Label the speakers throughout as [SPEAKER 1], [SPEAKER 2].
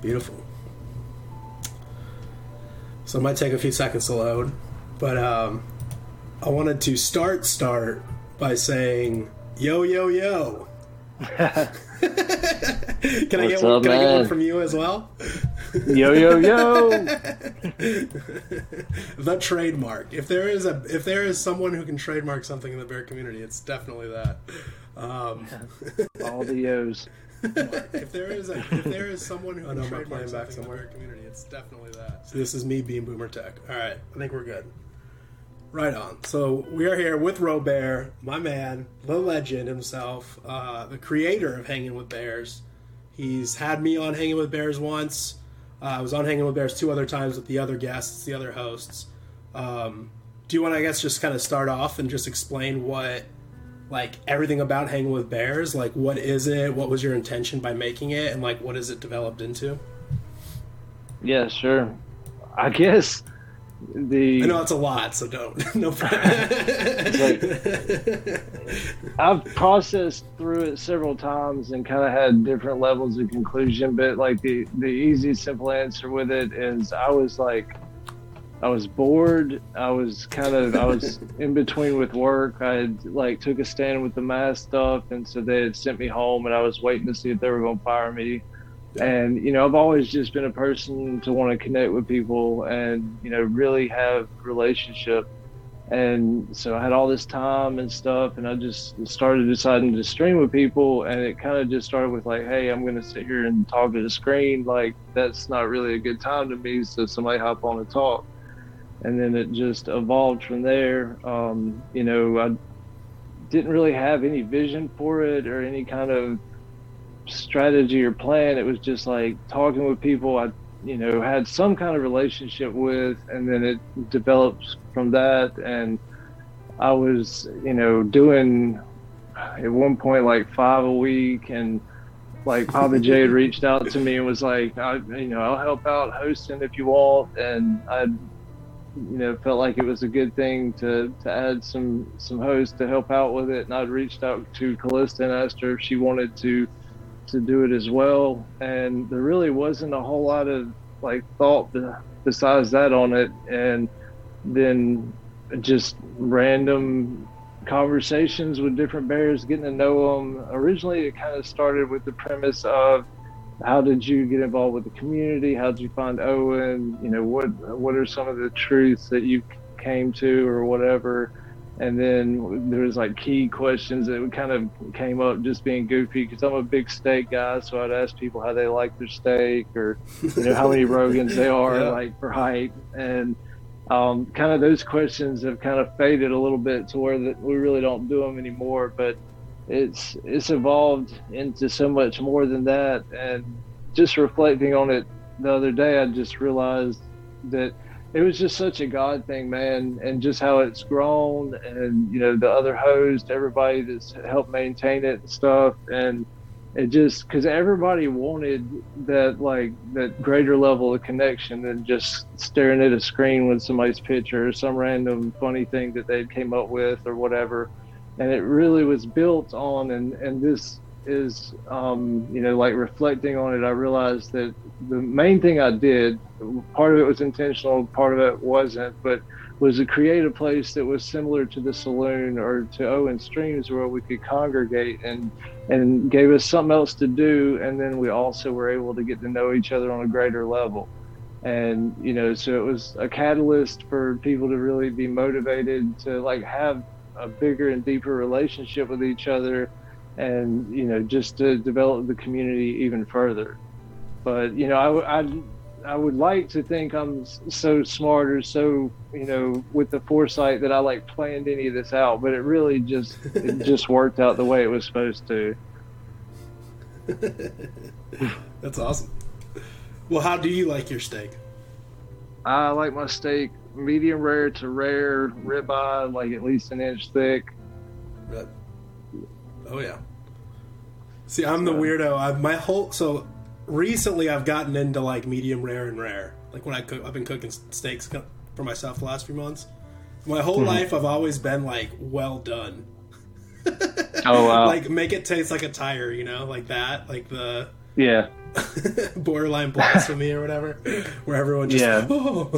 [SPEAKER 1] Beautiful. So it might take a few seconds to load, but um, I wanted to start start by saying yo yo yo. can I get one,
[SPEAKER 2] up,
[SPEAKER 1] can I get one from you as well?
[SPEAKER 2] Yo yo yo!
[SPEAKER 1] the trademark. If there is a if there is someone who can trademark something in the bear community, it's definitely that. Um,
[SPEAKER 2] All the yo's.
[SPEAKER 1] If there is a if there is someone who can trademark back somewhere in the community, it's definitely that. So this is me being Boomer Tech. All right, I think we're good. Right on. So we are here with Robert, my man, the legend himself, uh, the creator of Hanging with Bears. He's had me on Hanging with Bears once. Uh, I was on Hanging with Bears two other times with the other guests, the other hosts. Um, do you want to, I guess, just kind of start off and just explain what, like, everything about Hanging with Bears? Like, what is it? What was your intention by making it? And, like, what is it developed into?
[SPEAKER 2] Yeah, sure. I guess the
[SPEAKER 1] I know it's a lot, so don't. no problem.
[SPEAKER 2] I've processed through it several times and kind of had different levels of conclusion, but like the the easy, simple answer with it is I was like, I was bored. I was kind of I was in between with work. I had like took a stand with the mask stuff, and so they had sent me home, and I was waiting to see if they were going to fire me. And you know, I've always just been a person to want to connect with people and you know really have relationship and so I had all this time and stuff, and I just started deciding to stream with people, and it kind of just started with like, hey, I'm gonna sit here and talk to the screen, like that's not really a good time to me, so somebody hop on and talk, and then it just evolved from there. Um, you know, I didn't really have any vision for it or any kind of strategy or plan. It was just like talking with people. I you know had some kind of relationship with and then it developed from that and i was you know doing at one point like five a week and like papa j had reached out to me and was like I, you know i'll help out hosting if you want and i you know felt like it was a good thing to to add some some hosts to help out with it. And i'd reached out to callista and asked her if she wanted to to do it as well. And there really wasn't a whole lot of like thought besides that on it. And then just random conversations with different bears getting to know them originally it kind of started with the premise of how did you get involved with the community how did you find owen you know what what are some of the truths that you came to or whatever and then there was like key questions that kind of came up just being goofy because I'm a big steak guy, so I'd ask people how they like their steak or you know how many Rogans they are
[SPEAKER 1] Yeah.
[SPEAKER 2] like for height, and um, kind of those questions have kind of faded a little bit to where that we really don't do them anymore. But it's it's evolved into so much more than that, and just reflecting on it the other day, I just realized that it was just such a God thing, man, and just how it's grown, and you know the other host, everybody that's helped maintain it and stuff, and it just because everybody wanted that like that greater level of connection than just staring at a screen with somebody's picture or some random funny thing that they came up with or whatever, and it really was built on, and and this is um, you know like reflecting on it, I realized that the main thing I did, part of it was intentional, part of it wasn't, but was to create a place that was similar to the saloon or to Owen Streams where we could congregate and and gave us something else to do and then we also were able to get to know each other on a greater level. And you know, so it was a catalyst for people to really be motivated to like have a bigger and deeper relationship with each other and you know just to develop the community even further but you know I, I I would like to think I'm so smart or so you know with the foresight that I like planned any of this out, but it really just it just worked out the way it was supposed to.
[SPEAKER 1] That's awesome. Well, how do you like your steak?
[SPEAKER 2] I like my steak medium rare to rare, ribeye like at least an inch thick.
[SPEAKER 1] But, oh yeah. See, I'm the weirdo. I've my whole so recently I've gotten into like medium rare and rare. Like when I cook, I've been cooking steaks for myself the last few months. My whole mm-hmm. life, I've always been like well done.
[SPEAKER 2] Oh wow!
[SPEAKER 1] Like make it taste like a tire, you know, like that. Like the
[SPEAKER 2] yeah,
[SPEAKER 1] borderline blasphemy or whatever, where everyone just yeah. oh,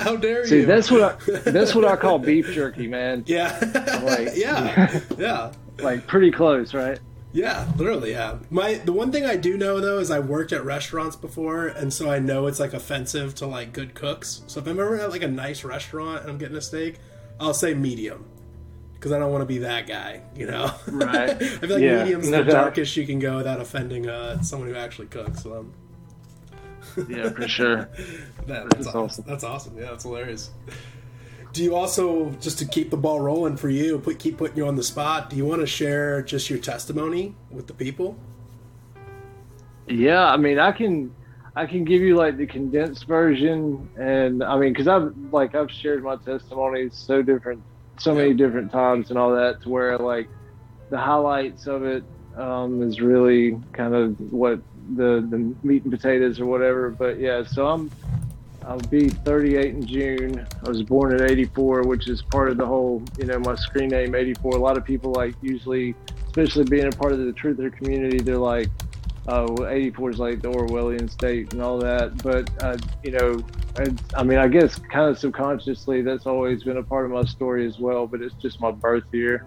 [SPEAKER 1] how dare
[SPEAKER 2] See,
[SPEAKER 1] you?
[SPEAKER 2] See, that's what I, that's what I call beef jerky, man.
[SPEAKER 1] Yeah, like yeah, yeah,
[SPEAKER 2] like pretty close, right?
[SPEAKER 1] Yeah, literally, yeah. My the one thing I do know though is I worked at restaurants before, and so I know it's like offensive to like good cooks. So if I'm ever at like a nice restaurant and I'm getting a steak, I'll say medium because I don't want to be that guy, you know.
[SPEAKER 2] Right. I
[SPEAKER 1] feel like yeah, medium's no the doubt. darkest you can go without offending uh, someone who actually cooks. So.
[SPEAKER 2] Yeah, for sure.
[SPEAKER 1] that, that's, awesome. awesome. That's awesome. Yeah, that's hilarious. Do you also just to keep the ball rolling for you, put keep putting you on the spot? Do you want to share just your testimony with the people?
[SPEAKER 2] Yeah, I mean, I can. I can give you like the condensed version, and I mean, because I've like I've shared my testimonies so different so many different times and all that to where like the highlights of it um, is really kind of what the the meat and potatoes or whatever. But yeah, so I'm I'll be 38 in June. I was born in '84, which is part of the whole you know my screen name '84. A lot of people like usually, especially being a part of the truther community, they're like uh, 84 is like the Orwellian state and all that. But, uh, you know, I, I, mean, I guess kind of subconsciously that's always been a part of my story as well, but it's just my birth year.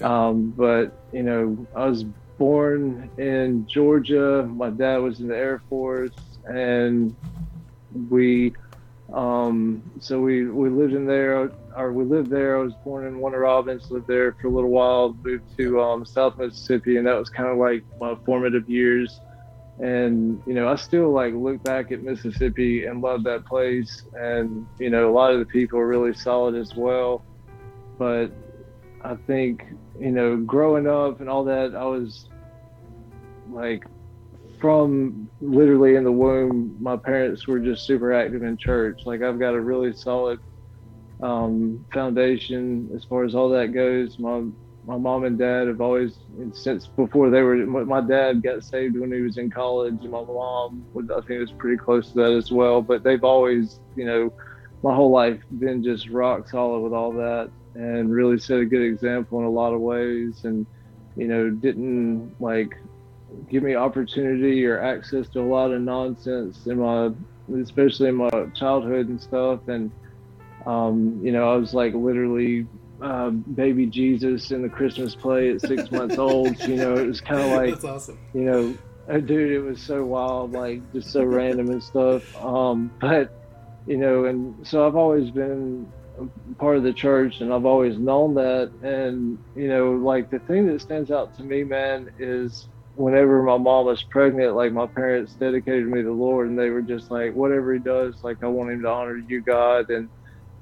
[SPEAKER 2] Um, but, you know, I was born in Georgia. My dad was in the Air Force, and we um, so we, we lived in there, or we lived there. I was born in Warner Robins, lived there for a little while, moved to um, South Mississippi, and that was kind of like my formative years. And you know, I still like look back at Mississippi and love that place. And you know, a lot of the people are really solid as well. But I think you know, growing up and all that, I was like from literally in the womb, my parents were just super active in church. Like I've got a really solid um, foundation as far as all that goes. My my mom and dad have always since before they were. My dad got saved when he was in college, and my mom was, I think was pretty close to that as well. But they've always, you know, my whole life been just rock solid with all that, and really set a good example in a lot of ways. And you know, didn't like give me opportunity or access to a lot of nonsense in my, especially in my childhood and stuff. And, um, you know, I was like literally uh, baby Jesus in the Christmas play at six months old. You know, it was kind of like,
[SPEAKER 1] That's awesome.
[SPEAKER 2] you know, uh, dude, it was so wild, like just so random and stuff. Um, but, you know, and so I've always been part of the church and I've always known that. And, you know, like the thing that stands out to me, man, is whenever my mom was pregnant, like my parents dedicated me to the Lord, and they were just like, whatever he does, like I want him to honor you, God, and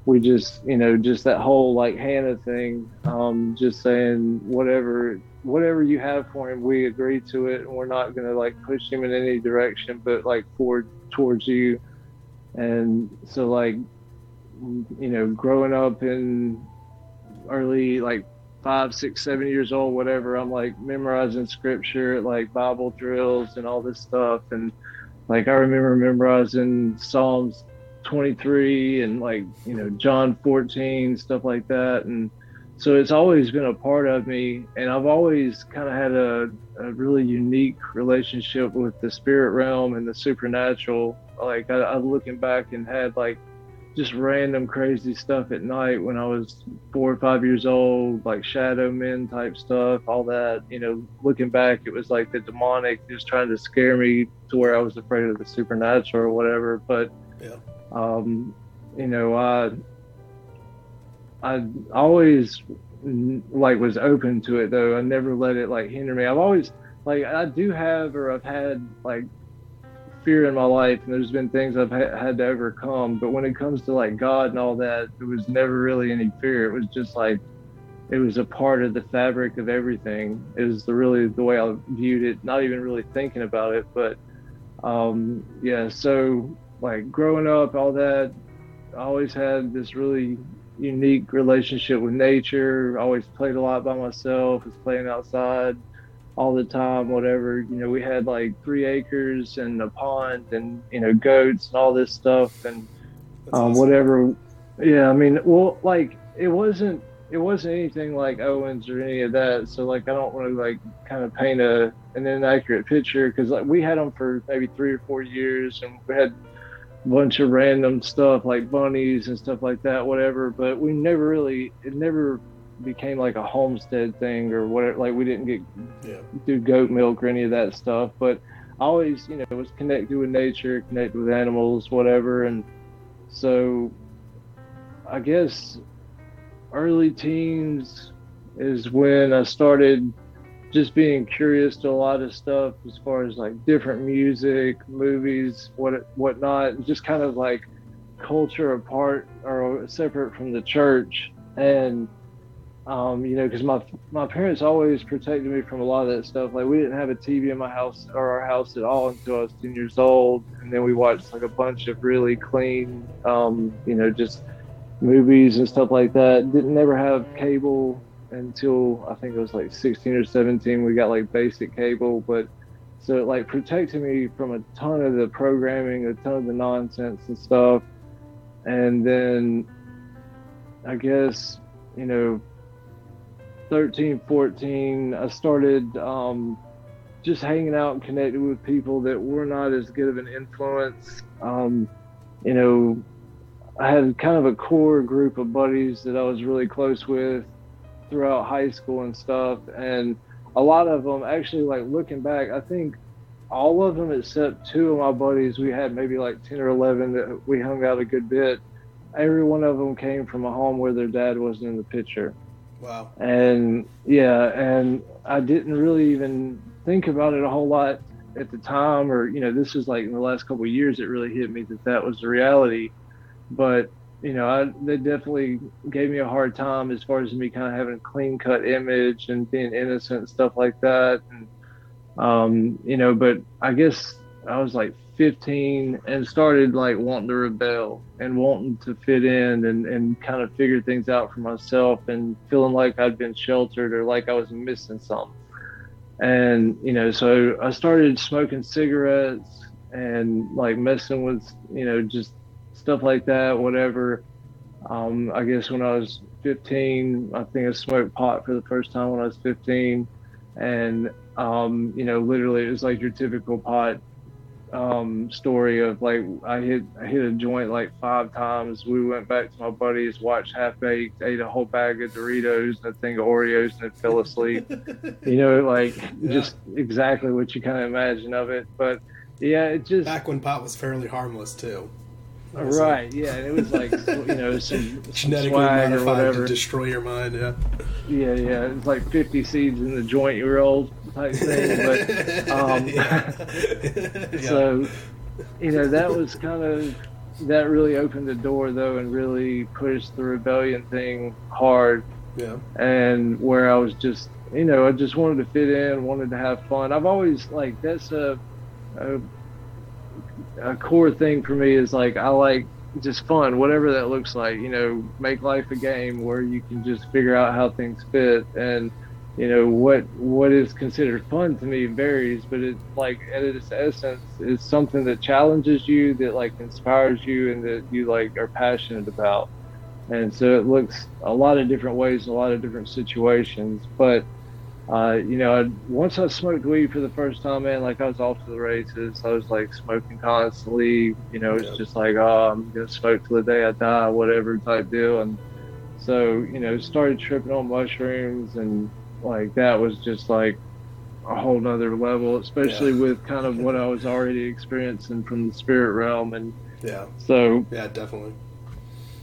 [SPEAKER 2] we just, you know, just that whole like Hannah thing, um, just saying whatever, whatever you have for him, we agree to it, and we're not gonna like push him in any direction, but like forward towards you, and so like, you know, growing up in early like five, six, seven years old, whatever, I'm like memorizing scripture, like Bible drills and all this stuff. And like I remember memorizing Psalms 23 and like, you know, John 14, stuff like that. And so it's always been a part of me. And I've always kind of had a, a really unique relationship with the spirit realm and the supernatural. Like I, I looking back and had like just random crazy stuff at night when I was four or five years old, like shadow men type stuff, all that. You know, looking back, it was like the demonic just trying to scare me to where I was afraid of the supernatural or whatever. But,
[SPEAKER 1] yeah.
[SPEAKER 2] um, you know, I, I always like was open to it though. I never let it like hinder me. I've always like I do have or I've had like fear in my life and there's been things I've ha- had to overcome. But when it comes to like God and all that, there was never really any fear. It was just like, it was a part of the fabric of everything. It was the, really the way I viewed it, not even really thinking about it. But um, yeah, so like growing up, all that, I always had this really unique relationship with nature. Always played a lot by myself, was playing outside all the time, whatever. You know, we had like three acres and a pond and, you know, goats and all this stuff and um, awesome. whatever. Yeah, I mean, well, like it wasn't it wasn't anything like Owens or any of that. So like I don't want to like kind of paint a an inaccurate picture because like we had them for maybe three or four years and we had a bunch of random stuff like bunnies and stuff like that, whatever. But we never really it never became like a homestead thing or whatever. Like we didn't get yeah. do goat milk or any of that stuff, but always you know was connected with nature, connected with animals, whatever, and so I guess early teens is when I started just being curious to a lot of stuff as far as like different music, movies, what whatnot, just kind of like culture apart or separate from the church. And um, you know, because my my parents always protected me from a lot of that stuff. Like we didn't have a TV in my house or our house at all until I was ten years old, and then we watched like a bunch of really clean, um, you know, just movies and stuff like that. Didn't never have cable until I think it was like 16 or 17. We got like basic cable, but so it like protected me from a ton of the programming, a ton of the nonsense and stuff. And then I guess, you know, 13, 14, I started um, just hanging out and connecting with people that were not as good of an influence. Um, you know, I had kind of a core group of buddies that I was really close with throughout high school and stuff. And a lot of them actually, like looking back, I think all of them except two of my buddies, we had maybe like 10 or 11 that we hung out a good bit. Every one of them came from a home where their dad wasn't in the picture.
[SPEAKER 1] Wow.
[SPEAKER 2] And yeah, and I didn't really even think about it a whole lot at the time, or, you know, this was like in the last couple years, it really hit me that that was the reality but you know, I, they definitely gave me a hard time as far as me kind of having a clean cut image and being innocent and stuff like that. And, um, you know, but I guess I was like 15 and started like wanting to rebel and wanting to fit in and, and kind of figure things out for myself and feeling like I'd been sheltered or like I was missing something. And, you know, so I started smoking cigarettes and like messing with, you know, just stuff like that, whatever. Um, I guess when I was 15, I think I smoked pot for the first time when I was 15. And, um, you know, literally it was like your typical pot um, story of like I hit I hit a joint like five times. We went back to my buddies, watched Half Baked, ate a whole bag of Doritos and a thing of Oreos, and then fell asleep. you know, like yeah. just exactly what you kind of imagine of it. But yeah, it just
[SPEAKER 1] back when pot was fairly harmless too.
[SPEAKER 2] Right. Yeah. And it was like you know some, genetically modified to
[SPEAKER 1] destroy your mind. Yeah.
[SPEAKER 2] Yeah. Yeah. It's like fifty seeds in the joint you roll type thing. But um, yeah. so you know that was kind of that really opened the door though and really pushed the rebellion thing hard.
[SPEAKER 1] Yeah.
[SPEAKER 2] And where I was just you know I just wanted to fit in, wanted to have fun. I've always like that's a, a a core thing for me is like I like just fun, whatever that looks like. You know, make life a game where you can just figure out how things fit, and you know what what is considered fun to me varies, but it like at its essence is something that challenges you, that like inspires you, and that you like are passionate about. And so it looks a lot of different ways, a lot of different situations, but uh, you know, once I smoked weed for the first time, man, like I was off to the races. I was like smoking constantly. You know, it's just like, oh, I'm gonna smoke till the day I die, whatever type deal. And so, you know, started tripping on mushrooms, and like that was just like a whole nother level, especially yeah. with kind of what I was already experiencing from the spirit realm. And
[SPEAKER 1] yeah,
[SPEAKER 2] so
[SPEAKER 1] yeah, definitely.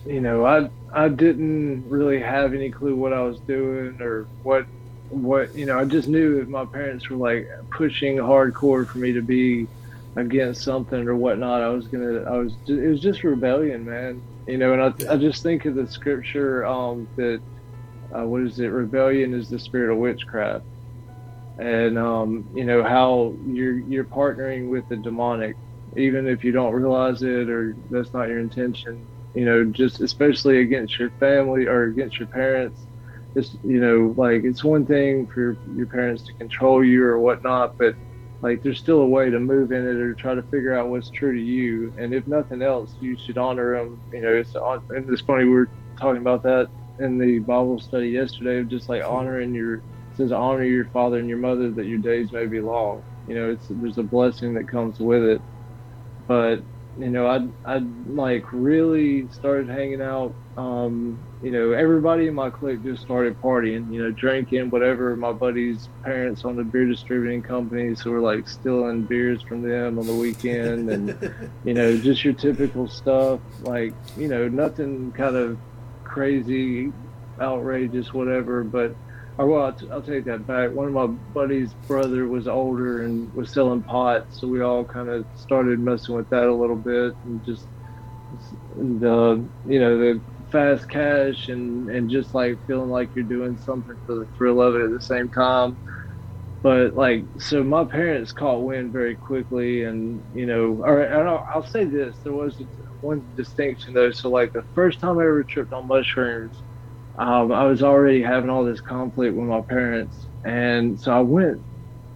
[SPEAKER 2] You know, I I didn't really have any clue what I was doing or what what you know, I just knew if my parents were like pushing hardcore for me to be against something or whatnot, I was gonna, I was, it was just rebellion, man. You know, and I, I just think of the scripture um, that, uh, what is it? Rebellion is the spirit of witchcraft, and um, you know how you're you're partnering with the demonic, even if you don't realize it or that's not your intention. You know, just especially against your family or against your parents it's you know like it's one thing for your parents to control you or whatnot but like there's still a way to move in it or try to figure out what's true to you and if nothing else you should honor them you know it's and it's funny we were talking about that in the Bible study yesterday of just like honoring your says honor your father and your mother that your days may be long. You know, it's there's a blessing that comes with it. But you know, I I like really started hanging out. Um, you know, everybody in my clique just started partying. You know, drinking whatever. My buddies' parents owned a beer distributing company, so we're like stealing beers from them on the weekend, and you know, just your typical stuff. Like you know, nothing kind of crazy, outrageous, whatever. But or well, I'll, t- I'll take that back. One of my buddy's brother was older and was selling pot, so we all kind of started messing with that a little bit, and just and uh, you know the fast cash and and just like feeling like you're doing something for the thrill of it at the same time. But like, so my parents caught wind very quickly, and you know, or I'll, I'll say this: there was one distinction though. So like, the first time I ever tripped on mushrooms um, I was already having all this conflict with my parents, and so I went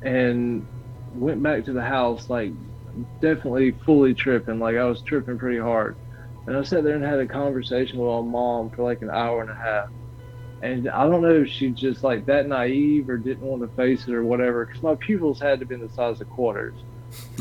[SPEAKER 2] and went back to the house, like definitely fully tripping, like I was tripping pretty hard. And I sat there and had a conversation with my mom for like an hour and a half. And I don't know if she just like that naive or didn't want to face it or whatever, because my pupils had to be the size of quarters.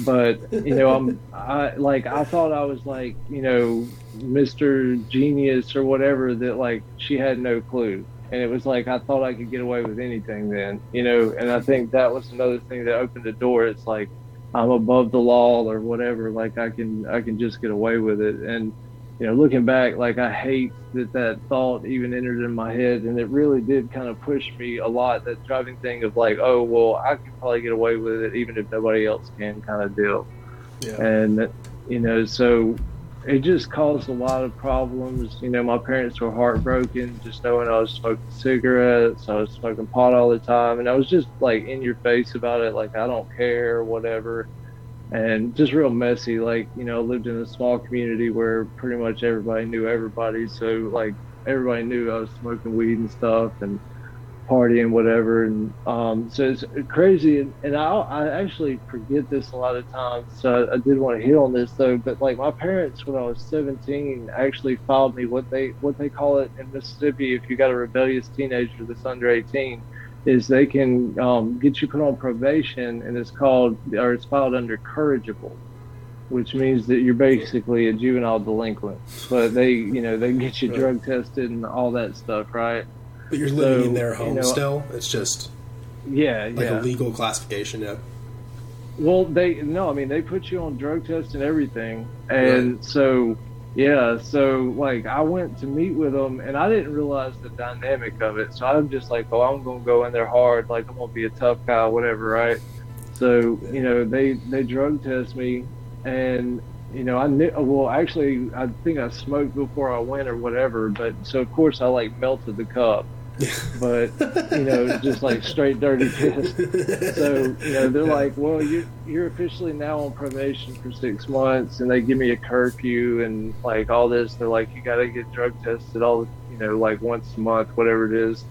[SPEAKER 2] But you know i'm i like i thought i was like you know mr genius or whatever that like she had no clue. And it was like i thought i could get away with anything then you know? And i think that was another thing that opened the door. It's like i'm above the law or whatever like i can i can just get away with it. And you know, looking back, like I hate that that thought even entered in my head, and it really did kind of push me a lot. That driving thing of like, oh well, I can probably get away with it even if nobody else can, kind of deal. Yeah. And you know, so it just caused a lot of problems. You know, my parents were heartbroken just knowing I was smoking cigarettes, I was smoking pot all the time, and I was just like in your face about it, like I don't care, whatever and just real messy. Like, you know, lived in a small community where pretty much everybody knew everybody. So, like, everybody knew I was smoking weed and stuff and partying, whatever. And um, so it's crazy. And, and I, I actually forget this a lot of times. So I, I did want to hit on this, though. But, like, my parents, when I was 17, actually filed me what they what they call it in Mississippi if you got a rebellious teenager that's under 18 is they can um, get you put on probation, and it's called or it's filed under corrigible, which means that you're basically a juvenile delinquent. But they, you know, they get you right. drug tested and all that stuff, right?
[SPEAKER 1] But you're living so, in their home you know, still. It's just
[SPEAKER 2] yeah,
[SPEAKER 1] like
[SPEAKER 2] yeah.
[SPEAKER 1] a legal classification. Yeah.
[SPEAKER 2] Well, they no, I mean they put you on drug tests and everything, and right. so yeah, so like I went to meet with them and I didn't realize the dynamic of it. So I'm just like, oh, I'm gonna go in there hard, like I'm gonna be a tough guy, whatever, right? So you know, they they drug test me, and you know, I knew. Well, actually, I think I smoked before I went or whatever. But so of course I like melted the cup, but you know, just like straight dirty piss. So you know, they're like, "Well, you're you're officially now on probation for six months," and they give me a curfew and like all this. They're like, "You got to get drug tested all you know, like once a month, whatever it is."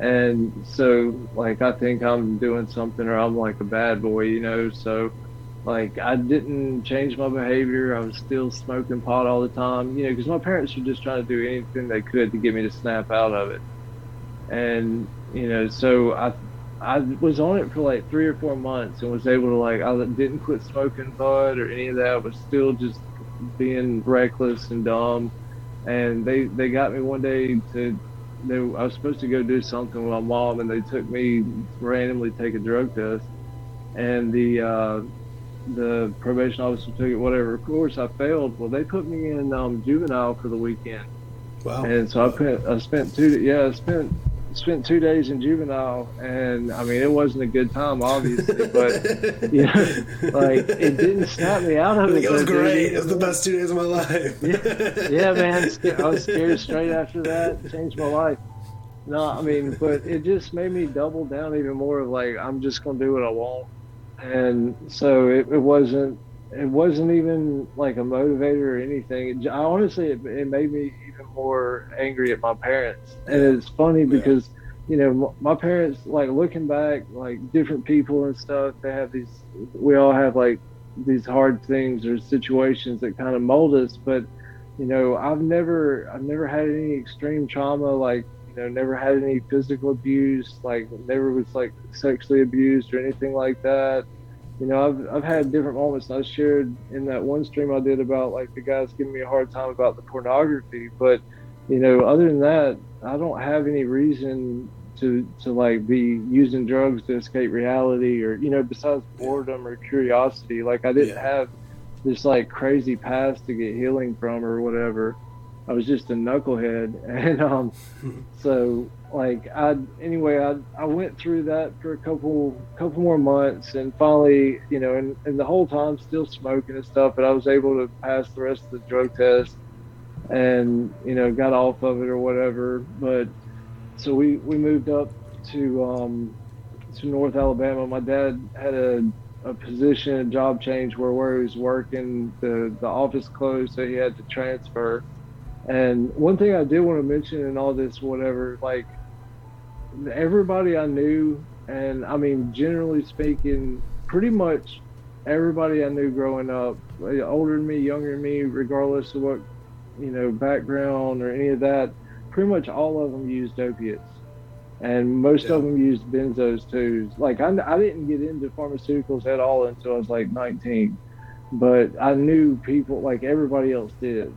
[SPEAKER 2] And so, like, I think I'm doing something, or I'm like a bad boy, you know. So, like, I didn't change my behavior. I was still smoking pot all the time, you know, because my parents were just trying to do anything they could to get me to snap out of it and you know, so I I was on it for like three or four months and was able to like I didn't quit smoking bud or any of that. I was still just being reckless and dumb. And they they got me one day to they, I was supposed to go do something with my mom, and they took me randomly take a drug test, and the uh, the probation officer took it whatever. Of course, I failed. Well, they put me in um, juvenile for the weekend.
[SPEAKER 1] Wow.
[SPEAKER 2] And so I spent I spent two yeah I spent spent two days in juvenile, and I mean, it wasn't a good time, obviously, but you know, like it didn't snap me out of it.
[SPEAKER 1] It was great. It was the best two days of my life.
[SPEAKER 2] yeah, yeah, man. I was scared straight after that. Changed my life. No, I mean, but it just made me double down even more of like I'm just gonna do what I want, and so it, it wasn't. It wasn't even like a motivator or anything. It, I honestly, it, it made me even more angry at my parents. And it's funny because, yeah. you know, my parents, like looking back, like different people and stuff, they have these, we all have like these hard things or situations that kind of mold us. But you know, I've never I've never had any extreme trauma like you know, never had any physical abuse, like never was like sexually abused or anything like that. You know, I've I've had different moments. I shared in that one stream I did about like the guys giving me a hard time about the pornography, but you know, other than that, I don't have any reason to to like be using drugs to escape reality or you know, besides boredom or curiosity. Like I didn't yeah. have this like crazy past to get healing from or whatever. I was just a knucklehead, and um, so like I anyway I I went through that for a couple couple more months, and finally you know, and, and the whole time still smoking and stuff, but I was able to pass the rest of the drug test, and you know got off of it or whatever. But so we we moved up to um to North Alabama. My dad had a a position, a job change where where he was working, the the office closed, so he had to transfer and one thing I did want to mention in all this, whatever, like everybody I knew, and I mean, generally speaking, pretty much everybody I knew growing up, older than me, younger than me, regardless of what, you know, background or any of that, pretty much all of them used opiates. And most yeah. of them used benzos too. Like, I, I didn't get into pharmaceuticals at all until I was like 19, but I knew people, like everybody else did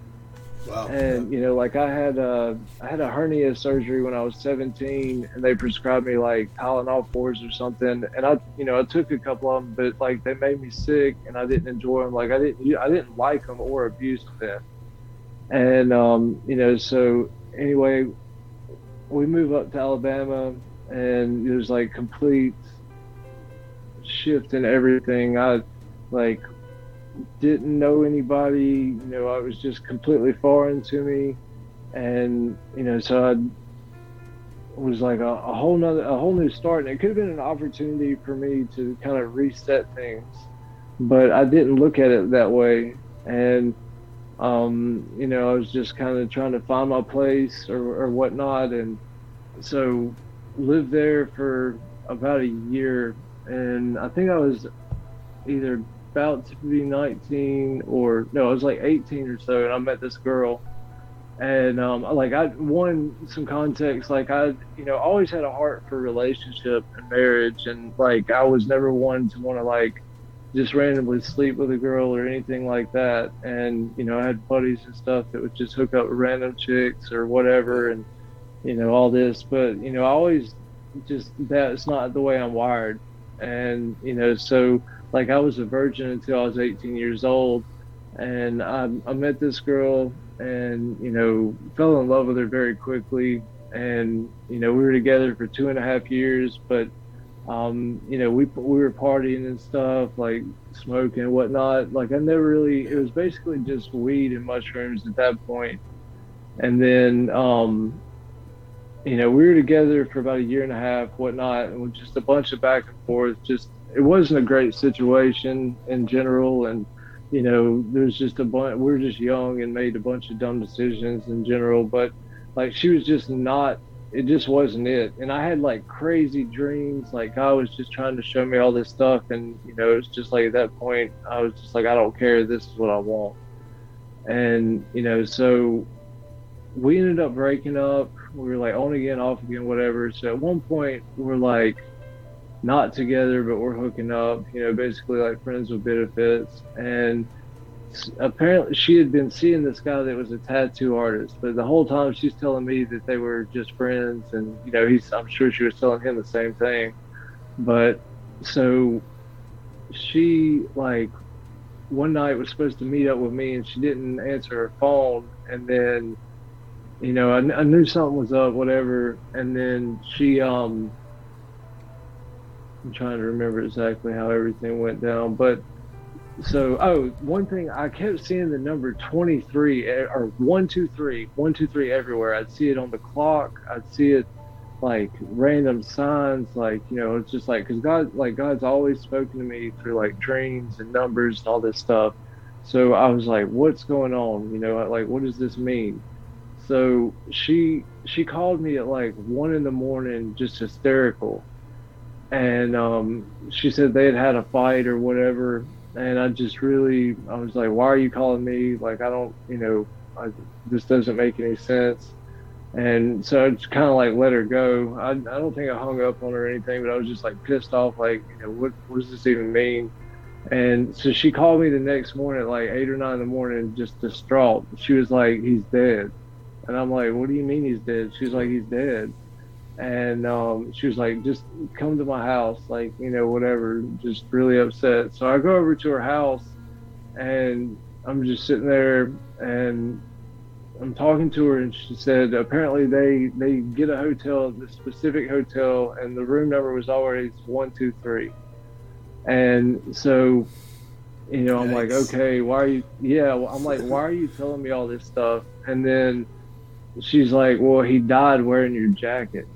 [SPEAKER 2] Wow. And you know, like I had a I had a hernia surgery when I was 17, and they prescribed me like Tylenol fours or something. And I, you know, I took a couple of them, but like they made me sick, and I didn't enjoy them. Like I didn't I didn't like them or abuse them. And um, you know, so anyway, we move up to Alabama, and it was like complete shift in everything. I like didn't know anybody. You know, I was just completely foreign to me, and you know, so I was like a, a whole nother, a whole new start, and it could have been an opportunity for me to kind of reset things, but I didn't look at it that way, and um, you know, I was just kind of trying to find my place or, or whatnot, and so lived there for about a year, and I think I was either about to be 19 or no, I was like 18 or so, and I met this girl. And um, like I won some context, like I, you know, always had a heart for relationship and marriage, and like I was never one to want to like just randomly sleep with a girl or anything like that. And you know, I had buddies and stuff that would just hook up with random chicks or whatever, and you know all this. But you know, I always just that's not the way I'm wired, and you know, so like I was a virgin until I was 18 years old, and I, I met this girl and you know fell in love with her very quickly, and you know we were together for two and a half years, but um, you know we we were partying and stuff like smoking and whatnot. Like I never really it was basically just weed and mushrooms at that point. and then um, you know, we were together for about a year and a half, whatnot, and just a bunch of back and forth, just it wasn't a great situation in general, and you know, there's just a bunch. We are just young and made a bunch of dumb decisions in general, but like she was just not. It just wasn't it, and I had like crazy dreams. Like God was just trying to show me all this stuff, and you know, it's just like at that point, I was just like, I don't care. This is what I want, and you know, so we ended up breaking up. We were like on again, off again, whatever. So at one point, we're like not together, but we're hooking up, you know, basically like friends with benefits. And apparently she had been seeing this guy that was a tattoo artist, but the whole time she's telling me that they were just friends. And, you know, he's, I'm sure she was telling him the same thing. But so she, like, one night was supposed to meet up with me and she didn't answer her phone. And then, you know, I, I knew something was up, whatever. And then she, um, I'm trying to remember exactly how everything went down, but so oh, one thing I kept seeing the number 23 eh, or 123, 123 everywhere. I'd see it on the clock. I'd see it like random signs, like you know, it's just like because God, like God's always spoken to me through like dreams and numbers and all this stuff. So I was like, what's going on? You know, like what does this mean? So she she called me at like one in the morning, just hysterical and um, she said they had had a fight or whatever. And I just really, I was like, why are you calling me? Like, I don't, you know, I, this doesn't make any sense. And so I just kind of like let her go. I, I don't think I hung up on her or anything, but I was just like pissed off. Like, you know, what, what does this even mean? And so she called me the next morning at like eight or nine in the morning, just distraught. She was like, he's dead. And I'm like, what do you mean he's dead? She's like, he's dead. And um, she was like, just come to my house, like, you know, whatever, just really upset. So I go over to her house and I'm just sitting there and I'm talking to her and she said apparently they they get a hotel, the specific hotel, and the room number was always one two three, and so you know I'm like okay why are you yeah I'm like why are you telling me all this stuff? And then she's like well he died wearing your jacket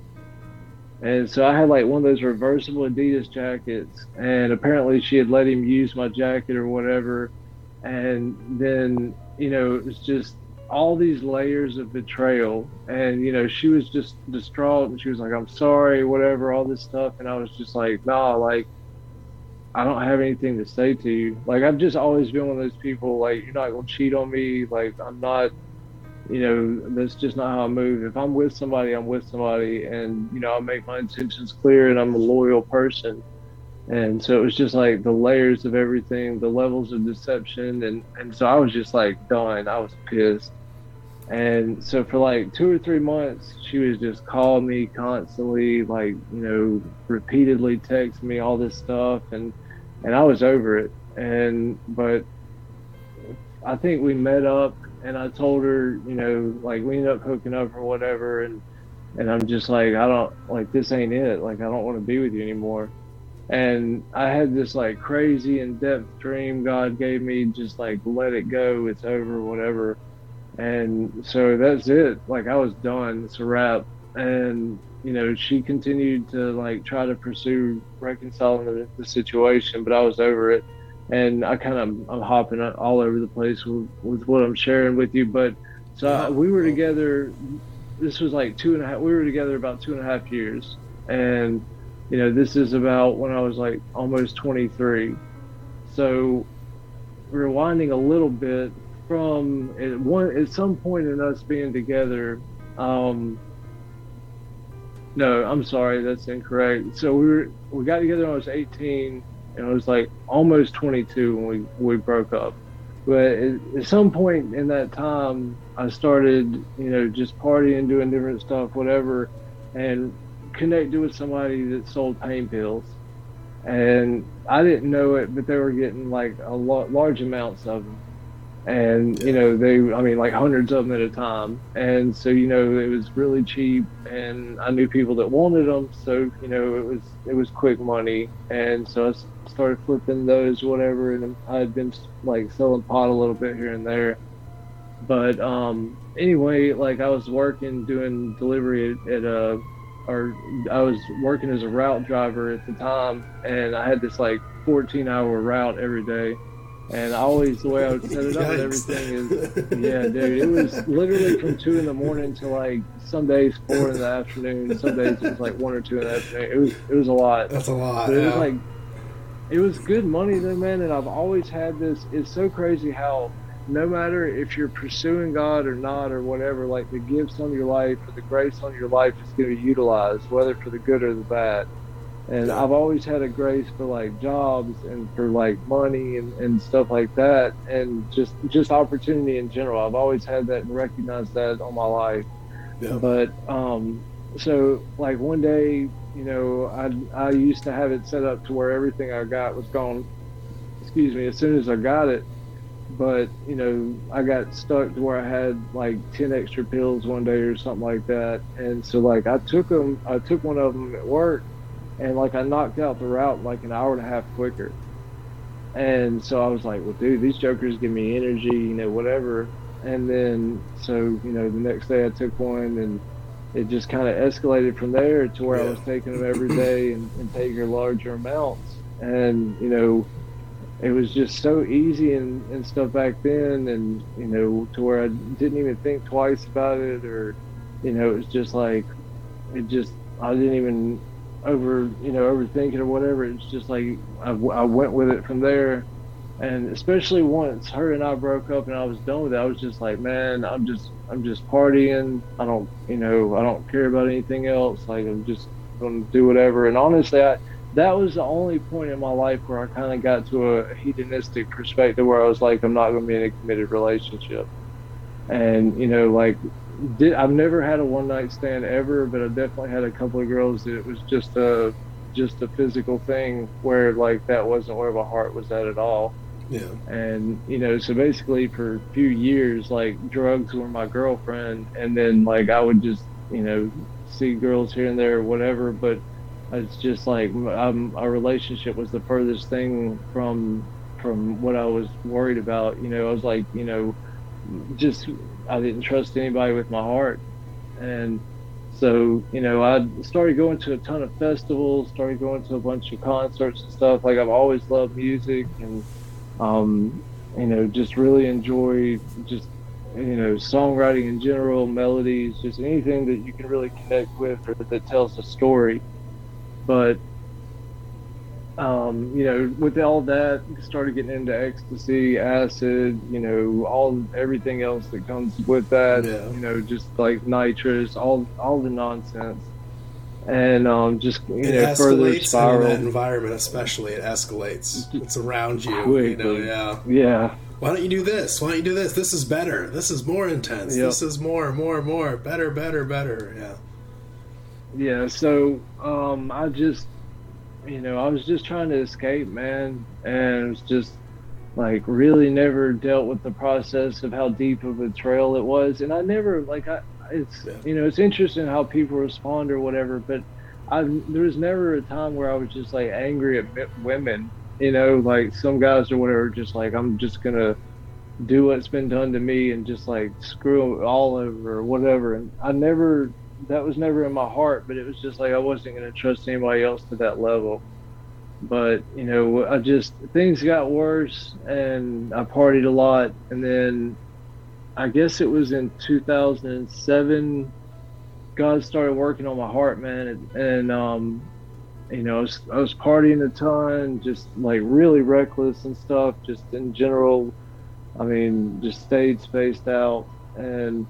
[SPEAKER 2] and so I had like one of those reversible Adidas jackets and apparently she had let him use my jacket or whatever. And then you know it was just all these layers of betrayal. And you know she was just distraught and she was like i'm sorry whatever all this stuff. And i was just like nah like i don't have anything to say to you. Like i've just always been one of those people like you're not gonna cheat on me. Like i'm not you know that's just not how i move if i'm with somebody i'm with somebody and you know i make my intentions clear and i'm a loyal person and so it was just like the layers of everything the levels of deception and and so i was just like done i was pissed and so for like two or three months, she was just calling me constantly, like, you know, repeatedly text me all this stuff. And, and I was over it. And, but I think we met up and I told her, you know, like we ended up hooking up or whatever. And, and I'm just like, I don't like, this ain't it. Like, I don't want to be with you anymore. And I had this like crazy in depth dream God gave me, just like, let it go. It's over, whatever and so that's it like i was done it's a wrap and you know she continued to like try to pursue reconciling the, the situation but i was over it and i kind of i'm hopping all over the place with, with what i'm sharing with you but so yeah. we were together this was like two and a half we were together about two and a half years and you know this is about when i was like almost 23 so rewinding a little bit from at one at some point in us being together. Um, no, I'm sorry, that's incorrect. So we were we got together when I was 18, and I was like almost 22 when we we broke up. But at, some point in that time, I started, you know, just partying, doing different stuff, whatever, and connected with somebody that sold pain pills. And I didn't know it, but they were getting like a lot, large amounts of them and you know they i mean like hundreds of them at a time. And so you know it was really cheap and i knew people that wanted them so you know it was it was quick money. And so i started flipping those whatever and i had been like selling pot a little bit here and there. But um anyway like i was working doing delivery at, at a or i was working as a route driver at the time. And i had this like 14 hour route every day and always the way I would set it up and everything is, yeah, dude. It was literally from two in the morning to like some days four in the afternoon. Some days it was like one or two in the afternoon. It was it was a lot.
[SPEAKER 1] That's a lot.
[SPEAKER 2] But
[SPEAKER 1] it yeah.
[SPEAKER 2] was like it was good money though, man. And I've always had this. It's so crazy how no matter if you're pursuing God or not or whatever, like the gifts on your life or the grace on your life is going to be utilized, whether for the good or the bad and I've always had a grace for like jobs and for like money and, and stuff like that. And just just opportunity in general. I've always had that and recognized that all my life. Yeah. but um so like one day you know I I used to have it set up to where everything I got was gone. Excuse me as soon as I got it. But you know I got stuck to where I had like 10 extra pills one day or something like that. And so like I took them I took one of them at work and like I knocked out the route like an hour and a half quicker. And so I was like, well, dude, these jokers give me energy, you know, whatever. And then so you know the next day I took one and it just kind of escalated from there to where yeah. I was taking them every day and, and taking larger amounts. And you know, it was just so easy and, and stuff back then and you know to where i didn't even think twice about it or you know it was just like it just i didn't even over you know overthinking or whatever. It's just like I, I went with it from there, and especially once her and I broke up and I was done with it, I was just like, man, I'm just I'm just partying. I don't you know I don't care about anything else. Like I'm just gonna do whatever. And honestly, I that was the only point in my life where I kind of got to a hedonistic perspective where I was like, I'm not to be in a committed relationship. And, you know, like, did, I've never had a one night stand ever, but I definitely had a couple of girls that it was just a, just a physical thing where like that wasn't where my heart was at at all.
[SPEAKER 1] Yeah.
[SPEAKER 2] And, you know, so basically for a few years, like drugs were my girlfriend. And then like I would just, you know, see girls here and there or whatever, but it's just like um, our relationship was the furthest thing from from what I was worried about. You know, I was like, you know, just I didn't trust anybody with my heart, and so you know, I started going to a ton of festivals, started going to a bunch of concerts and stuff. Like I've always loved music, and um, you know, just really enjoy just you know songwriting in general, melodies, just anything that you can really connect with or that tells a story but um, you know, with all that, started getting into ecstasy, acid, you know, all everything else that comes with that. Yeah. You know, just like nitrous, all all the nonsense, and um, just you
[SPEAKER 1] it know, further spiral. In that environment, especially, it escalates. It's around you. Quickly. You know, yeah,
[SPEAKER 2] yeah.
[SPEAKER 1] Why don't you do this? Why don't you do this? This is better. This is more intense. Yep. This is more, more, more, better, better, better. Yeah
[SPEAKER 2] yeah so um i just you know i was just trying to escape man and it was just like really never dealt with the process of how deep of a trail it was and i never like i it's yeah. you know it's interesting how people respond or whatever but i there was never a time where i was just like angry at women you know like some guys or whatever just like i'm just gonna do what's been done to me and just like screw all over or whatever and i never that was never in my heart, but it was just like I wasn't going to trust anybody else to that level. But you know, I just things got worse, and I partied a lot, and then I guess it was in 2007. God started working on my heart, man, and, and um, you know, I was, I was partying a ton, just like really reckless and stuff, just in general. I mean, just stayed spaced out, and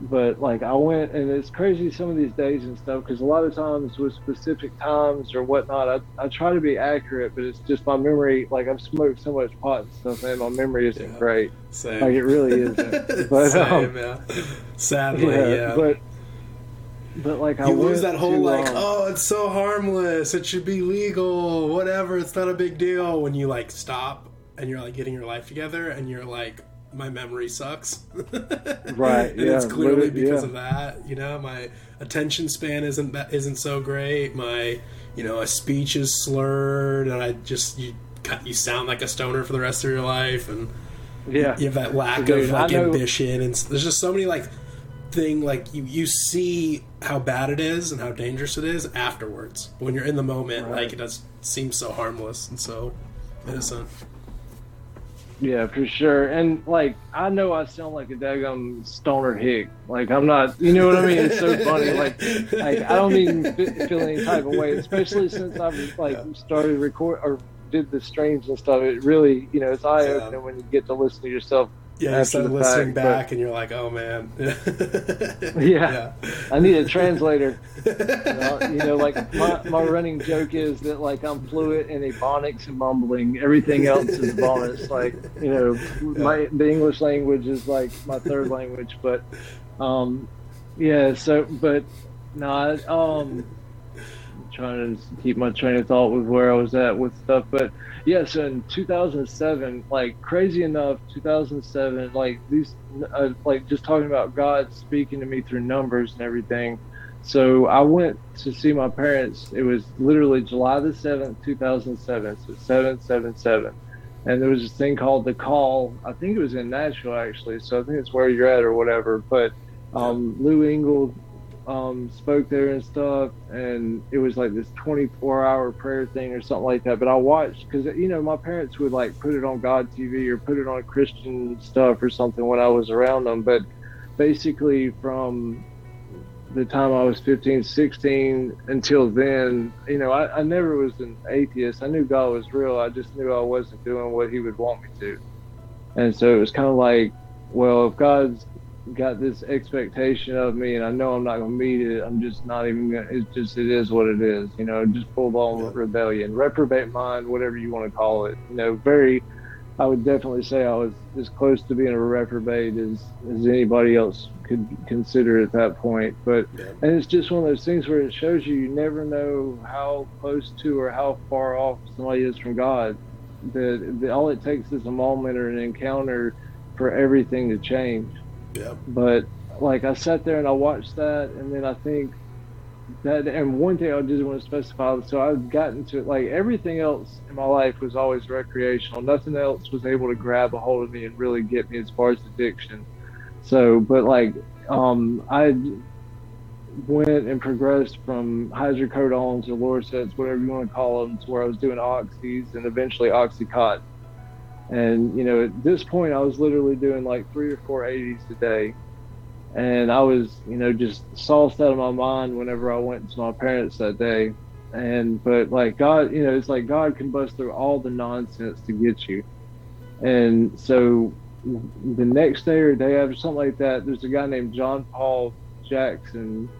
[SPEAKER 2] but like I went and it's crazy some of these days and stuff because a lot of times with specific times or whatnot, I, I try to be accurate, but it's just my memory. Like I've smoked so much pot and stuff, and my memory isn't yeah, great.
[SPEAKER 1] Same.
[SPEAKER 2] Like it really isn't. But
[SPEAKER 1] same, um, yeah. Sadly, yeah, yeah.
[SPEAKER 2] But but like I
[SPEAKER 1] you lose that whole like, um, oh, it's so harmless. It should be legal. Whatever. It's not a big deal. When you like stop and you're like getting your life together, and you're like my memory sucks.
[SPEAKER 2] right.
[SPEAKER 1] and
[SPEAKER 2] yeah,
[SPEAKER 1] it's clearly because yeah. of that. You know, my attention span isn't that isn't so great. My you know, a speech is slurred, and I just you you sound like a stoner for the rest of your life, and
[SPEAKER 2] yeah,
[SPEAKER 1] you have that lack Dude, of like ambition, and there's just so many like thing like you you see how bad it is and how dangerous it is afterwards. When you're in the moment, right. like it does seem so harmless and so innocent.
[SPEAKER 2] Yeah, for sure. And like, I know I sound like a daggum stoner hick. Like, I'm not. You know what I mean? It's so funny. Like, like I don't even feel any type of way, especially since I've like started record or did the streams and stuff. It really, you know, it's eye opening yeah. when you get to listen to yourself
[SPEAKER 1] yeah, you start listening fact, back but, and you're like, oh man.
[SPEAKER 2] yeah. yeah. I need a translator. you know, like my, my running joke is that like I'm fluent in ebonics and mumbling. Everything else is bonus. Like, you know, my the English language is like my third language, but um yeah, so but no, um trying to keep my train of thought with where I was at with stuff, but yeah, so in 2007, like crazy enough, 2007, like these, uh, like just talking about God speaking to me through numbers and everything. So I went to see my parents. It was literally July the 7th, 2007. So 777. And there was this thing called The Call. I think it was in Nashville, actually. So I think it's where you're at or whatever. But um, Lou Engle um, spoke there and stuff, and it was like this 24 hour prayer thing or something like that. But I watched because you know my parents would like put it on God TV or put it on Christian stuff or something when I was around them. But basically, from the time I was 15, 16 until then, you know, I, I never was an atheist. I knew God was real. I just knew I wasn't doing what He would want me to. And so it was kind of like, well, if God's got this expectation of me and I know I'm not going to meet it, I'm just not even going to, it's just, it is what it is, you know, just full blown rebellion, reprobate mind, whatever you want to call it, you know, very, I would definitely say I was as close to being a reprobate as, as anybody else could consider at that point. But yeah. and it's just one of those things where it shows you you never know how close to or how far off somebody is from God. That, that all it takes is a moment or an encounter for everything to change.
[SPEAKER 1] Yeah.
[SPEAKER 2] But like I sat there and I watched that, and then I think that and one thing I just want to specify. So I've gotten to like everything else in my life was always recreational. Nothing else was able to grab a hold of me and really get me as far as addiction. So, but like um, I went and progressed from hydrocodones or Lorcets, whatever you want to call them, to where I was doing oxys and eventually oxycontin. And you know, at this point, I was literally doing like three or four 80s a day and I was, you know, just sauced out of my mind whenever I went to my parents that day. And but like God, you know, it's like God can bust through all the nonsense to get you. And so the next day or day after something like that, there's a guy named John Paul Jackson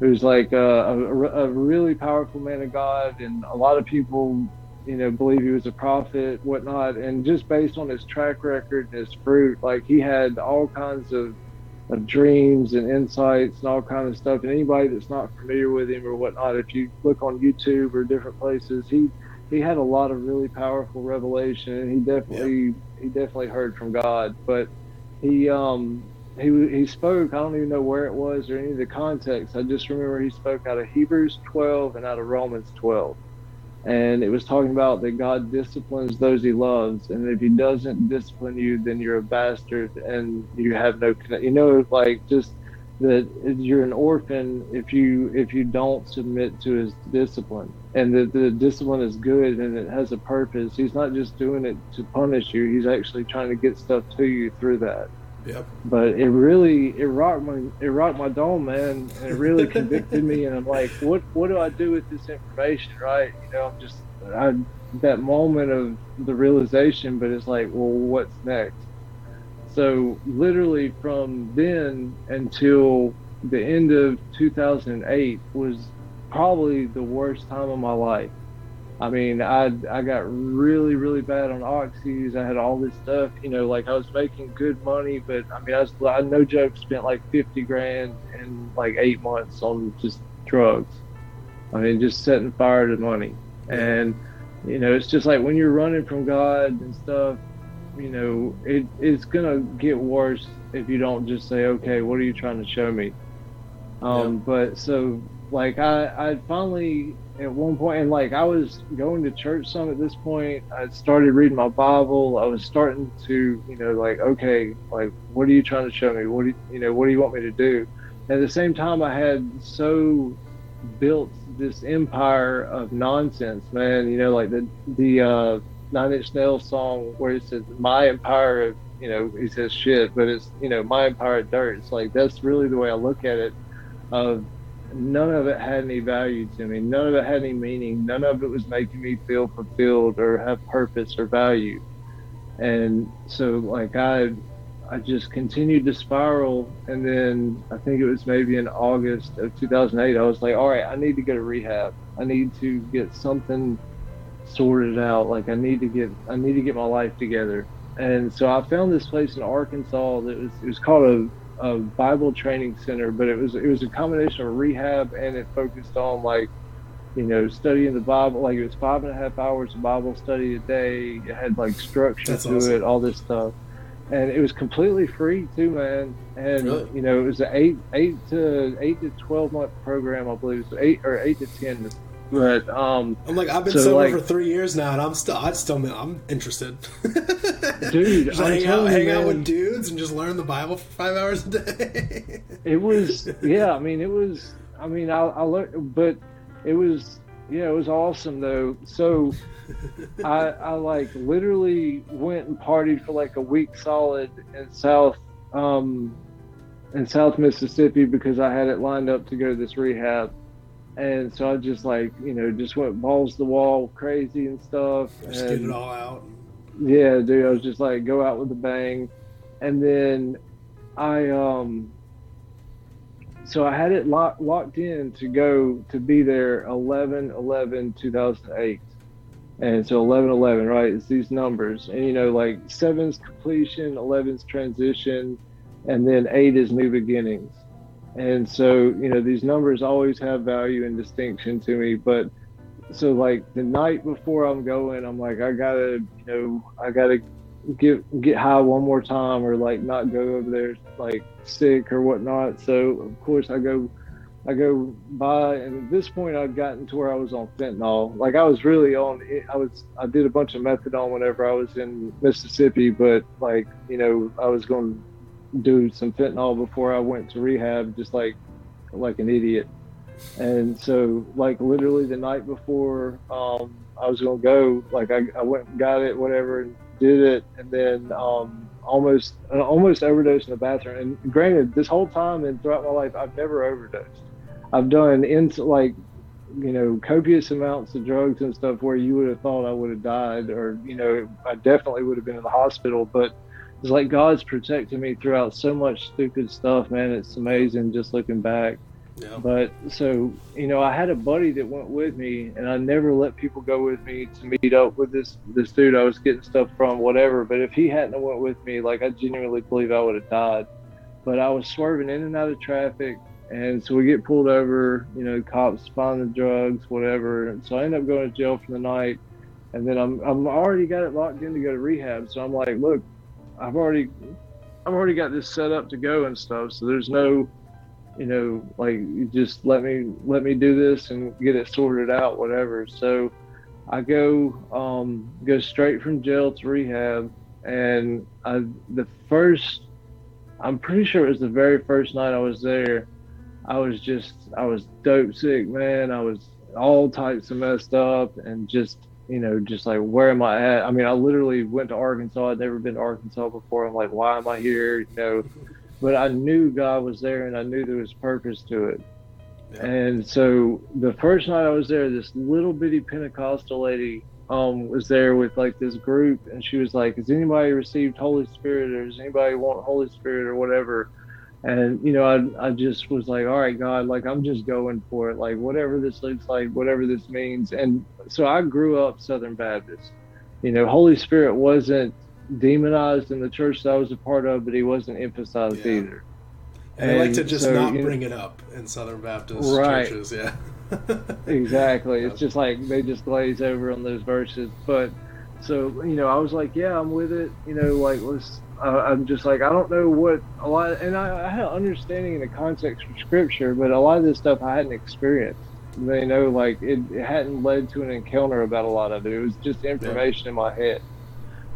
[SPEAKER 2] who's like a, a, a really powerful man of God, and a lot of people, you know, believe he was a prophet, whatnot. And just based on his track record and his fruit, like he had all kinds of of dreams and insights and all kind of stuff. And anybody that's not familiar with him or whatnot, if you look on YouTube or different places, he he had a lot of really powerful revelation, and he definitely yeah. he definitely heard from God. But he um he he spoke. I don't even know where it was or any of the context. I just remember he spoke out of Hebrews 12 and out of Romans 12 and it was talking about that God disciplines those He loves, and if He doesn't discipline you, then you're a bastard and you have no. You know, like just that you're an orphan if you if you don't submit to His discipline, and that the discipline is good and it has a purpose. He's not just doing it to punish you; He's actually trying to get stuff to you through that.
[SPEAKER 1] Yep.
[SPEAKER 2] But it really it rocked my it rocked my dome, man, and it really convicted me. And I'm like, what what do I do with this information, right? You know, I'm just I that moment of the realization, but it's like, well, what's next? So literally from then until the end of 2008 was probably the worst time of my life. I mean, I I got really really bad on oxys. I had all this stuff, you know, like I was making good money, but I mean, I was I no joke spent like fifty grand in like eight months on just drugs. I mean, just setting fire to money, and you know, it's just like when you're running from God and stuff. You know, it it's gonna get worse if you don't just say, okay, what are you trying to show me? Um, yeah. But so like I I finally at one point and like I was going to church some at this point. I started reading my Bible. I was starting to, you know, like, okay, like what are you trying to show me? What do you, you know, what do you want me to do? At the same time I had so built this empire of nonsense, man, you know, like the the uh Nine Inch Nails song where it says my empire of you know, he says shit, but it's you know, my empire of dirt. It's like that's really the way I look at it of none of it had any value to me. None of it had any meaning. None of it was making me feel fulfilled or have purpose or value. And so, like, I, I just continued to spiral. And then I think it was maybe in August of 2008, I was like, all right, I need to go to rehab. I need to get something sorted out. Like, I need to get, I need to get my life together. And so I found this place in Arkansas that was, it was called a a Bible training center, but it was it was a combination of rehab and it focused on like you know studying the Bible. Like it was five and a half hours of Bible study a day. It had like structure That's to awesome. it, all this stuff, and it was completely free too, man. And really? you know it was an eight eight to eight to twelve month program, I believe, so eight or eight to ten but um,
[SPEAKER 1] I'm like I've been so sober like, for three years now, and I'm still I still I'm interested.
[SPEAKER 2] dude,
[SPEAKER 1] just hang out, hang man, out with dudes and just learn the Bible for five hours a day.
[SPEAKER 2] it was yeah. I mean, it was. I mean, I, I learned, but it was yeah, it was awesome though. So I I like literally went and partied for like a week solid in South um in South Mississippi because I had it lined up to go to this rehab. And so I just like, you know, just went balls to the wall crazy and stuff.
[SPEAKER 1] Just
[SPEAKER 2] and,
[SPEAKER 1] get it all out.
[SPEAKER 2] Yeah, dude, I was just like go out with a bang. And then I um so I had it lock, locked in to go to be there 11 11 2008 and so 11 11 right it's these numbers and you know like seven's completion 11's transition and then eight is new beginnings and so you know these numbers always have value and distinction to me but so like the night before i'm going i'm like i gotta you know i gotta get get high one more time or like not go over there like sick or whatnot so of course i go I go by, and at this point, I'd gotten to where I was on fentanyl. Like I was really on. I was. I did a bunch of methadone whenever I was in Mississippi, but like you know, I was going do some fentanyl before I went to rehab, just like like an idiot. And so, like literally the night before um, I was to go, like I, I went and got it, whatever, and did it, and then um, almost almost overdosed in the bathroom. And granted, this whole time and throughout my life, I've never overdosed. I've done into like you know copious amounts of drugs and stuff where you would have thought I would have died or you know I definitely would have been in the hospital but it's like God's protected me throughout so much stupid stuff man it's amazing just looking back yeah. but so you know I had a buddy that went with me and I never let people go with me to meet up with this this dude I was getting stuff from whatever but if he hadn't went with me like I genuinely believe I would have died but I was swerving in and out of traffic and so we get pulled over, you know, cops find the drugs, whatever. And so I end up going to jail for the night. And then I'm I'm already got it locked in to go to rehab. So I'm like, look, I've already I've already got this set up to go and stuff. So there's no, you know, like you just let me let me do this and get it sorted out, whatever. So I go um, go straight from jail to rehab, and I the first I'm pretty sure it was the very first night I was there. I was just I was dope sick, man. I was all types of messed up and just you know just like where am I at? I mean, I literally went to Arkansas. I'd never been to Arkansas before. I'm like, why am I here? You know, but I knew God was there and I knew there was purpose to it. Yeah. And so the first night I was there, this little bitty Pentecostal lady um, was there with like this group, and she was like, "Has anybody received Holy Spirit, or does anybody want Holy Spirit, or whatever?" And you know I, I just was like all right god like i'm just going for it. Like whatever this looks like whatever this means. And so i grew up southern baptist. You know holy spirit wasn't demonized in the church that i was a part of but he wasn't emphasized yeah. either.
[SPEAKER 1] And, and I like to just so, not bring know, it up in southern baptist right. churches yeah.
[SPEAKER 2] Exactly. It's just like they just glaze over on those verses. But so you know i was like yeah i'm with it you know like let's uh, I'm just like I don't know what a lot, and I, I had an understanding in the context of scripture, but a lot of this stuff I hadn't experienced. You know, like it, it hadn't led to an encounter about a lot of it. It was just information yeah. in my head.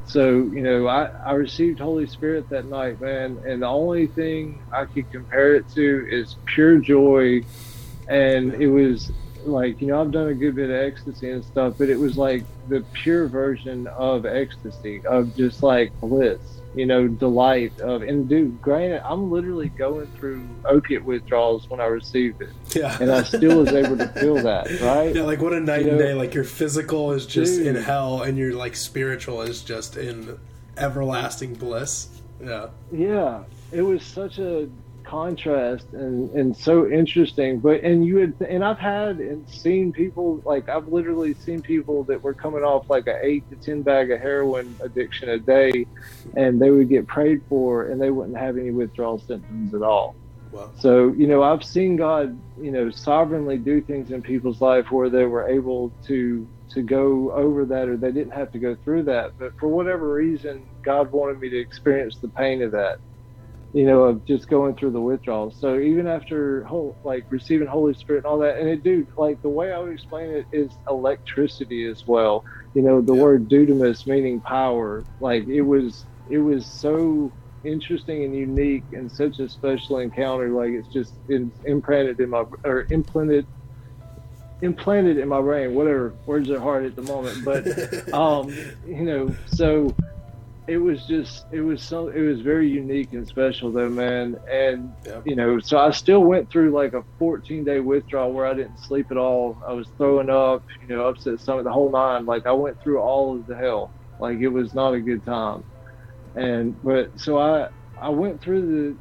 [SPEAKER 2] So you know, I I received Holy Spirit that night, man, and the only thing I could compare it to is pure joy, and it was like you know I've done a good bit of ecstasy and stuff, but it was like the pure version of ecstasy of just like bliss you know, delight of and dude, granted, I'm literally going through opiate withdrawals when I received it. Yeah. And I still was able to feel that, right?
[SPEAKER 1] Yeah, like what a night you and know, day. Like your physical is just dude, in hell and your like spiritual is just in everlasting bliss. Yeah.
[SPEAKER 2] Yeah. It was such a contrast and and so interesting but and you had and i've had and seen people like i've literally seen people that were coming off like a eight to ten bag of heroin addiction a day and they would get prayed for and they wouldn't have any withdrawal symptoms at all wow. so you know i've seen god you know sovereignly do things in people's life where they were able to to go over that or they didn't have to go through that but for whatever reason god wanted me to experience the pain of that you know, of just going through the withdrawals. So even after whole, like receiving Holy Spirit and all that, and it do like the way I would explain it is electricity as well. You know, the yeah. word dunamis meaning power. Like it was, it was so interesting and unique and such a special encounter. Like it's just it's implanted in my or implanted implanted in my brain. Whatever words are hard at the moment, but um, you know, so it was just it was so it was very unique and special though man. And yep. you know so i still went through like a 14 day withdrawal where i didn't sleep at all. I was throwing up you know upset stomach the whole nine. Like i went through all of the hell. Like it was not a good time. And but so i i went through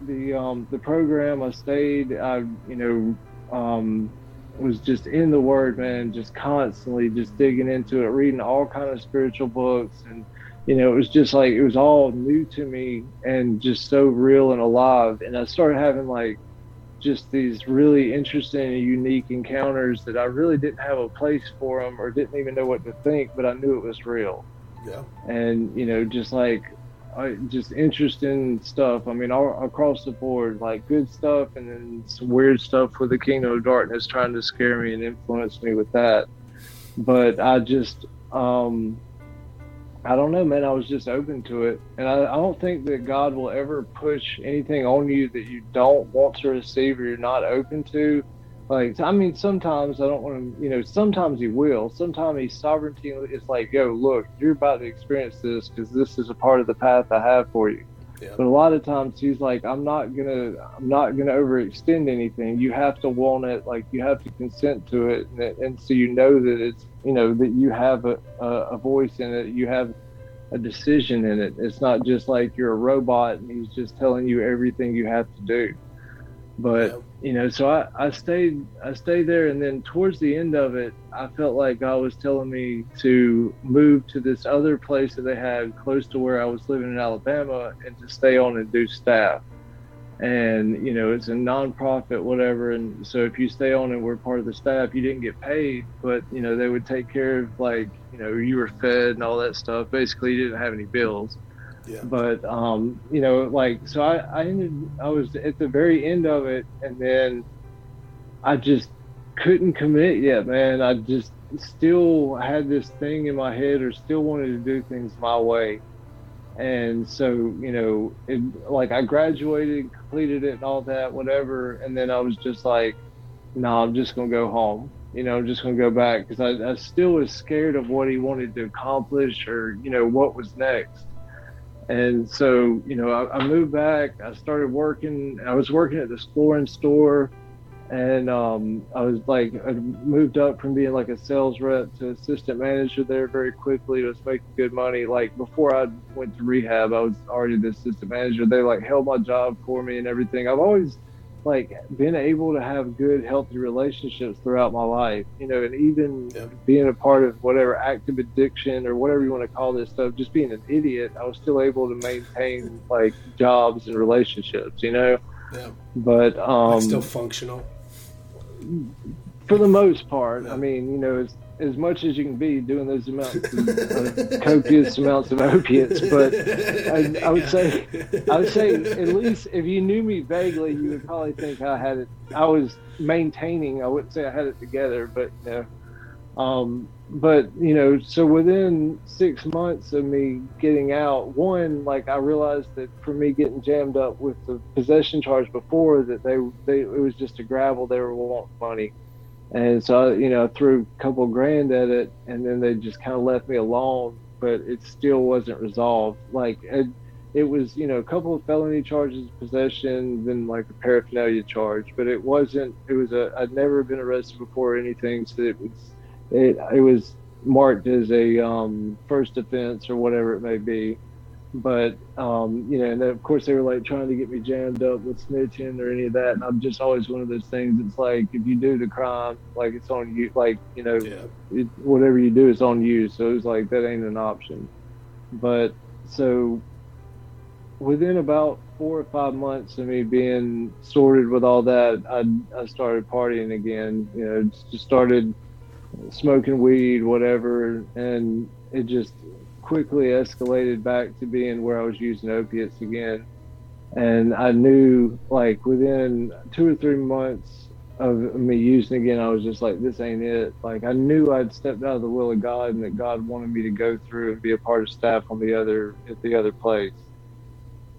[SPEAKER 2] the the um the program. I stayed i you know um was just in the word man just constantly just digging into it reading all kind of spiritual books and you know, it was just like it was all new to me and just so real and alive. And I started having like just these really interesting and unique encounters that I really didn't have a place for them or didn't even know what to think, but I knew it was real.
[SPEAKER 1] Yeah.
[SPEAKER 2] And you know, just like I, just interesting stuff. I mean, all across the board, like good stuff, and then some weird stuff with the Kingdom of Darkness trying to scare me and influence me with that. But I just, um, I don't know, man. I was just open to it, and I, I, don't think that God will ever push anything on you that you don't want to receive or you're not open to. Like, I mean, sometimes I don't want to, you know, sometimes He will. Sometimes He's sovereignty is like, yo, look, you're about to experience this because this is a part of the path I have for you. Yeah. But a lot of times He's like, I'm not gonna, I'm not gonna overextend anything. You have to want it, like you have to consent to it, and, and so you know that it's you know that you have a, a, voice in it you have a decision in it. It's not just like you're a robot and he's just telling you everything you have to do. But you know so I, I stayed i stayed there and then towards the end of it i felt like god was telling me to move to this other place that they had close to where i was living in alabama and to stay on and do staff and you know it's a nonprofit whatever and so if you stay on and were part of the staff you didn't get paid but you know they would take care of like you know you were fed and all that stuff. Basically you didn't have any bills. Yeah. but um you know like so i i ended i was at the very end of it and then i just couldn't commit yet man. I just still had this thing in my head or still wanted to do things my way and so you know it, like i graduated completed it and all that whatever. And then i was just like no nah, i'm just gonna go home. You know i'm just gonna go back. Because I, I still was scared of what he wanted to accomplish or you know what was next. And so you know I, I moved back. I started working. I was working at the flooring store and um, I was like, I moved up from being like a sales rep to assistant manager there very quickly. I was making good money. Like before I went to rehab, I was already the assistant manager. They like held my job for me and everything. I've always like been able to have good, healthy relationships throughout my life, you know, and even yeah. being a part of whatever active addiction or whatever you want to call this stuff, just being an idiot, I was still able to maintain like jobs and relationships, you know. Yeah. But um, like
[SPEAKER 1] still functional
[SPEAKER 2] for the most part. I mean, you know, as as much as you can be doing those amounts of uh, copious amounts of opiates. But I, I, would say, I would say, at least if you knew me vaguely, you would probably think I had it. I was maintaining. I wouldn't say I had it together, but you know. Um, but you know, so within six months of me getting out, one like I realized that for me getting jammed up with the possession charge before that they they it was just a gravel they were wanting money, and so you know I threw a couple grand at it, and then they just kind of left me alone, but it still wasn't resolved. Like it, it was you know a couple of felony charges, possession, then like a paraphernalia charge, but it wasn't. It was a I'd never been arrested before or anything, so it was it, it was marked as a um, first offense or whatever it may be. But um, you know, and of course they were like trying to get me jammed up with snitching or any of that. And I'm just always one of those things. It's like if you do the crime, like it's on you. Like you know, yeah. it, whatever you do, it's on you. So it's like that ain't an option. But so within about four or five months of me being sorted with all that, I I started partying again. You know, just started smoking weed, whatever, and it just quickly escalated back to being where I was using opiates again. And I knew, like, within two or three months of me using again, I was just like, this ain't it. Like, I knew I'd stepped out of the will of God and that God wanted me to go through and be a part of staff on the other, at the other place.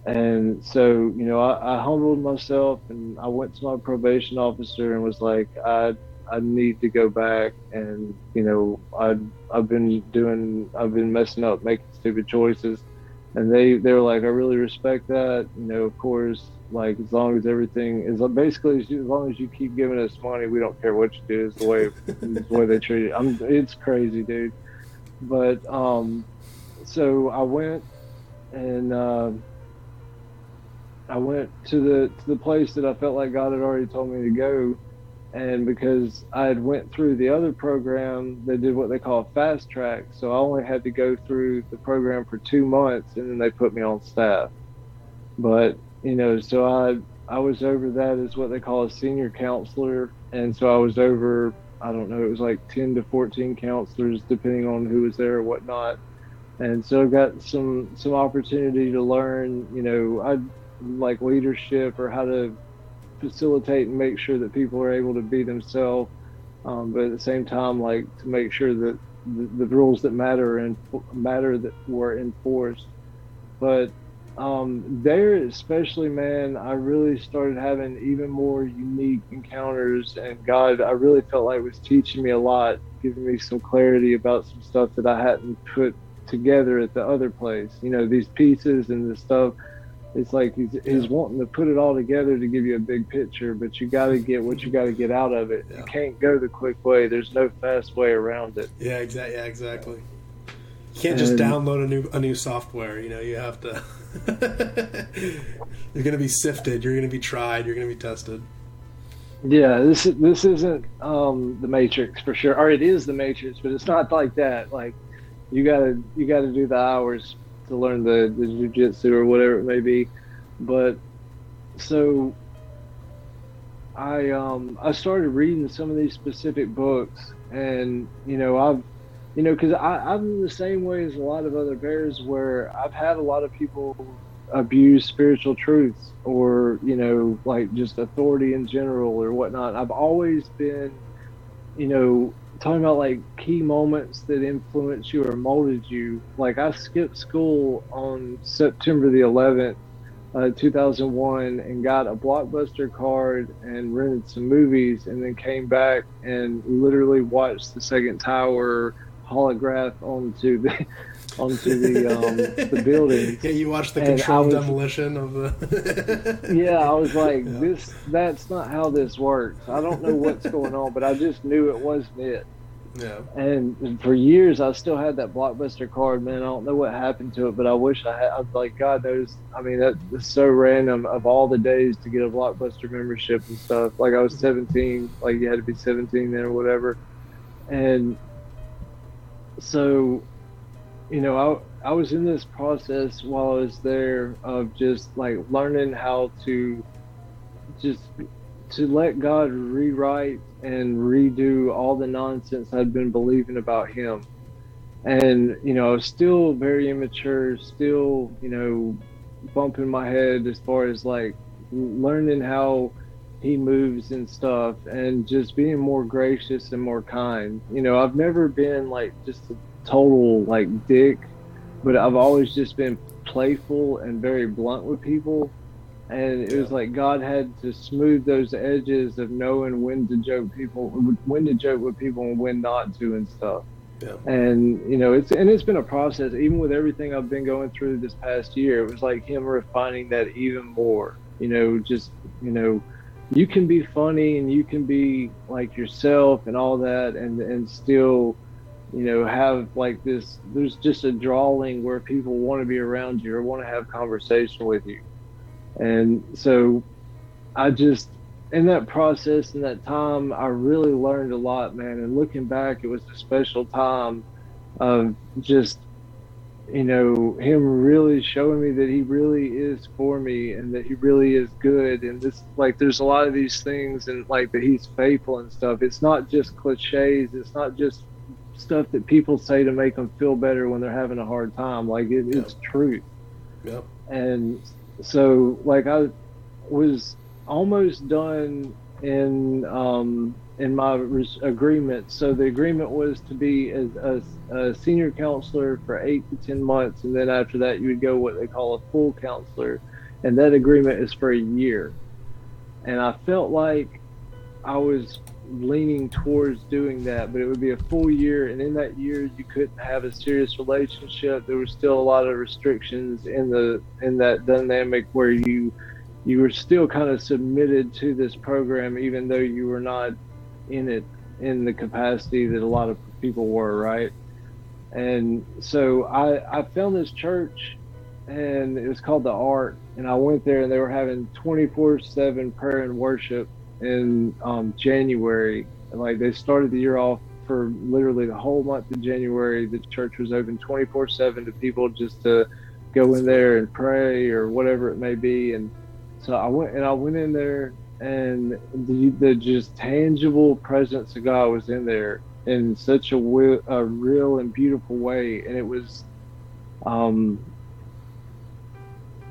[SPEAKER 2] And so, you know, I, I humbled myself and I went to my probation officer and was like, I I need to go back and you know I I've been doing I've been messing up making stupid choices and they they were like, I really respect that. You know, of course, like as long as everything is basically as long as you keep giving us money, we don't care what you do. Is the way the way they treat it. I'm it's crazy, dude. But um, so I went and uh, I went to the to the place that I felt like God had already told me to go and because I had went through the other program, they did what they call fast track. So I only had to go through the program for two months, and then they put me on staff. But you know, so I I was over that as what they call a senior counselor, and so I was over I don't know it was like ten to fourteen counselors depending on who was there or whatnot. And so I got some some opportunity to learn, you know, I like leadership or how to facilitate and make sure that people are able to be themselves, um, but at the same time, like to make sure that the, the rules that matter and matter that were enforced. But um, there, especially, man, I really started having even more unique encounters, and God, I really felt like was teaching me a lot, giving me some clarity about some stuff that I hadn't put together at the other place. You know, these pieces and the stuff it's like he's, he's wanting to put it all together to give you a big picture, but you got to get what you got to get out of it. Yeah. You can't go the quick way. There's no fast way around it.
[SPEAKER 1] Yeah, exactly. Yeah, exactly. You can't just download a new a new software. You know, you have to. you're going to be sifted. You're going to be tried. You're going to be tested.
[SPEAKER 2] Yeah, this this isn't um, the Matrix for sure, or it is the Matrix, but it's not like that. Like you gotta you gotta do the hours to learn the the jujitsu or whatever it may be. But so I um I started reading some of these specific books, and you know I've you know because I'm the same way as a lot of other bears where I've had a lot of people abuse spiritual truths or you know like just authority in general or whatnot. I've always been you know talking about like key moments that influenced you or molded you. Like I skipped school on September the 11th, uh, 2001, and got a blockbuster card and rented some movies, and then came back and literally watched the second tower holograph onto the onto the um, the building.
[SPEAKER 1] Yeah, you watched the controlled was, demolition of the.
[SPEAKER 2] yeah, I was like, yeah. this. That's not how this works. I don't know what's going on, but I just knew it wasn't it.
[SPEAKER 1] Yeah.
[SPEAKER 2] And for years, I still had that blockbuster card, man. I don't know what happened to it, but I wish I had. I was like, God knows. I mean, that's so random. Of all the days to get a blockbuster membership and stuff, like I was 17, like you had to be 17 then or whatever, and so you know, I I was in this process while I was there of just like learning how to just to let God rewrite and redo all the nonsense I'd been believing about Him. And, you know, I was still very immature, still, you know, bumping my head as far as like learning how He moves and stuff and just being more gracious and more kind. You know, I've never been like just total like dick, but I've always just been playful and very blunt with people. And it was like God had to smooth those edges of knowing when to joke people, when to joke with people, and when not to, and stuff.
[SPEAKER 1] Yeah.
[SPEAKER 2] And you know, it's and it's been a process. Even with everything I've been going through this past year, it was like him refining that even more. You know, just you know, you can be funny and you can be like yourself and all that, and and still you know, have like this, there's just a drawing where people want to be around you or want to have conversation with you. And so I just, in that process, in that time, I really learned a lot, man. And looking back, it was a special time of just, you know, him really showing me that he really is for me and that he really is good. And this, like, there's a lot of these things and like that he's faithful and stuff. It's not just cliches. It's not just stuff that people say to make them feel better when they're having a hard time. Like it, it's truth.
[SPEAKER 1] Yep.
[SPEAKER 2] And so, like I was almost done in um, in my res- agreement. So the agreement was to be a, a, a, senior counselor for eight to ten months, and then after that, you would go what they call a full counselor, and that agreement is for a year. And I felt like I was leaning towards doing that, but it would be a full year, and in that year you couldn't have a serious relationship. There was still a lot of restrictions in the in that dynamic where you you were still kind of submitted to this program, even though you were not in it in the capacity that a lot of people were, right? And so I I found this church, and it was called the Ark, and I went there, and they were having 24/7 prayer and worship in um, January. And like they started the year off for literally the whole month of January. The church was open 24 7 to people just to go in there and pray or whatever it may be. And so I went and I went in there and the, the just tangible presence of God was in there in such a, a real and beautiful way. And it was, um,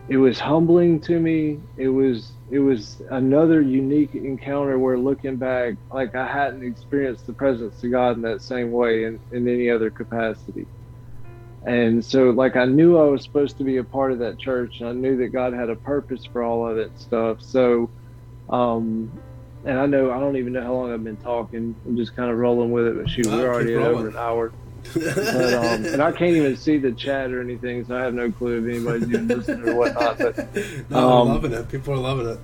[SPEAKER 2] it was humbling to me. It was it was another unique encounter where looking back, like I hadn't experienced the presence of God in that same way in, in any other capacity. And so like I knew I was supposed to be a part of that church and I knew that God had a purpose for all of that stuff. So um and I know I don't even know how long I've been talking. I'm just kind of rolling with it, but shoot, we're already over an hour but, um, and I can't even see the chat or anything, so I have no clue if anybody's even listening or whatnot. But
[SPEAKER 1] no, um, loving it. People are loving it.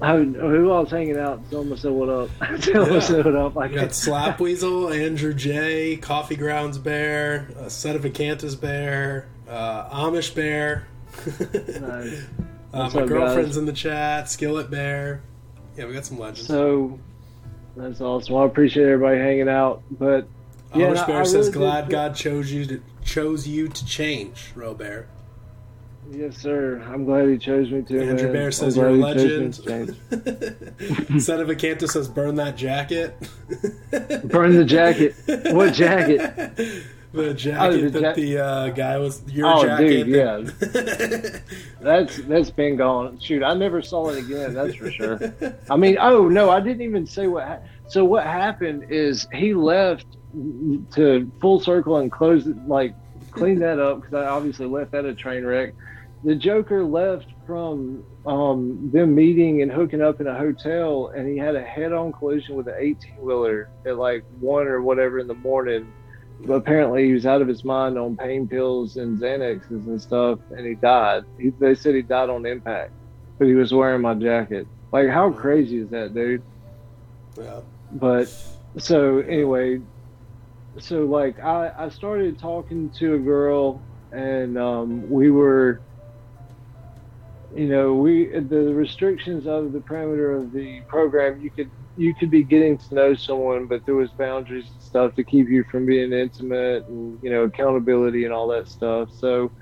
[SPEAKER 2] How, who else hanging out? Tell them say what up. Tell
[SPEAKER 1] say what up. I got Slap Weasel, Andrew J, Coffee Grounds Bear, a set of Acanthus Bear, uh, Amish Bear. nice. uh, my up, girlfriend's guys? in the chat. Skillet Bear. Yeah, we got some legends.
[SPEAKER 2] So that's awesome. Well, I appreciate everybody hanging out, but
[SPEAKER 1] yeah, Amish Bear says, "Glad God chose you to chose you to change, Robert."
[SPEAKER 2] Yes, sir. I'm glad he chose me to.
[SPEAKER 1] Andrew man. Bear says you're a legend. Son of a Canto says, "Burn that jacket."
[SPEAKER 2] Burn the jacket. What jacket?
[SPEAKER 1] The jacket oh, the that the uh, guy was your oh, jacket.
[SPEAKER 2] dude, yeah. that's that's been gone. Shoot, I never saw it again. That's for sure. I mean, oh no, I didn't even say what. Ha- so what happened is he left to full circle and close it, like clean that up because I obviously left that a train wreck. The Joker left from um, them meeting and hooking up in a hotel, and he had a head-on collision with an 18-wheeler at like one or whatever in the morning. But apparently, he was out of his mind on pain pills and Xanaxes and stuff, and he died. He, they said he died on impact, but he was wearing my jacket. Like, how crazy is that, dude? Yeah. But so anyway, so like I, I started talking to a girl and um, we were you know we the restrictions of the parameter of the program you could you could be getting to know someone but there was boundaries and stuff to keep you from being intimate and you know accountability and all that stuff. So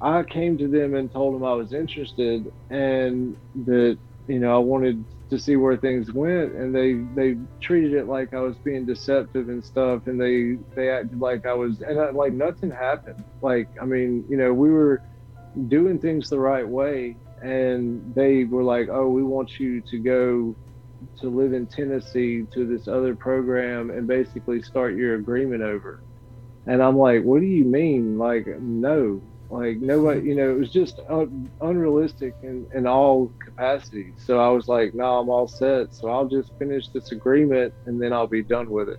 [SPEAKER 2] i came to them and told them i was interested and that you know i wanted to see where things went and they they treated it like I was being deceptive and stuff and they they acted like I was and I, like nothing happened. Like I mean you know we were doing things the right way and they were like oh we want you to go to live in Tennessee to this other program and basically start your agreement over. And I'm like what do you mean? Like no like nobody, you know, it was just un- unrealistic in, in all capacities. So I was like, no, I'm all set. So I'll just finish this agreement and then I'll be done with it.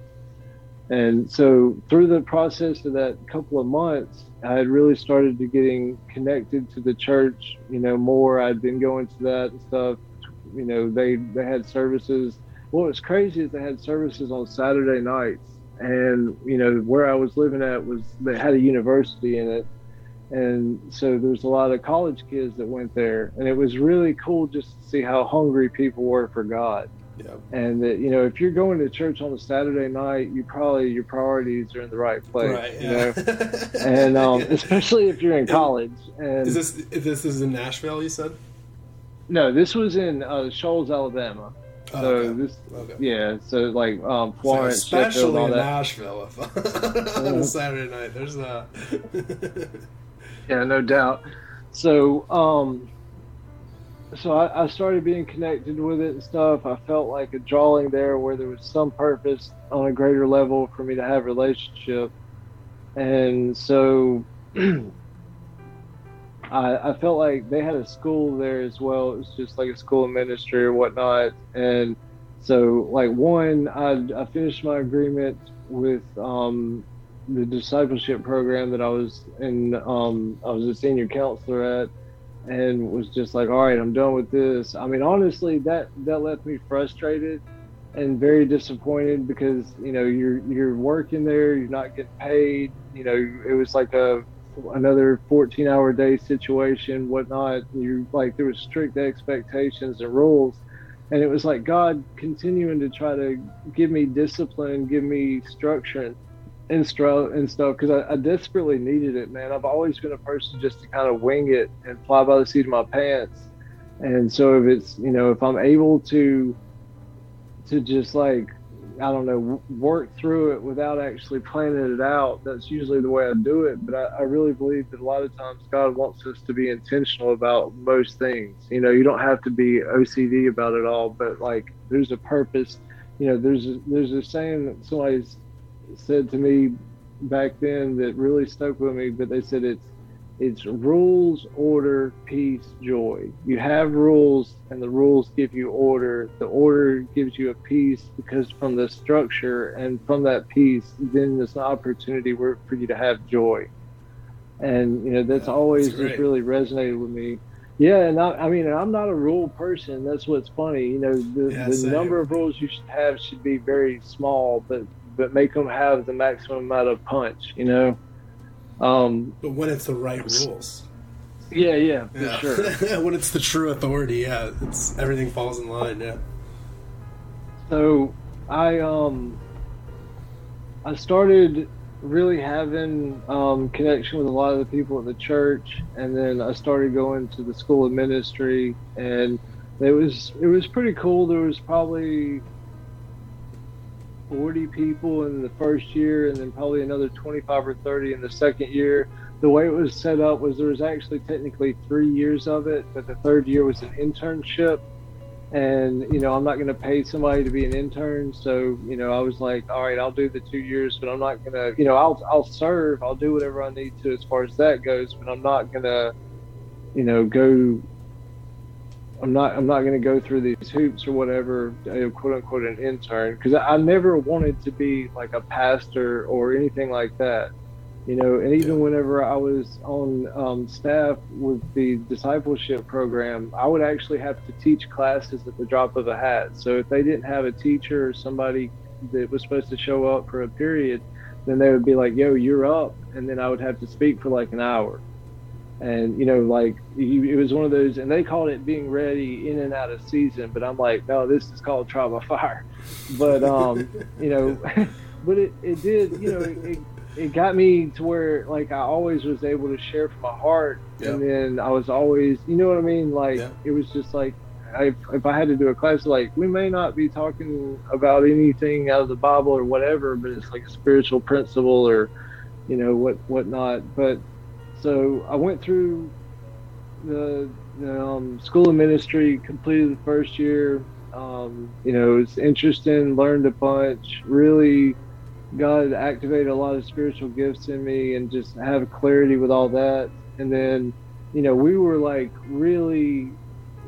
[SPEAKER 2] And so through the process of that couple of months, I had really started to getting connected to the church, you know, more. I'd been going to that and stuff. You know, they they had services. What was crazy is they had services on Saturday nights, and you know where I was living at was they had a university in it, and so there's a lot of college kids that went there and it was really cool just to see how hungry people were for god yeah. and that you know if you're going to church on a saturday night you probably your priorities are in the right place right, yeah. you know and um, especially if you're in college and
[SPEAKER 1] is this this is in nashville you said
[SPEAKER 2] no this was in uh, shoals alabama oh, so okay. this, okay. yeah, so like um, Florence,
[SPEAKER 1] so especially in Nashville, on a Saturday night, there's that.
[SPEAKER 2] Yeah, no doubt. So, um, so I, I, started being connected with it and stuff. I felt like a drawing there where there was some purpose on a greater level for me to have relationship. And so I, I felt like they had a school there as well. It was just like a school of ministry or whatnot. And So, like one, I, I finished my agreement with um, the discipleship program that I was in. Um, I was a senior counselor at, and was just like, all right, I'm done with this. I mean, honestly, that that left me frustrated and very disappointed because you know you're you're working there, you're not getting paid. You know, it was like a another 14 hour day situation, whatnot. You like there was strict expectations and rules, and it was like God continuing to try to give me discipline, give me structure and, and stuff because I, I, desperately needed it, man. I've always been a person just to kind of wing it and fly by the seat of my pants. And so if it's you know if I'm able to to just like I don't know work through it without actually planning it out. That's usually the way I do it. But I, I, really believe that a lot of times God wants us to be intentional about most things. You know, you don't have to be OCD about it all, but like there's a purpose. You know, there's a, there's a saying that somebody said to me back then that really stuck with me. But they said it's it's rules, order, peace, joy. You have rules, and the rules give you order. The order gives you a peace because from the structure and from that peace, then there's an opportunity for you to have joy. And you know that's yeah, always that's just really resonated with me. Yeah, and I, I, mean, I'm not a rule person. That's what's funny. You know, the, yeah, the number of rules you should have should be very small, but but make them have the maximum amount of punch. You know. Um,
[SPEAKER 1] but when it's the right rules.
[SPEAKER 2] Yeah, yeah, for yeah.
[SPEAKER 1] sure. when it's the true authority, yeah, it's everything falls in line. Yeah.
[SPEAKER 2] So, I um, I started really having um, connection with a lot of the people at the church, and then I started going to the school of ministry, and it was it was pretty cool. There was probably 40 people in the first year and then probably another 25 or 30 in the second year. The way it was set up was there was actually technically three years of it, but the third year was an internship. And, you know, I'm not going to pay somebody to be an intern. So, you know, I was like, all right, I'll do the two years, but I'm not going to, you know, I'll, I'll serve, I'll do whatever I need to as far as that goes, but I'm not going to, you know, go I'm not I'm not going to go through these hoops or whatever, quote unquote, an intern, because I, I, never wanted to be like a pastor or anything like that, you know. And even whenever I was on um, staff with the discipleship program, I would actually have to teach classes at the drop of a hat. So if they didn't have a teacher or somebody that was supposed to show up for a period, then they would be like, "Yo, you're up," and then I would have to speak for like an hour and you know like it was one of those and they called it being ready in and out of season but i'm like no this is called trial by fire but um you know but it, it did you know it, it got me to where like i always was able to share from my heart yeah. and then i was always you know what i mean like yeah. it was just like I, if I had to do a class, like we may not be talking about anything out of the Bible or whatever, but it's like a spiritual principle or, you know, what whatnot. But so I went through the, um, school of ministry, completed the first year. Um, you know, it was interesting, learned a bunch, really God activated a lot of spiritual gifts in me and just have clarity with all that. And then, you know, we were like really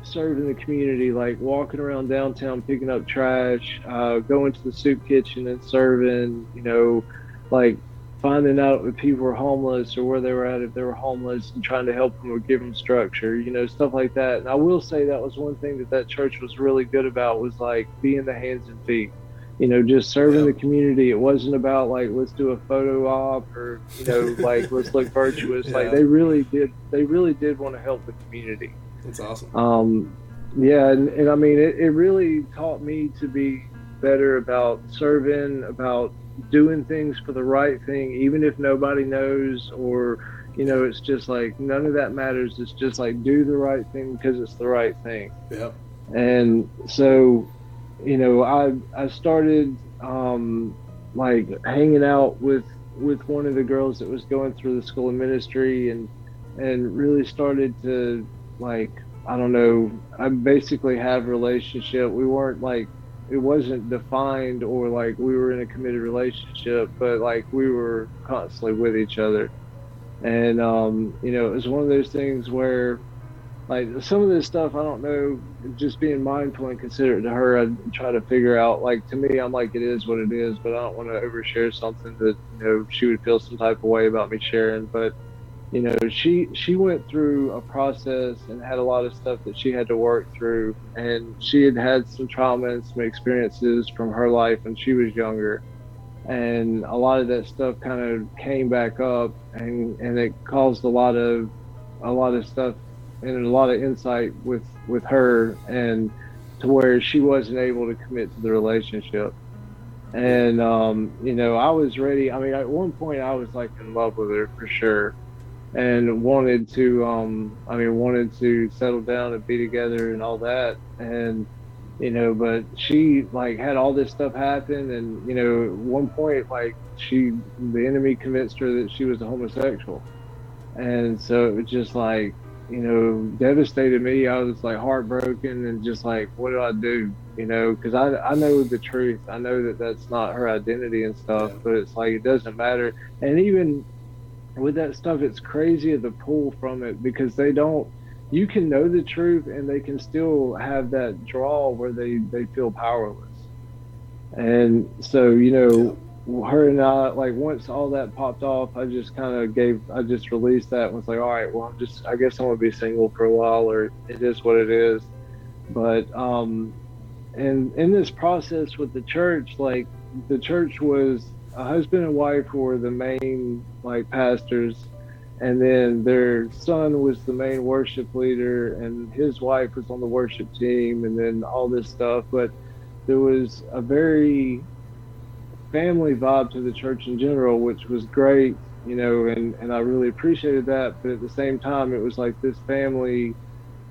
[SPEAKER 2] serving the community, like walking around downtown, picking up trash, uh, going to the soup kitchen and serving, you know, like finding out if people were homeless or where they were at if they were homeless and trying to help them or give them structure you know stuff like that. And i will say that was one thing that that church was really good about was like being the hands and feet you know just serving yeah. the community. It wasn't about like let's do a photo op or you know like let's look virtuous. Yeah. like they really did they really did want to help the community.
[SPEAKER 1] That's awesome.
[SPEAKER 2] Um yeah and, and i mean it, it really taught me to be better about serving about doing things for the right thing, even if nobody knows or you know, it's just like none of that matters. It's just like do the right thing because it's the right thing.
[SPEAKER 1] Yeah.
[SPEAKER 2] And so, you know, I I started um, like hanging out with with one of the girls that was going through the school of ministry and and really started to like I don't know. I basically have a relationship. We weren't like it wasn't defined or like we were in a committed relationship, but like we were constantly with each other. And um, you know, it was one of those things where like some of this stuff I don't know. Just being mindful and considerate to her, I try to figure out. Like to me, I'm like it is what it is, but I don't want to overshare something that you know she would feel some type of way about me sharing. But you know, she she went through a process and had a lot of stuff that she had to work through, and she had had some trauma and some experiences from her life when she was younger, and a lot of that stuff kind of came back up, and and it caused a lot of a lot of stuff and a lot of insight with with her and to where she wasn't able to commit to the relationship. And um, you know i was ready. I mean at one point i was like in love with her for sure and wanted to um, i mean wanted to settle down and be together and all that and you know but she like had all this stuff happen and you know at one point like she the enemy convinced her that she was a homosexual and so it was just like you know, devastated me. I was like heartbroken and just like, what do I do? You know, because I, I know the truth. I know that that's not her identity and stuff, but it's like, it doesn't matter. And even with that stuff, it's crazy the pull from it because they don't, you can know the truth and they can still have that draw where they, they feel powerless. And so, you know, her and I, like once all that popped off, I just kind of gave, I just released that and was like, all right, well, I'm just, I guess I'm gonna be single for a while, or it is what it is. But, um, and in this process with the church, like the church was a husband and wife were the main like pastors, and then their son was the main worship leader, and his wife was on the worship team, and then all this stuff. But there was a very family vibe to the church in general, which was great, you know, and, and I really appreciated that. But at the same time, it was like this family,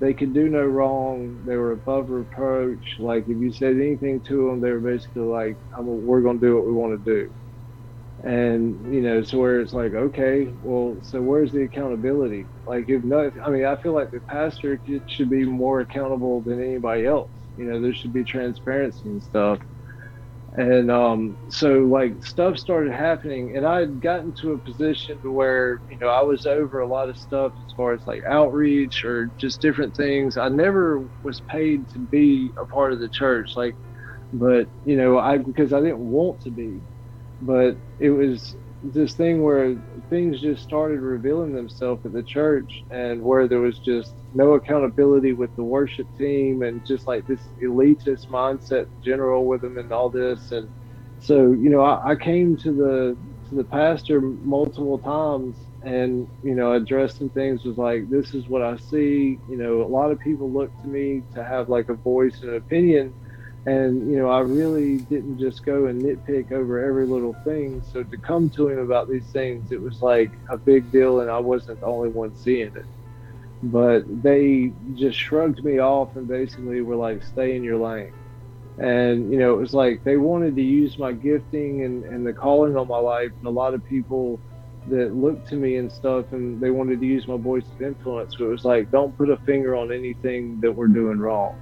[SPEAKER 2] they could do no wrong. They were above reproach. Like if you said anything to them, they were basically like, we're going to do what we want to do. And, you know, so where it's like, okay, well, so where's the accountability? Like if not, I mean, I feel like the pastor should be more accountable than anybody else. You know, there should be transparency and stuff and um, so like stuff started happening and i had gotten to a position where you know i was over a lot of stuff as far as like outreach or just different things i never was paid to be a part of the church like but you know i because i didn't want to be but it was this thing where things just started revealing themselves at the church and where there was just no accountability with the worship team and just like this elitist mindset general with them and all this. And so you know I, I came to the to the pastor multiple times and you know addressing things was like this is what i see. You know a lot of people look to me to have like a voice and an opinion and, you know, I really didn't just go and nitpick over every little thing. So to come to him about these things, it was like a big deal, and I wasn't the only one seeing it. But they just shrugged me off and basically were like, stay in your lane. And, you know, it was like they wanted to use my gifting and, and the calling on my life. And a lot of people that looked to me and stuff, and they wanted to use my voice of influence. But it was like, don't put a finger on anything that we're doing wrong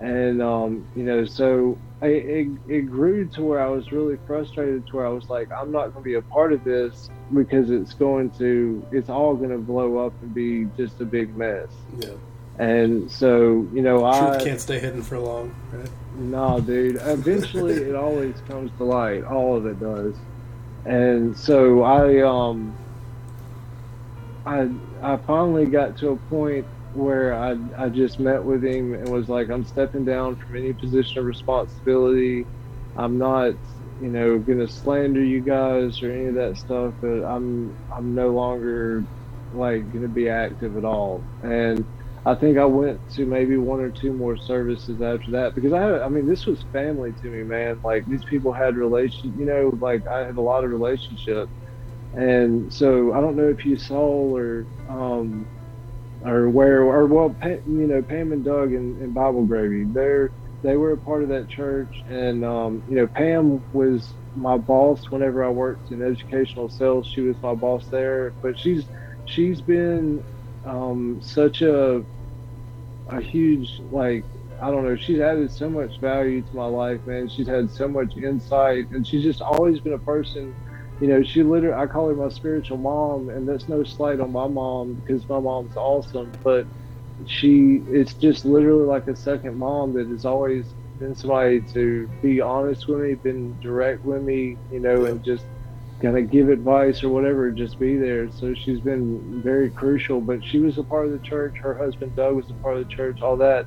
[SPEAKER 2] and um, you know, so I, it, it grew to where I was really frustrated to where I was like, I'm not going to be a part of this because it's going to, it's all going to blow up and be just a big mess. Yeah. And so, you know,
[SPEAKER 1] Truth
[SPEAKER 2] I
[SPEAKER 1] can't stay hidden for long, right?
[SPEAKER 2] No, dude. Eventually, it always comes to light. All of it does. And so I, um, I, I finally got to a point where I, I just met with him and was like, I'm stepping down from any position of responsibility. I'm not, you know, gonna slander you guys or any of that stuff, but I'm I'm no longer like gonna be active at all. And I think I went to maybe one or two more services after that because I had, I mean, this was family to me, man. Like these people had relation, you know, like I had a lot of relationship. And so I don't know if you saw or, um, or where, or well, you know, Pam and Doug and, and Bible Gravy, they're they were a part of that church, and um, you know, Pam was my boss whenever I worked in educational sales. She was my boss there, but she's she's been um, such a a huge like I don't know. She's added so much value to my life, man. She's had so much insight, and she's just always been a person you know, she literally, I call her my spiritual mom, and that's no slight on my mom because my mom's awesome. But she it's just literally like a second mom that has always been somebody to be honest with me, been direct with me, you know, and just kind of give advice or whatever, just be there. So she's been very crucial. But she was a part of the church. Her husband Doug was a part of the church. All that,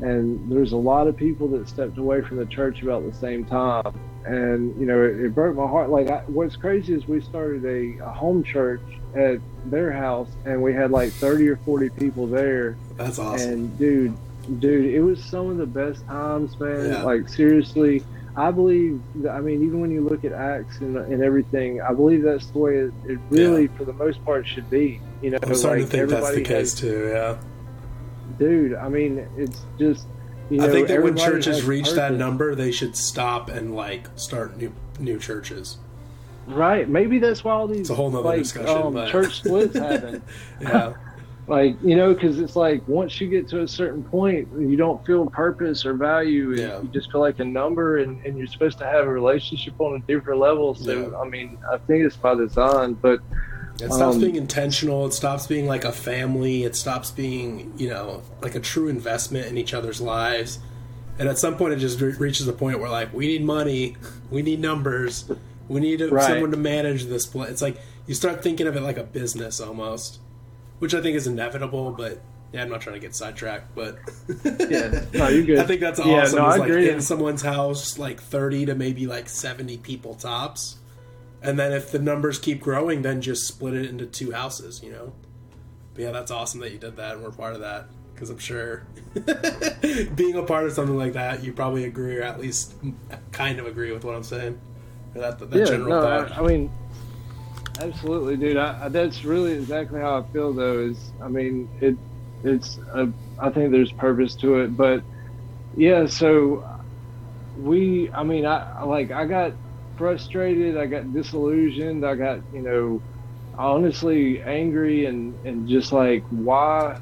[SPEAKER 2] and there's a lot of people that stepped away from the church about the same time. And you know, it, it broke my heart. Like, I, what's crazy is we started a, a home church at their house, and we had like 30 or 40 people there.
[SPEAKER 1] That's awesome.
[SPEAKER 2] And dude, dude, it was some of the best times, man. Yeah. Like seriously, I believe. I mean, even when you look at Acts and, and everything, I believe that's the way it, it really, yeah. for the most part, should be. You know,
[SPEAKER 1] I'm starting like, to think that's the case has, too. Yeah,
[SPEAKER 2] dude. I mean, it's just. You know,
[SPEAKER 1] I think that when churches reach that number, they should stop and like start new new churches.
[SPEAKER 2] Right. Maybe that's why all these
[SPEAKER 1] it's a whole like, discussion, um,
[SPEAKER 2] but... church splits happen.
[SPEAKER 1] yeah.
[SPEAKER 2] like you know, because it's like once you get to a certain point, you don't feel purpose or value, and yeah. you just feel like a number, and, and you're supposed to have a relationship on a different level. So yeah. I mean, I think it's by design, but.
[SPEAKER 1] It stops um, being intentional. It stops being like a family. It stops being, you know, like a true investment in each other's lives. And at some point, it just re- reaches a point where, like, we need money, we need numbers, we need right. someone to manage this place. It's like you start thinking of it like a business almost, which I think is inevitable. But yeah, I'm not trying to get sidetracked, but
[SPEAKER 2] yeah, no, you're good.
[SPEAKER 1] I think that's awesome. Yeah, no, I like agree. in someone's house, like 30 to maybe like 70 people tops, and then if the numbers keep growing, then just split it into two houses. You know. But yeah, that's awesome that you did that, and we're part of that because I'm sure being a part of something like that, you probably agree or at least kind of agree with what I'm saying. That, that
[SPEAKER 2] yeah, general no, thought. I, I, mean, absolutely, dude. I, that's really exactly how I feel. Though is, I mean, it, it's. A, I think there's purpose to it, but yeah. So we, I mean, I like I got frustrated. I got disillusioned. I got you know, honestly angry and and just like why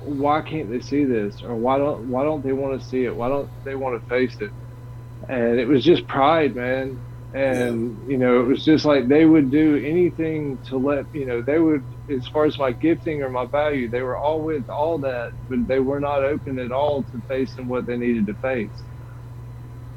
[SPEAKER 2] why can't they see this or why don't why don't they want to see it why don't they want to face it and it was just pride, man. And yeah. you know, it was just like they would do anything to let you know they would, as far as my gifting or my value, they were all with all that, but they were not open at all to facing what they needed to face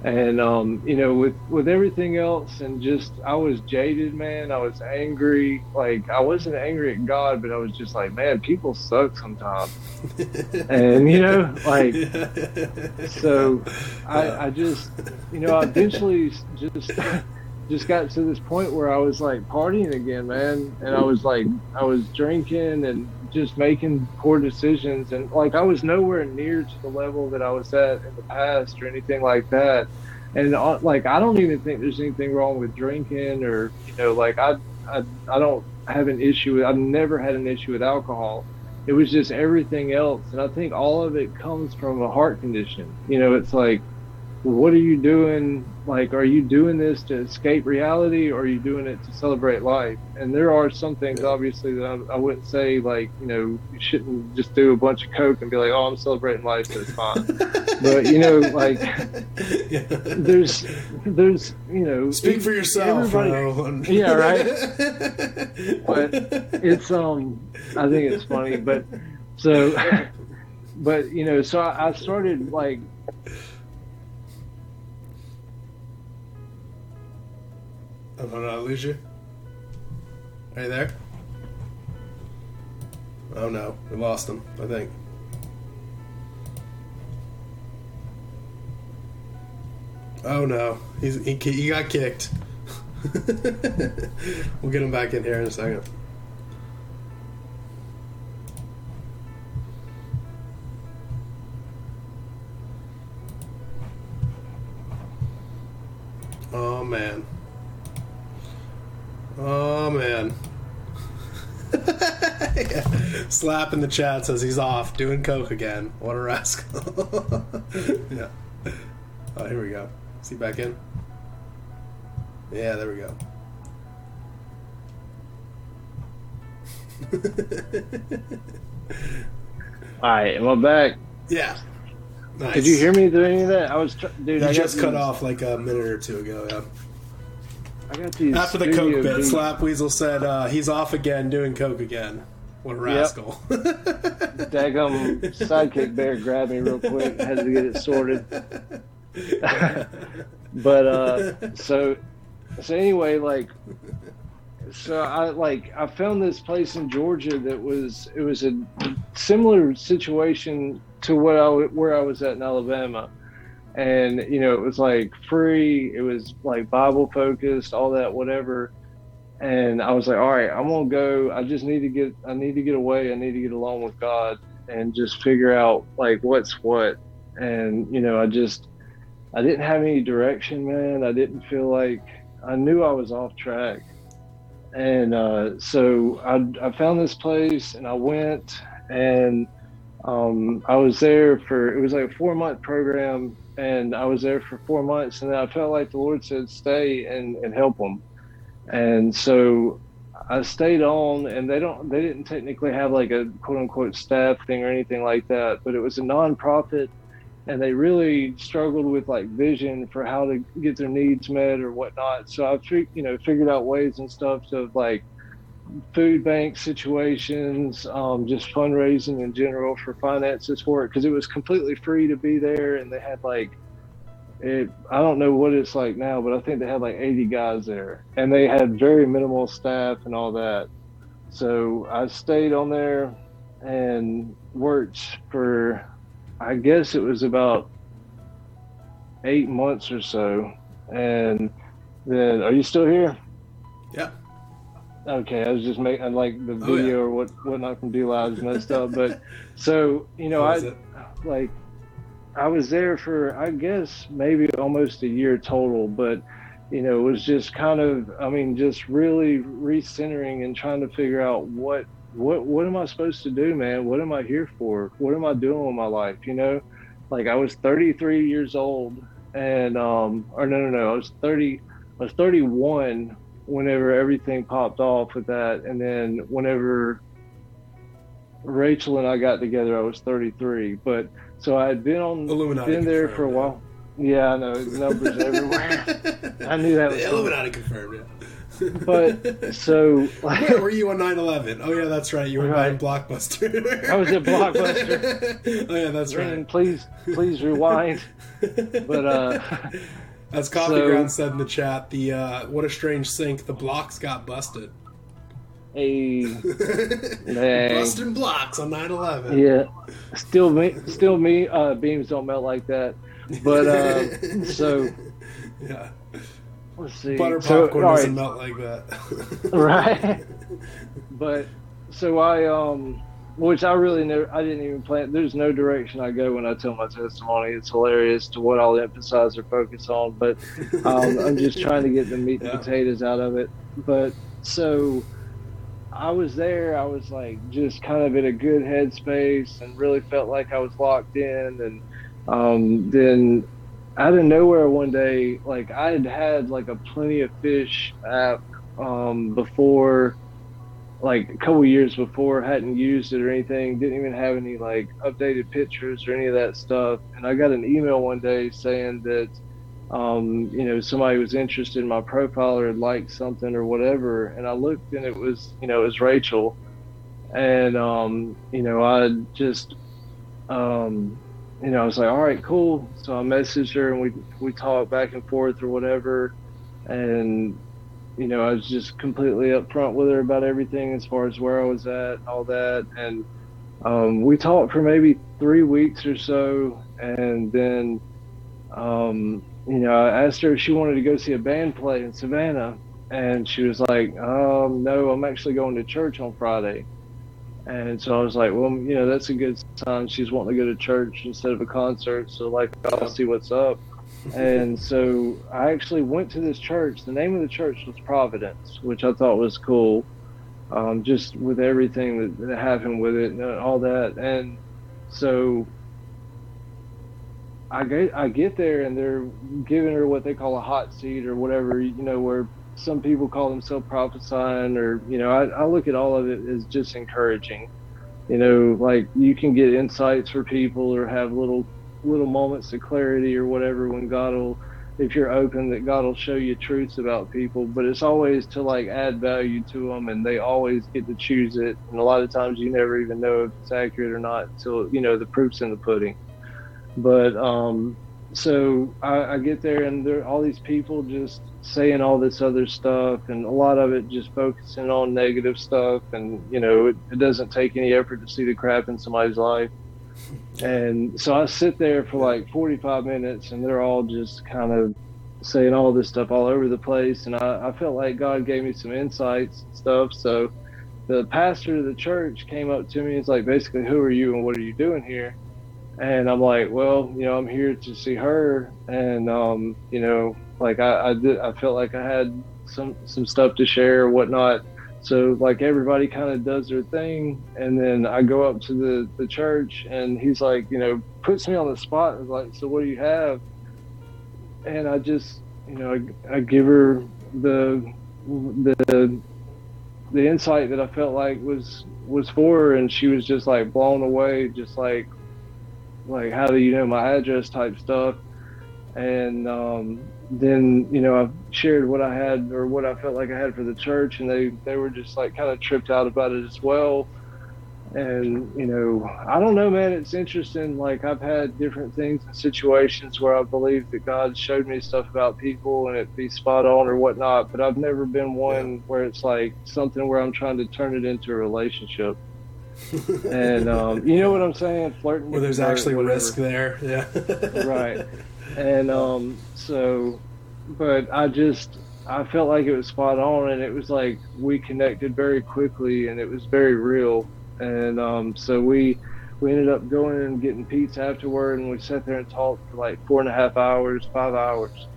[SPEAKER 2] and um, you know with with everything else and just i was jaded man. I was angry. Like i wasn't angry at god but i was just like man people suck sometimes. And you know like so i i just you know i eventually just just got to this point where i was like partying again man. And i was like i was drinking and just making poor decisions and like I was nowhere near to the level that I was at in the past or anything like that. And uh, like I don't even think there's anything wrong with drinking or you know like I I, I don't have an issue with I've never had an issue with alcohol. It was just everything else and I think all of it comes from a heart condition. You know, it's like what are you doing? Like, are you doing this to escape reality or are you doing it to celebrate life? And there are some things, obviously, that I, I wouldn't say, like, you know, you shouldn't just do a bunch of Coke and be like, oh, I'm celebrating life, so it's fine. but, you know, like, there's, there's, you know,
[SPEAKER 1] speak for yourself, bro.
[SPEAKER 2] Yeah, right. but it's, um, I think it's funny, but so, but, you know, so I, I started, like,
[SPEAKER 1] Oh, did I lose you? Are you there? Oh no, we lost him, I think. Oh no, he's he, he got kicked. we'll get him back in here in a second. Oh man. Oh man. Slap in the chat says he's off doing coke again. What a rascal. yeah. Oh, here we go. Is he back in? Yeah, there we go.
[SPEAKER 2] All right, I back?
[SPEAKER 1] Yeah.
[SPEAKER 2] Nice. Did you hear me through any of that? I was, tr- dude.
[SPEAKER 1] You
[SPEAKER 2] I
[SPEAKER 1] just cut off like a minute or two ago. Yeah.
[SPEAKER 2] I got these.
[SPEAKER 1] After the coke bit, Slap Weasel said uh, he's off again doing coke again. What a rascal. Yep.
[SPEAKER 2] Daggum sidekick bear grabbed me real quick. Had to get it sorted. but uh so so anyway, like so I like I found this place in Georgia that was it was a similar situation to what I where I was at in Alabama, and you know it was like free, it was like Bible focused, all that whatever, and I was like, all right, I'm gonna go. I just need to get I need to get away. I need to get along with God and just figure out like what's what, and you know I just I didn't have any direction, man. I didn't feel like I knew I was off track and uh, so I, I, found this place and I went and um, I was there for it was like a four month program and I was there for four months and I felt like the Lord said stay and, and help them and so I stayed on and they don't they didn't technically have like a quote unquote staff thing or anything like that but it was a nonprofit and they really struggled with like vision for how to get their needs met or whatnot. So I've you know figured out ways and stuff to like food bank situations, um, just fundraising in general for finances for it because it was completely free to be there, and they had like it. I don't know what it's like now, but I think they had like 80 guys there, and they had very minimal staff and all that. So I stayed on there and worked for I guess it was about eight months or so. And then, are you still here?
[SPEAKER 1] Yeah.
[SPEAKER 2] Okay, I was just making like the video oh, yeah. or what whatnot from DLive's messed up, but so you know I it? like I was there for I guess maybe almost a year total, but you know it was just kind of I mean just really recentering and trying to figure out what what what am I supposed to do, man? What am I here for? What am I doing with my life? You know, like I was 33 years old, and um, or no, no, no, I was 30, I was 31 whenever everything popped off with that, and then whenever Rachel and I got together, I was 33. But so I had been on, Illuminati been there for a while. Yeah, I know numbers everywhere. I knew that.
[SPEAKER 1] The Illuminati confirmed. Yeah
[SPEAKER 2] but so
[SPEAKER 1] like, where were you on 9-11 oh yeah that's right you were right. blockbuster
[SPEAKER 2] i was at blockbuster
[SPEAKER 1] oh yeah that's right
[SPEAKER 2] please please rewind but uh
[SPEAKER 1] as coffee so, ground said in the chat the uh what a strange sink. the blocks got busted
[SPEAKER 2] a
[SPEAKER 1] busting blocks on 9-11
[SPEAKER 2] yeah still me still me uh beams don't melt like that but uh so
[SPEAKER 1] yeah
[SPEAKER 2] Let's see.
[SPEAKER 1] Butter popcorn so, doesn't right. melt like that.
[SPEAKER 2] right. But so I um which I really never I didn't even plan there's no direction I go when I tell my testimony. It's hilarious to what I'll emphasize or focus on, but um, I'm just trying to get the meat and yeah. potatoes out of it. But so I was there, I was like just kind of in a good headspace and really felt like I was locked in and um, then out of nowhere one day, like I had had like a plenty of fish app um, before, like a couple years before, hadn't used it or anything, didn't even have any like updated pictures or any of that stuff. And I got an email one day saying that, um, you know, somebody was interested in my profile or liked something or whatever. And I looked and it was, you know, it was Rachel. And, um, you know, I just, um, you know, I was like, all right, cool. So I messaged her and we we talked back and forth or whatever, and you know, I was just completely upfront with her about everything as far as where I was at, all that, and um, we talked for maybe three weeks or so, and then, um, you know, I asked her if she wanted to go see a band play in Savannah, and she was like, um, no, I'm actually going to church on Friday. And so I was like, well, you know, that's a good sign. She's wanting to go to church instead of a concert. So, like, I'll see what's up. And so I actually went to this church. The name of the church was Providence, which I thought was cool. Um, just with everything that, that happened with it and all that. And so I get, I get there and they're giving her what they call a hot seat or whatever, you know, where some people call themselves prophesying or you know I, I look at all of it as just encouraging you know like you can get insights for people or have little little moments of clarity or whatever when god will if you're open that God will show you truths about people, but it's always to like add value to them and they always get to choose it. And a lot of times you never even know if it's accurate or not until, you know, the proof's in the pudding. But, um, so I, I get there and there are all these people just saying all this other stuff and a lot of it just focusing on negative stuff. And, you know, it, it doesn't take any effort to see the crap in somebody's life and so I sit there for like 45 minutes and they're all just kind of saying all this stuff all over the place. And I, I felt like God gave me some insights and stuff. So the pastor of the church came up to me was like, basically, who are you and what are you doing here? And I'm like, well, you know, I'm here to see her. And, um, you know, like I, I did, I felt like I had some, some stuff to share or whatnot. So like everybody kind of does their thing, and then I go up to the the church, and he's like, you know, puts me on the spot. Like, so what do you have? And I just, you know, I, I give her the the the insight that I felt like was was for her, and she was just like blown away, just like like how do you know my address type stuff, and um, then you know I shared what I had or what I felt like I had for the church, and they they were just like kind of tripped out about it as well. And you know, I don't know, man. It's interesting. Like I've had different things and situations where I believe that God showed me stuff about people and it be spot on or whatnot. But I've never been one yeah. where it's like something where I'm trying to turn it into a relationship. and um, you know what I'm saying?
[SPEAKER 1] Flirting. Where there's actually risk there. Yeah.
[SPEAKER 2] right and um, so, but I just I felt like it was spot on, and it was like we connected very quickly, and it was very real, and um, so we we ended up going and getting pizza afterward, and we sat there and talked for like four and a half hours, five hours,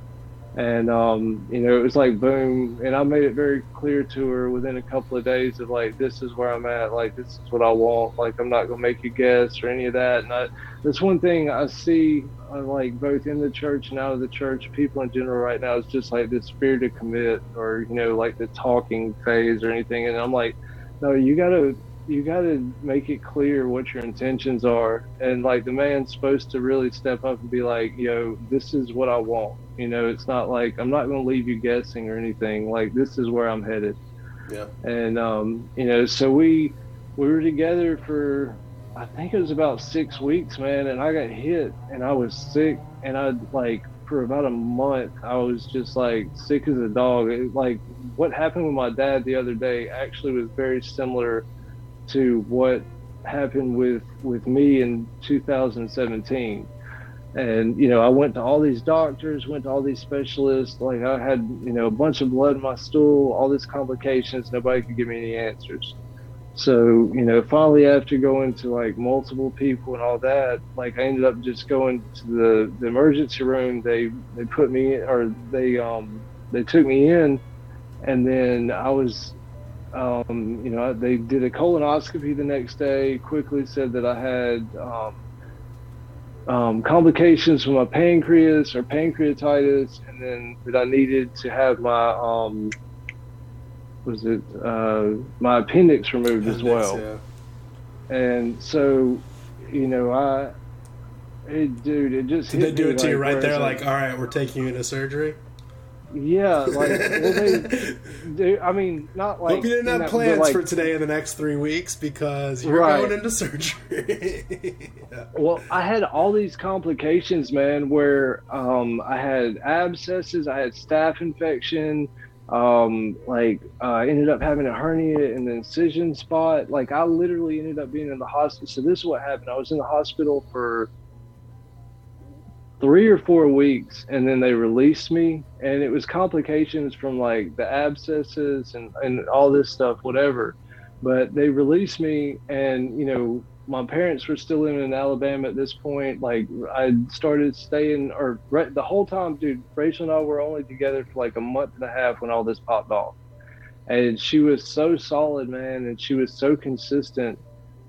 [SPEAKER 2] and um, you know it was like boom. And i made it very clear to her within a couple of days of like this is where i'm at. Like this is what i want. Like i'm not gonna make you guess or any of that. And I, that's one thing i see uh, like both in the church and out of the church people in general right now is just like this fear to commit or you know like the talking phase or anything. And i'm like no you gotta you got to make it clear what your intentions are. And like the man's supposed to really step up and be like yo this is what i want. You know it's not like i'm not going to leave you guessing or anything. Like this is where i'm headed.
[SPEAKER 1] Yeah.
[SPEAKER 2] And um you know so we we were together for i think it was about six weeks man and i got hit and i was sick. And i like for about a month i was just like sick as a dog. It, like what happened with my dad the other day actually was very similar to what happened with with me in 2017 and you know i went to all these doctors went to all these specialists. Like i had you know a bunch of blood in my stool all these complications. Nobody could give me any answers. So you know finally after going to like multiple people and all that like i ended up just going to the, the emergency room. They they put me or they um they took me in. And then i was um, you know, they did a colonoscopy the next day. Quickly said that I had um, um, complications from my pancreas or pancreatitis, and then that I needed to have my um, was it uh, my appendix removed appendix, as well. Yeah. And so, you know, I, it, dude, it just
[SPEAKER 1] did they do it to like, you right there? Like, all right, we're taking you into surgery.
[SPEAKER 2] Yeah, like well, they, they, I mean, not like.
[SPEAKER 1] Hope you didn't have that, plans like, for today in the next three weeks because you're right. going into surgery.
[SPEAKER 2] yeah. Well, I had all these complications, man. Where um, I had abscesses, I had staph infection. Um, like uh, I ended up having a hernia in the incision spot. Like I literally ended up being in the hospital. So this is what happened. I was in the hospital for three or four weeks and then they released me and it was complications from like the abscesses and, and all this stuff whatever. But they released me and you know my parents were still living in alabama at this point. Like i started staying or the whole time dude rachel and i were only together for like a month and a half when all this popped off. And she was so solid man and she was so consistent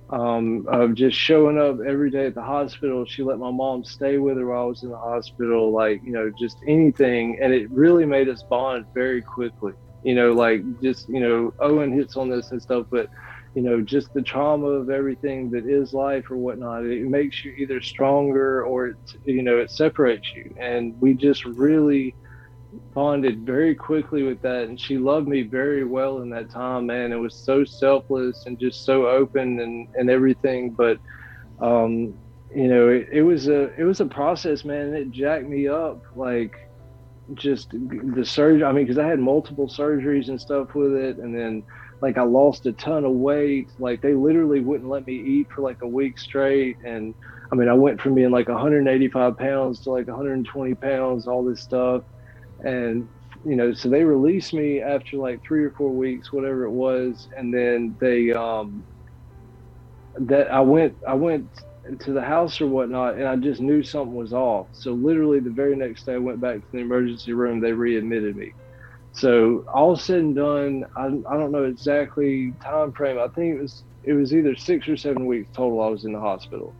[SPEAKER 2] um, of just showing up every day at the hospital. She let my mom stay with her while I was in the hospital, like, you know, just anything. And it really made us bond very quickly. You know, like just, you know, Owen hits on this and stuff, but, you know, just the trauma of everything that is life or whatnot. It makes you either stronger or, it, you know, it separates you. And we just really bonded very quickly with that. And she loved me very well in that time, man. It was so selfless and just so open and, and everything. But, um, you know, it, it was a, it was a process, man. It jacked me up. Like, just the surgery. I mean, because I had multiple surgeries and stuff with it, and then like I lost a ton of weight. Like they literally wouldn't let me eat for like a week straight, and I mean, I went from being like 185 pounds to like 120 pounds, all this stuff, and you know, so they released me after like three or four weeks, whatever it was, and then they um that I went I went to the house or whatnot, and I just knew something was off. So literally the very next day, I went back to the emergency room. They readmitted me. So all said and done, I, I don't know exactly time frame. I think it was it was either six or seven weeks total. I was in the hospital.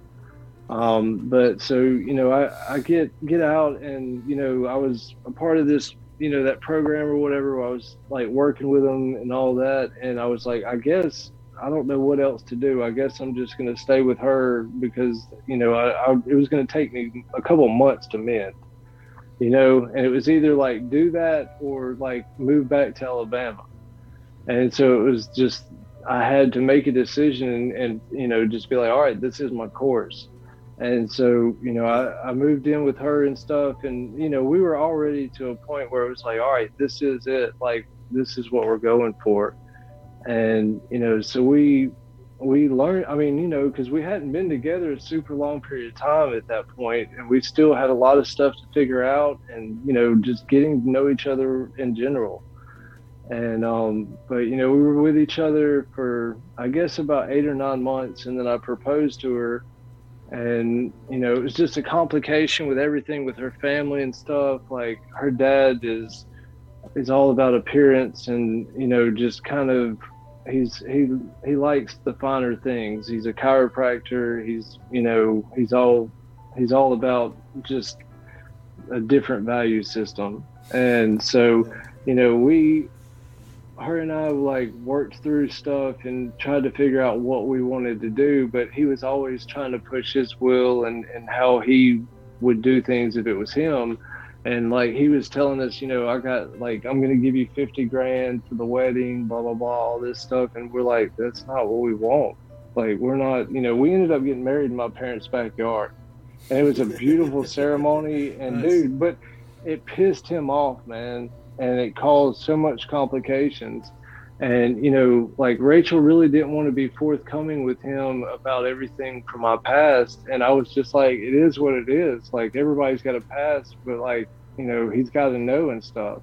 [SPEAKER 2] Um, but so you know, I, I get get out, and you know, I was a part of this, you know, that program or whatever. I was like working with them and all that, and I was like, I guess I don't know what else to do. I guess I'm just going to stay with her because you know I, I it was going to take me a couple months to mend, you know, and it was either like do that or like move back to Alabama, and so it was just I had to make a decision and, and you know just be like, all right, this is my course, and so you know I, I moved in with her and stuff, and you know we were already to a point where it was like, all right, this is it, like this is what we're going for. And you know so we we learned i mean you know because we hadn't been together a super long period of time at that point and we still had a lot of stuff to figure out and you know just getting to know each other in general. And um but you know we were with each other for i guess about eight or nine months and then i proposed to her and you know it was just a complication with everything with her family and stuff. Like her dad is is all about appearance and you know just kind of he's he he likes the finer things. He's a chiropractor. He's you know he's all he's all about just a different value system. And so you know we her and I like worked through stuff and tried to figure out what we wanted to do, but he was always trying to push his will and, and how he would do things if it was him and like he was telling us, you know, I got like I'm gonna give you fifty grand for the wedding, blah blah blah, all this stuff, and we're like, that's not what we want. Like we're not, you know, we ended up getting married in my parents' backyard, and it was a beautiful ceremony, and nice. dude, but it pissed him off, man, and it caused so much complications. And you know, like Rachel really didn't want to be forthcoming with him about everything from my past, and I was just like, it is what it is. Like everybody's got a past, but like you know he's got to know and stuff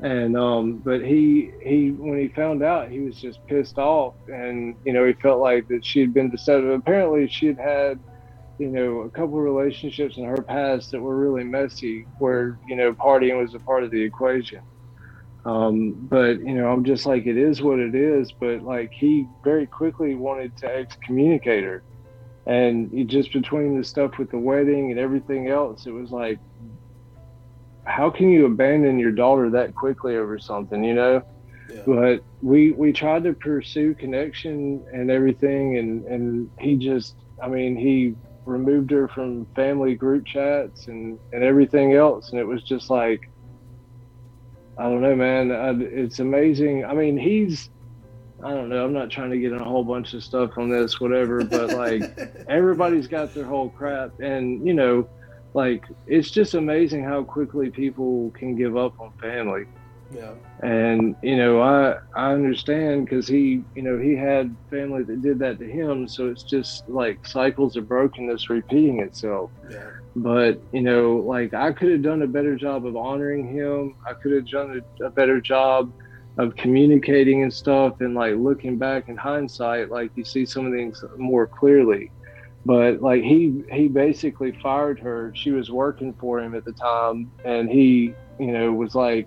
[SPEAKER 2] and um but he he when he found out he was just pissed off and you know he felt like that she had been deceptive apparently she had had you know a couple relationships in her past that were really messy where you know partying was a part of the equation um but you know i'm just like it is what it is but like he very quickly wanted to excommunicate her and just between the stuff with the wedding and everything else it was like how can you abandon your daughter that quickly over something, you know? Yeah. But we we tried to pursue connection and everything, and and he just, I mean, he removed her from family group chats and and everything else, and it was just like, I don't know, man. I, it's amazing. I mean, he's. I don't know. I'm not trying to get in a whole bunch of stuff on this, whatever, but like everybody's got their whole crap. And, you know, like it's just amazing how quickly people can give up on family yeah. And you know i i understand because he you know he had family that did that to him so it's just like cycles of brokenness repeating itself. Yeah. But you know like i could have done a better job of honoring him. I could have done a, a better job of communicating and stuff and like looking back in hindsight like you see some of things more clearly. But like he he basically fired her. She was working for him at the time and he you know was like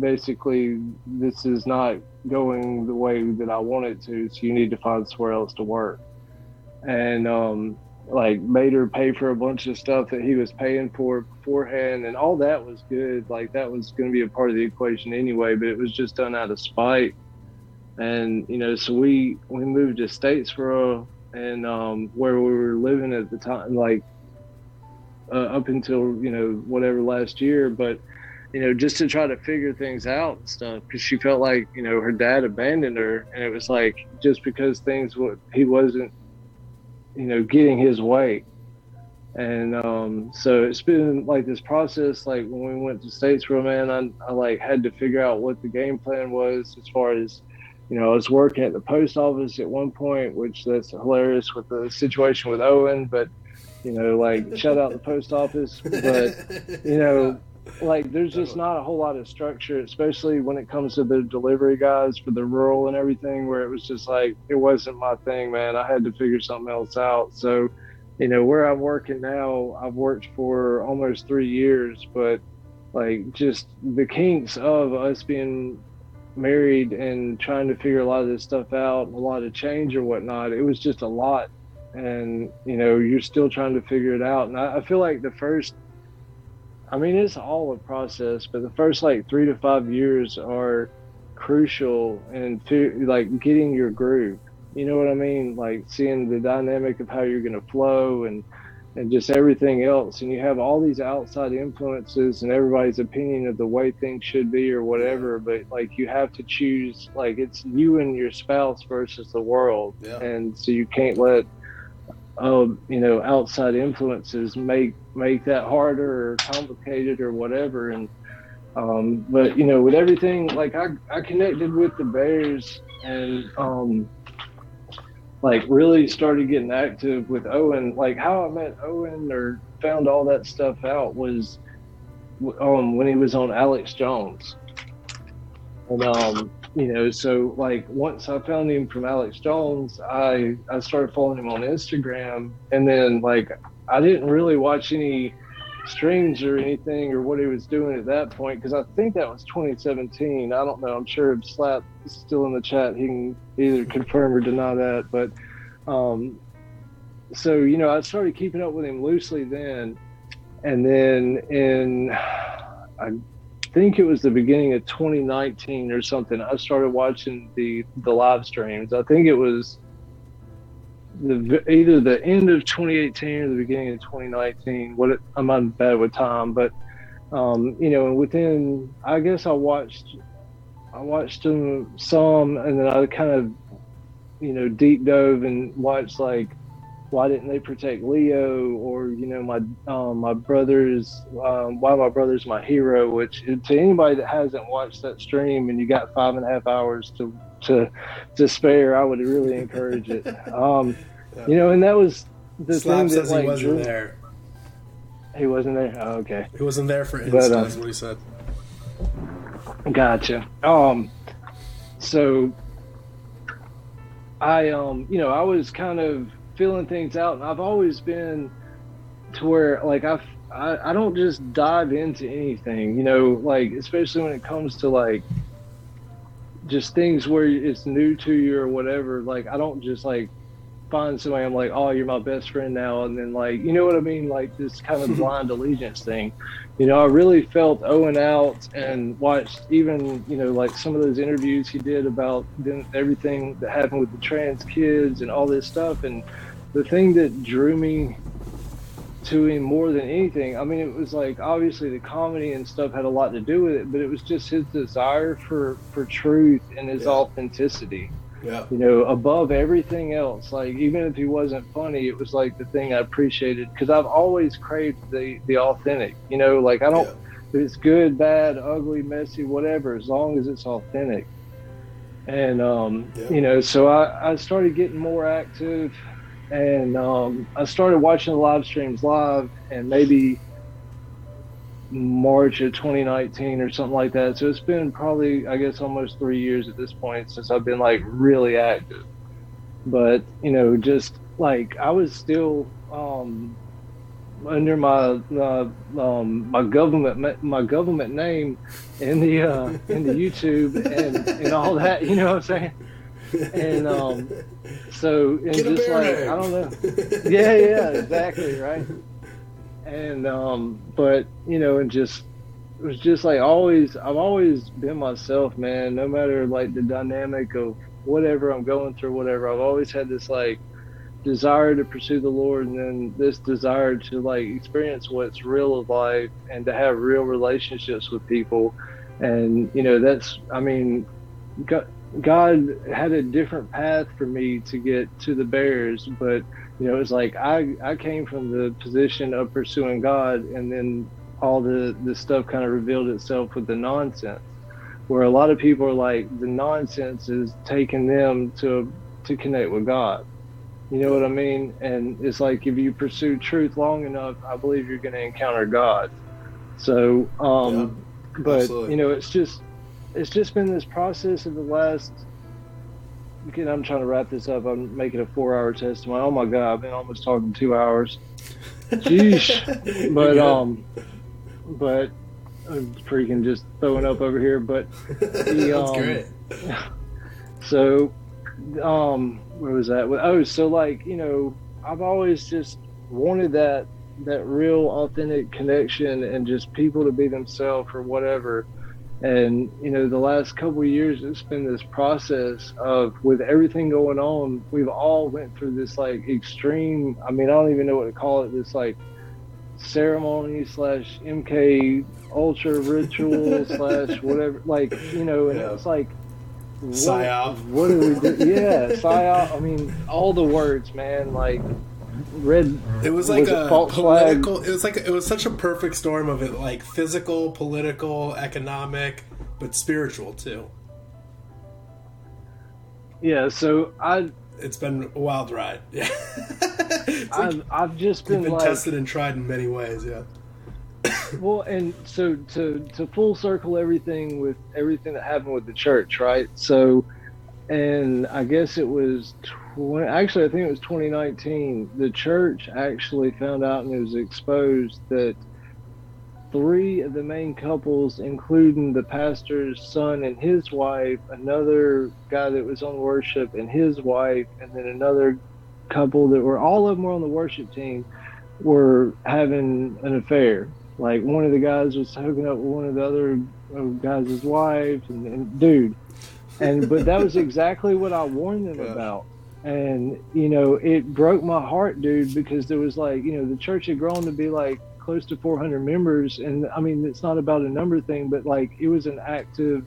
[SPEAKER 2] basically this is not going the way that i want it to so you need to find somewhere else to work. And um like made her pay for a bunch of stuff that he was paying for beforehand and all that was good. Like that was going to be a part of the equation anyway but it was just done out of spite. And you know, so we we moved to Statesboro, and um, where we were living at the time, like uh, up until you know whatever last year, but you know, just to try to figure things out and stuff because she felt like, you know, her dad abandoned her. And it was like, just because things, he wasn't, you know, getting his way. And um, so it's been like this process. Like when we went to Statesboro, man, I, I like had to figure out what the game plan was as far as, you know, I was working at the post office at one point, which that's hilarious with the situation with Owen, but you know, like shut out the post office. But you know, like there's just not a whole lot of structure, especially when it comes to the delivery guys for the rural and everything, where it was just like it wasn't my thing, man. I had to figure something else out. So, you know, where I'm working now, I've worked for almost three years, but like just the kinks of us being married and trying to figure a lot of this stuff out, a lot of change or whatnot, it was just a lot. And, you know, you're still trying to figure it out. And I, I feel like the first I mean, it's all a process, but the first like three to five years are crucial and like getting your groove. You know what I mean? Like seeing the dynamic of how you're going to flow and and just everything else. And you have all these outside influences and everybody's opinion of the way things should be or whatever. But like you have to choose. Like it's you and your spouse versus the world, yeah. and so you can't let um, you know outside influences make make that harder or complicated or whatever. And um, but you know with everything like I, I connected with the bears and um, like really started getting active with owen. Like how i met owen or found all that stuff out was um, when he was on alex jones. And um, you know, so like once I found him from Alex Jones, I I started following him on Instagram, and then like I didn't really watch any streams or anything or what he was doing at that point because I think that was 2017. I don't know. I'm sure if Slap is still in the chat, he can either confirm or deny that. But um, so you know, I started keeping up with him loosely then, and then in I think it was the beginning of 2019 or something. I started watching the the live streams. I think it was the either the end of 2018 or the beginning of 2019. What it, I'm not bad with time, but um, you know, within I guess I watched I watched them some, and then I kind of you know deep dove and watched like why didn't they protect Leo or you know my um, my brothers um, why my brother's my hero which to anybody that hasn't watched that stream and you got five and a half hours to to to spare I would really encourage it. Um, yeah. you know and that was the Slap thing that like
[SPEAKER 1] he wasn't drew, there.
[SPEAKER 2] He wasn't there? Oh, okay.
[SPEAKER 1] He wasn't there for instance but, uh, what he said.
[SPEAKER 2] Gotcha. Um so I um you know I was kind of feeling things out. And I've always been to where like I've, I I don't just dive into anything, you know, like especially when it comes to like just things where it's new to you or whatever. Like I don't just like find somebody I'm like, oh, you're my best friend now, and then like, you know what I mean, like this kind of blind allegiance thing. You know, I really felt Owen out and watched even you know like some of those interviews he did about then everything that happened with the trans kids and all this stuff, and the thing that drew me to him more than anything, I mean, it was like obviously the comedy and stuff had a lot to do with it, but it was just his desire for for truth and his yeah. authenticity.
[SPEAKER 1] Yeah.
[SPEAKER 2] You know, above everything else, like even if he wasn't funny, it was like the thing I appreciated because I've always craved the the authentic. You know, like I don't. Yeah. It's good, bad, ugly, messy, whatever, as long as it's authentic. And um, yeah. you know, so I, I started getting more active and um, I started watching the live streams live, and maybe March of 2019 or something like that. So it's been probably, I guess, almost three years at this point since I've been like really active. But you know, just like I was still um, under my uh, um, my government my government name in the uh, in the YouTube and and all that. You know what I'm saying? And um, so and Get just like I don't know, yeah, yeah, exactly, right. And um, but you know, and just it was just like always. I've always been myself, man. No matter like the dynamic of whatever I'm going through, whatever. I've always had this like desire to pursue the Lord, and then this desire to like experience what's real of life and to have real relationships with people. And you know, that's I mean, God, God had a different path for me to get to the Bears, but you know, it's like I I came from the position of pursuing God, and then all the the stuff kind of revealed itself with the nonsense where a lot of people are like the nonsense is taking them to to connect with God. You know what I mean? And it's like if you pursue truth long enough, I believe you're going to encounter God. So, um, yeah, but absolutely. you know, it's just it's just been this process of the last. Again, I'm trying to wrap this up. I'm making a four-hour testimony. Oh my God, I've been almost talking two hours. Jeez, but um, but I'm freaking just throwing up over here, but
[SPEAKER 1] the, um, great.
[SPEAKER 2] So, um, where was that? Oh, so like you know, I've always just wanted that that real authentic connection and just people to be themselves or whatever. And you know, the last couple of years, it's been this process of with everything going on, we've all went through this like extreme. I mean, I don't even know what to call it. This like ceremony slash MK ultra ritual slash whatever. Like you know, and yeah. it's like
[SPEAKER 1] what, psyop.
[SPEAKER 2] What do we do? Yeah, psyop. I mean, all the words, man. Like red.
[SPEAKER 1] It was like was a political. Flag? It was like it was such a perfect storm of it, like physical, political, economic, but spiritual too.
[SPEAKER 2] Yeah. So I
[SPEAKER 1] it's been a wild ride. Yeah,
[SPEAKER 2] I've, I've just been,
[SPEAKER 1] been
[SPEAKER 2] like,
[SPEAKER 1] tested and tried in many ways. Yeah.
[SPEAKER 2] well, and so to to full circle everything with everything that happened with the church, right? So, and I guess it was 20, actually I think it was 2019. The church actually found out and it was exposed that three of the main couples, including the pastor's son and his wife, another guy that was on worship and his wife, and then another couple that were all of them were on the worship team, were having an affair. Like one of the guys was hooking up with one of the other uh, guys' wives, and, and dude, and but that was exactly what I warned them Gosh. about. And you know, it broke my heart, dude, because there was like, you know, the church had grown to be like close to 400 members. And i mean it's not about a number thing but like it was an active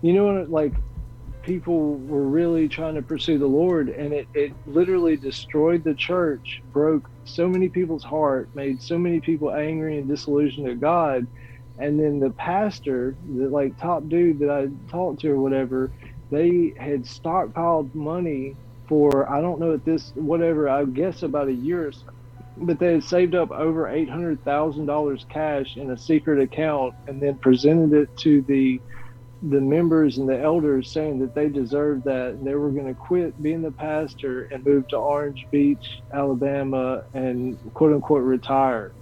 [SPEAKER 2] you know like people were really trying to pursue the lord. And it, it literally destroyed the church broke so many people's heart made so many people angry and disillusioned to god. And then the pastor the like top dude that i talked to or whatever they had stockpiled money for i don't know at this whatever i guess about a year but they had saved up over eight hundred thousand dollars cash in a secret account, and then presented it to the the members and the elders, saying that they deserved that, and they were going to quit being the pastor and move to Orange Beach, Alabama, and quote unquote retire.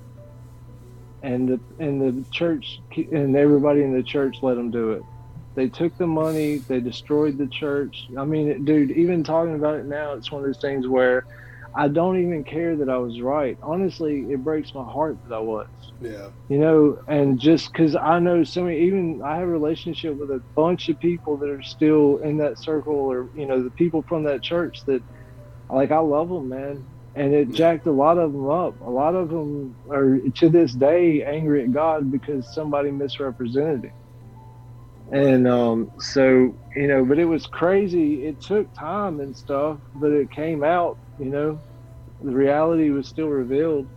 [SPEAKER 2] And the and the church and everybody in the church let them do it. They took the money, they destroyed the church. I mean, dude, even talking about it now, it's one of those things where I don't even care that I was right. Honestly, it breaks my heart that I was.
[SPEAKER 1] Yeah.
[SPEAKER 2] You know, and just because I know so many, even I have a relationship with a bunch of people that are still in that circle, or you know, the people from that church that, like, I love them, man. And it jacked a lot of them up. A lot of them are to this day angry at God because somebody misrepresented him. And um, so, you know, but it was crazy. It took time and stuff, but it came out you know the reality was still revealed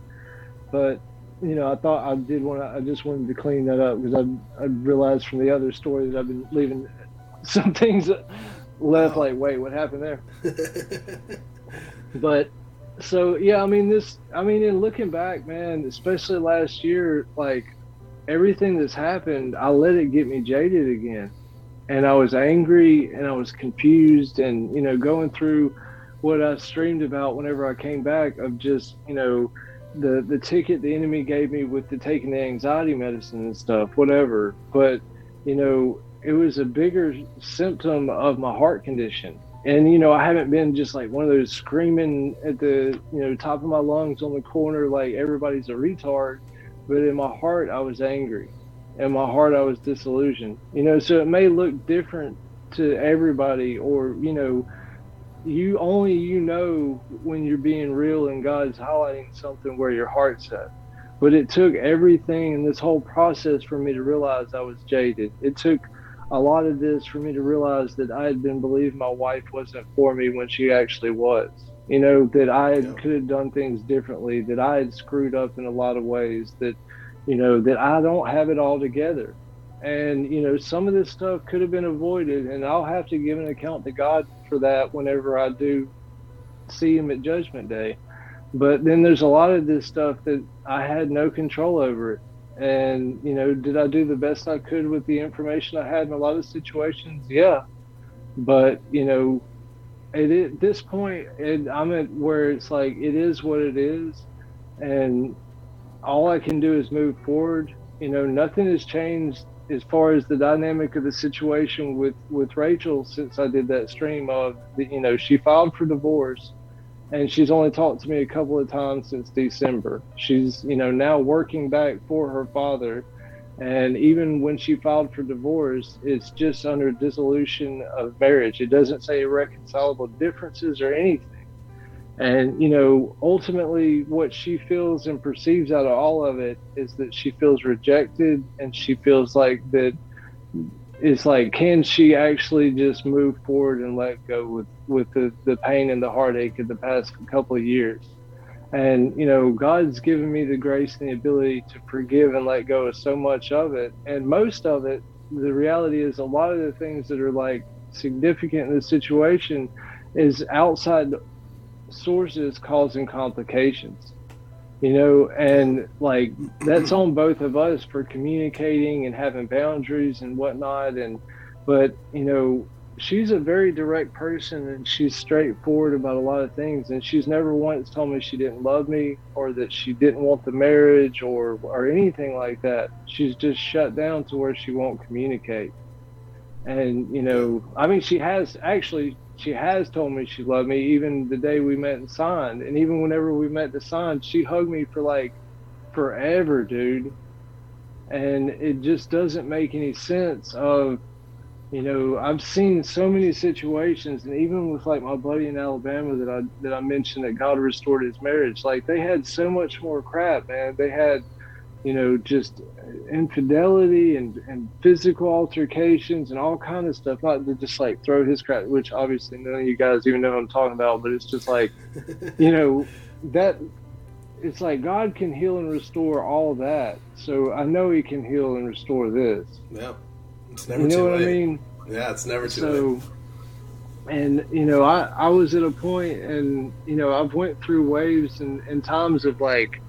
[SPEAKER 2] but you know i thought i did want to i just wanted to clean that up because i i realized from the other story that i've been leaving some things left wow. like wait what happened there but so yeah i mean this i mean in looking back man especially last year like everything that's happened i let it get me jaded again and i was angry and i was confused and you know going through what I streamed about whenever I came back of just, you know, the the ticket the enemy gave me with the taking the anxiety medicine and stuff, whatever. But, you know, it was a bigger symptom of my heart condition. And, you know, I haven't been just like one of those screaming at the, you know, top of my lungs on the corner like everybody's a retard. But in my heart, I was angry. In my heart, I was disillusioned. You know, so it may look different to everybody or you know you only you know when you're being real and God's highlighting something where your heart's at. But it took everything in this whole process for me to realize I was jaded. It took a lot of this for me to realize that I had been believing my wife wasn't for me when she actually was. You know, that I yeah. could have done things differently, that I had screwed up in a lot of ways, that, you know, that I don't have it all together. And, you know, some of this stuff could have been avoided, and I'll have to give an account to God for that whenever I do see Him at Judgment Day. But then there's a lot of this stuff that I had no control over it and, you know, did I do the best I could with the information I had in a lot of situations? Yeah. But, you know, at this point, it, I'm at where it's like, it is what it is. And all I can do is move forward. You know, nothing has changed as far as the dynamic of the situation with, with Rachel since I did that stream of, the, you know, she filed for divorce and she's only talked to me a couple of times since December. She's, you know, now working back for her father. And even when she filed for divorce, it's just under dissolution of marriage. It doesn't say irreconcilable differences or anything. And, you know, ultimately, what she feels and perceives out of all of it is that she feels rejected and she feels like that it's like, can she actually just move forward and let go with with the, the pain and the heartache of the past couple of years. And, you know, God's given me the grace and the ability to forgive and let go of so much of it. And most of it, the reality is a lot of the things that are like significant in the situation is outside sources causing complications you know and like that's on both of us for communicating and having boundaries and whatnot and but you know she's a very direct person and she's straightforward about a lot of things. And she's never once told me she didn't love me or that she didn't want the marriage or or anything like that. She's just shut down to where she won't communicate. And you know i mean she has actually she has told me she loved me even the day we met and signed and even whenever we met to sign she hugged me for like forever dude. And it just doesn't make any sense of you know, I've seen so many situations, and even with like my buddy in Alabama that I that I mentioned that God restored his marriage, like they had so much more crap, man. They had, you know, just infidelity and and physical altercations and all kind of stuff. Not to just like throw his crap, which obviously none of you guys even know what I'm talking about, but it's just like, you know, that it's like God can heal and restore all that. So I know He can heal and restore this.
[SPEAKER 1] Yeah. It's never you know what late. I mean? Yeah, it's never too so, late.
[SPEAKER 2] And you know, I I was at a point, and you know, I've went through waves and, and times of like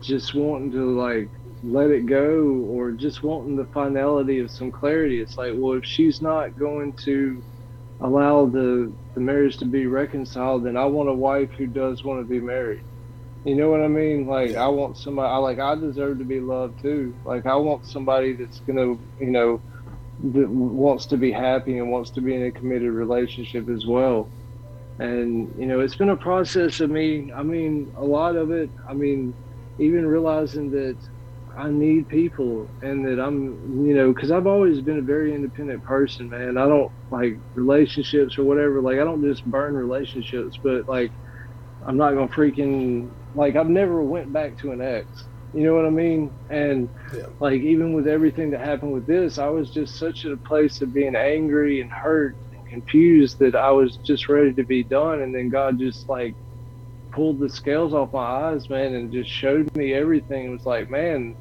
[SPEAKER 2] just wanting to like let it go or just wanting the finality of some clarity. It's like, well, if she's not going to allow the the marriage to be reconciled, then I want a wife who does want to be married. You know what I mean? Like I want somebody. I like I deserve to be loved too. Like I want somebody that's gonna, you know, that wants to be happy and wants to be in a committed relationship as well. And you know, it's been a process of me. I mean, a lot of it. I mean, even realizing that I need people and that I'm, you know, because I've always been a very independent person, man. I don't like relationships or whatever. Like I don't just burn relationships, but like I'm not gonna freaking like I've never went back to an ex. You know what I mean? And yeah. like even with everything that happened with this, I was just such a place of being angry and hurt and confused that I was just ready to be done. And then God just like pulled the scales off my eyes, man, and just showed me everything. It was like, man,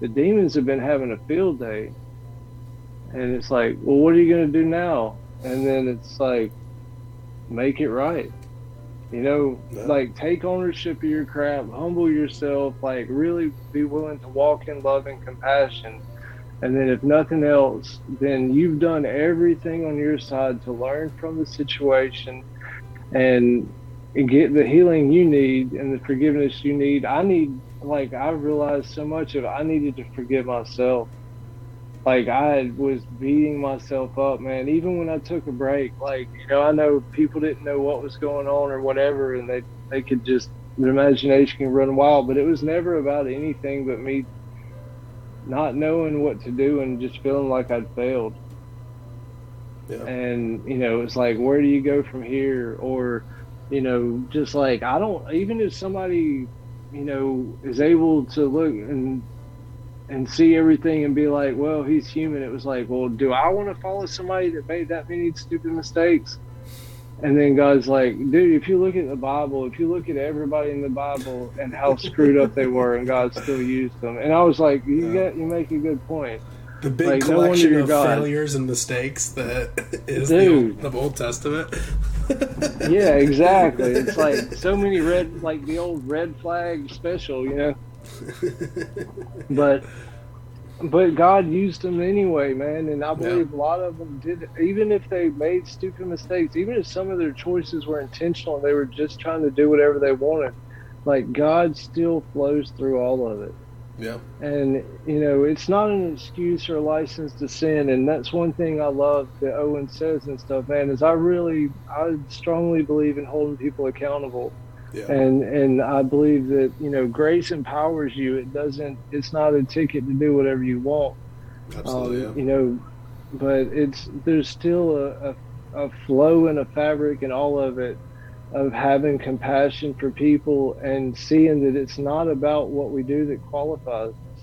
[SPEAKER 2] the demons have been having a field day. And it's like, well, what are you going to do now? And then it's like, make it right. You know, no. like take ownership of your crap, humble yourself, like really be willing to walk in love and compassion. And then, if nothing else, then you've done everything on your side to learn from the situation and, and get the healing you need and the forgiveness you need. I need, like, I realized so much of I needed to forgive myself like I was beating myself up, man. Even when I took a break, like you know, I know people didn't know what was going on or whatever, and they they could just their imagination can run wild. But it was never about anything but me not knowing what to do and just feeling like I'd failed. Yeah. And you know, it's like, where do you go from here? Or, you know, just like I don't. Even if somebody, you know, is able to look and and see everything and be like, well, he's human. It was like, well, do I want to follow somebody that made that many stupid mistakes? And then God's like, dude, if you look at the Bible, if you look at everybody in the Bible and how screwed up they were, and God still used them. And I was like, you yeah. you make a good point.
[SPEAKER 1] The big like, collection no of God. failures and mistakes that is dude. the, Old Testament.
[SPEAKER 2] yeah, exactly. It's like so many red, like the old red flag special, you know. but but God used them anyway, man, and I believe yeah. a lot of them did. Even if they made stupid mistakes, even if some of their choices were intentional, and they were just trying to do whatever they wanted. Like God still flows through all of it.
[SPEAKER 1] Yeah.
[SPEAKER 2] And you know, it's not an excuse or a license to sin, and that's one thing I love that Owen says and stuff, man. Is I really, I strongly believe in holding people accountable yeah. And and I believe that you know grace empowers you. It doesn't. It's not a ticket to do whatever you want.
[SPEAKER 1] Absolutely.
[SPEAKER 2] Um, yeah. You know, but it's there's still a, a, a flow and a fabric and all of it of having compassion for people and seeing that it's not about what we do that qualifies us.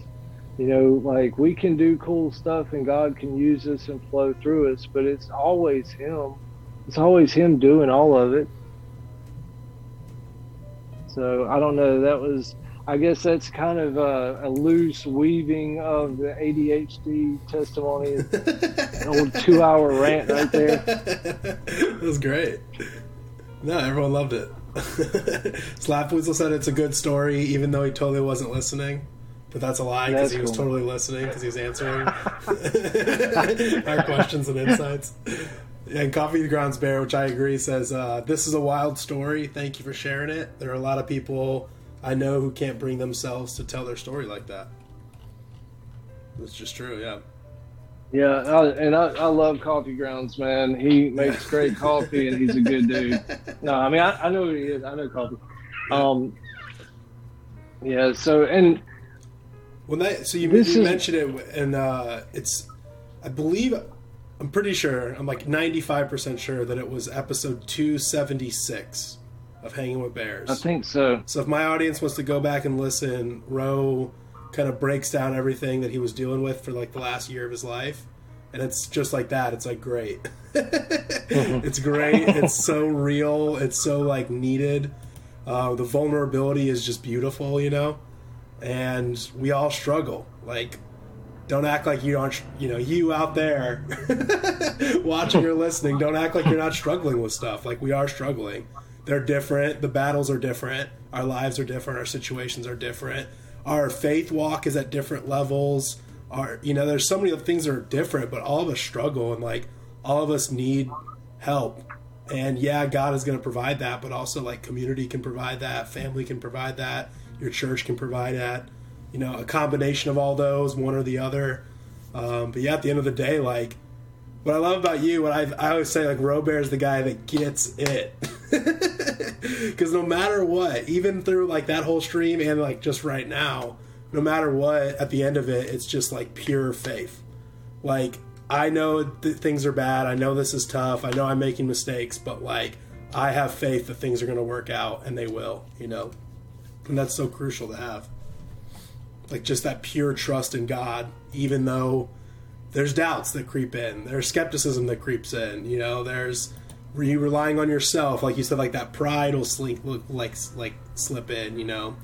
[SPEAKER 2] You know, like we can do cool stuff and God can use us and flow through us, but it's always Him. It's always Him doing all of it. So I don't know. That was, I guess that's kind of a, a loose weaving of the ADHD testimony. An old two hour rant right there.
[SPEAKER 1] That was great. No, everyone loved it. Slapweasel said it's a good story, even though he totally wasn't listening. But that's a lie because he was totally listening because he was answering our questions and insights. And Coffee the Grounds Bear, which I agree, says uh, this is a wild story. Thank you for sharing it. There are a lot of people I know who can't bring themselves to tell their story like that. It's just true, yeah.
[SPEAKER 2] Yeah, I, and I, I love Coffee Grounds, man. He makes great coffee, and he's a good dude. No, I mean I, I know who he is. I know Coffee. Um, yeah. So and
[SPEAKER 1] when that so you, you is, mentioned it, and uh, it's I believe I'm pretty sure, I'm like 95% sure that it was episode 276 of Hanging with Bears.
[SPEAKER 2] I think so.
[SPEAKER 1] So if my audience wants to go back and listen, Roe kind of breaks down everything that he was dealing with for like the last year of his life. And it's just like that. It's like great. mm-hmm. It's great. It's so real. It's so like needed. Uh, the vulnerability is just beautiful, you know? And we all struggle. Like, don't act like you aren't you know you out there watching or listening. Don't act like you're not struggling with stuff. Like we are struggling. They're different. The battles are different. Our lives are different. Our situations are different. Our faith walk is at different levels. Our you know there's so many things that are different but all of us struggle and like all of us need help. And yeah god is going to provide that but also like community can provide that family can provide that your church can provide that you know, a combination of all those, one or the other. Um, but yeah, at the end of the day, like what I love about you, what I, I always say, like Robert is the guy that gets it. Because no matter what, even through like that whole stream and like just right now, no matter what, at the end of it, it's just like pure faith. Like I know th- things are bad. I know this is tough. I know I'm making mistakes, but like I have faith that things are going to work out, and they will. You know, and that's so crucial to have like just that pure trust in God, even though there's doubts that creep in, there's skepticism that creeps in. You know, there's you relying on yourself, like you said, like that pride will slink, look like like slip in. You know,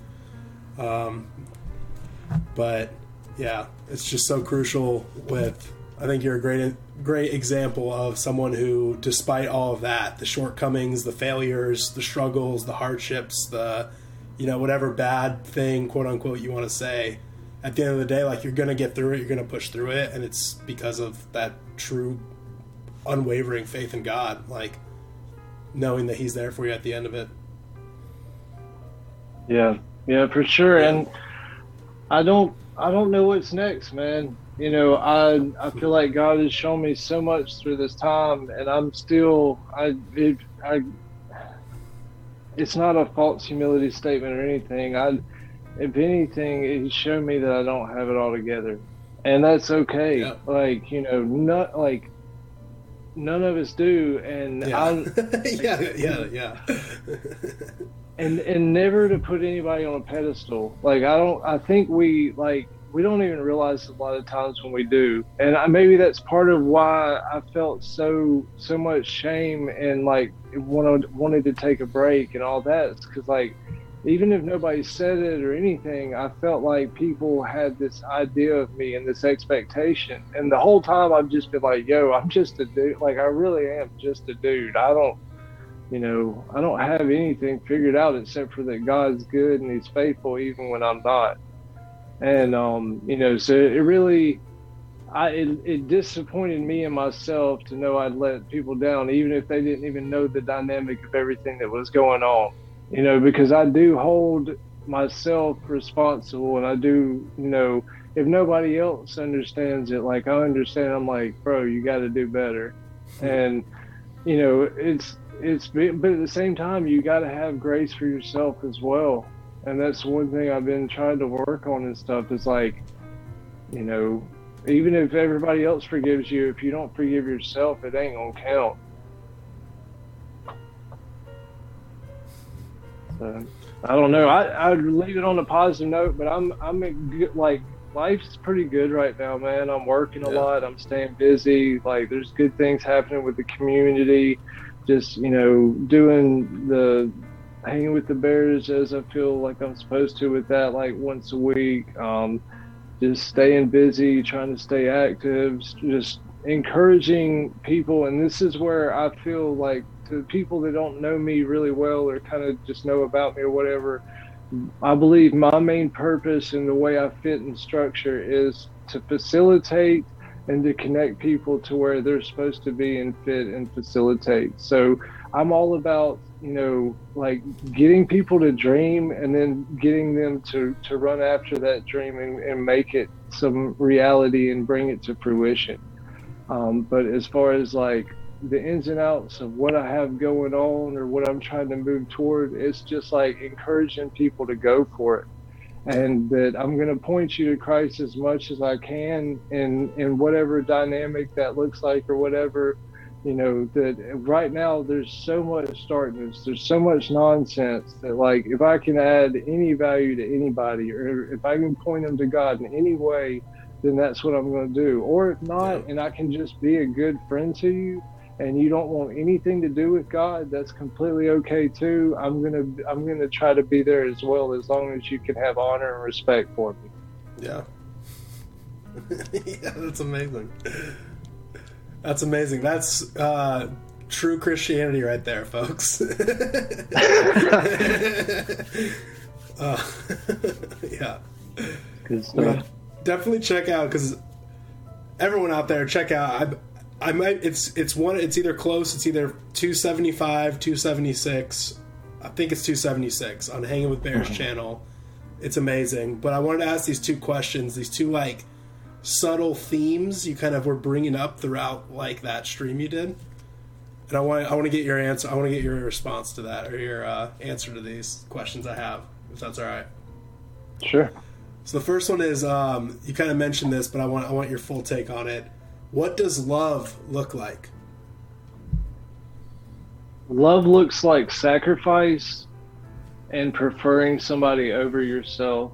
[SPEAKER 1] um, but yeah, it's just so crucial. With I think you're a great great example of someone who, despite all of that, the shortcomings, the failures, the struggles, the hardships, the you know, whatever bad thing, quote unquote, you want to say, at the end of the day, like you're going to get through it, you're going to push through it. And it's because of that true, unwavering faith in God, like knowing that He's there for you at the end of it.
[SPEAKER 2] Yeah, yeah, for sure. Yeah. And I don't, I don't know what's next, man. You know, I I feel like God has shown me so much through this time, and I'm still, I, it, I it's not a false humility statement or anything. I, if anything, it showed me that I don't have it all together, and that's okay. Yeah. Like you know, not like none of us do, and
[SPEAKER 1] yeah, yeah, yeah, yeah.
[SPEAKER 2] and and never to put anybody on a pedestal. Like I don't. I think we like we don't even realize a lot of times when we do, and I, maybe that's part of why I felt so so much shame and like wanted wanted to take a break and all that. Because like even if nobody said it or anything, I felt like people had this idea of me and this expectation. And the whole time I've just been like, yo, I'm just a dude. Like, I really am just a dude. I don't, you know, I don't have anything figured out except for that God's good and He's faithful even when I'm not. And, um, you know, so it really, I, it, it disappointed me and myself to know I'd let people down, even if they didn't even know the dynamic of everything that was going on you know, because I do hold myself responsible and I do, you know, if nobody else understands it, like I understand, I'm like, bro, you got to do better. And, you know, it's, it's, but at the same time, you got to have grace for yourself as well. And that's one thing I've been trying to work on and stuff is like, you know, even if everybody else forgives you, if you don't forgive yourself, it ain't gonna count. So I don't know. I I'd leave it on a positive note, but I'm I'm good, like life's pretty good right now, man. I'm working a yeah. lot. I'm staying busy. Like there's good things happening with the community. Just you know, doing the hanging with the bears as I feel like I'm supposed to with that, like once a week. Um, just staying busy, trying to stay active, just encouraging people. And this is where I feel like to people that don't know me really well or kind of just know about me or whatever, I believe my main purpose and the way I fit in structure is to facilitate and to connect people to where they're supposed to be and fit and facilitate. So I'm all about, you know, like getting people to dream and then getting them to, to run after that dream and, and make it some reality and bring it to fruition. Um, but as far as like the ins and outs of what I have going on or what I'm trying to move toward. It's just like encouraging people to go for it. And that I'm going to point you to Christ as much as I can in, in whatever dynamic that looks like or whatever. You know, that right now there's so much darkness, there's so much nonsense that, like, if I can add any value to anybody or if I can point them to God in any way, then that's what I'm going to do. Or if not, and I can just be a good friend to you, and you don't want anything to do with God, that's completely okay too. I'm gonna I'm gonna try to be there as well as long as you can have honor and respect for me.
[SPEAKER 1] Yeah. yeah, that's amazing. That's amazing. That's uh, true Christianity right there, folks. uh, yeah.
[SPEAKER 2] Good stuff.
[SPEAKER 1] Definitely check out because everyone out there, check out. I, I might. It's it's one. It's either close. It's either two seventy five, two seventy six. I think it's two seventy six on Hanging with Bears mm-hmm. channel. It's amazing. But I wanted to ask these two questions. These two like subtle themes you kind of were bringing up throughout like that stream you did. And I want I want to get your answer. I want to get your response to that or your uh, answer to these questions I have, if that's all right.
[SPEAKER 2] Sure.
[SPEAKER 1] So the first one is um, you kind of mentioned this, but I want I want your full take on it what does love look like?
[SPEAKER 2] Love looks like sacrifice and preferring somebody over yourself.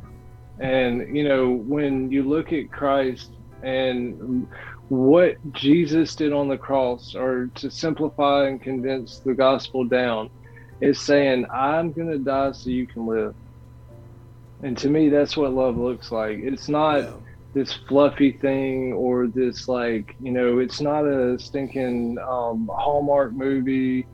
[SPEAKER 2] And, you know, when you look at Christ and what Jesus did on the cross, or to simplify and condense the gospel down, is saying, I'm going to die so you can live. And to me, that's what love looks like. It's not. Yeah this fluffy thing or this like you know it's not a stinking um, hallmark movie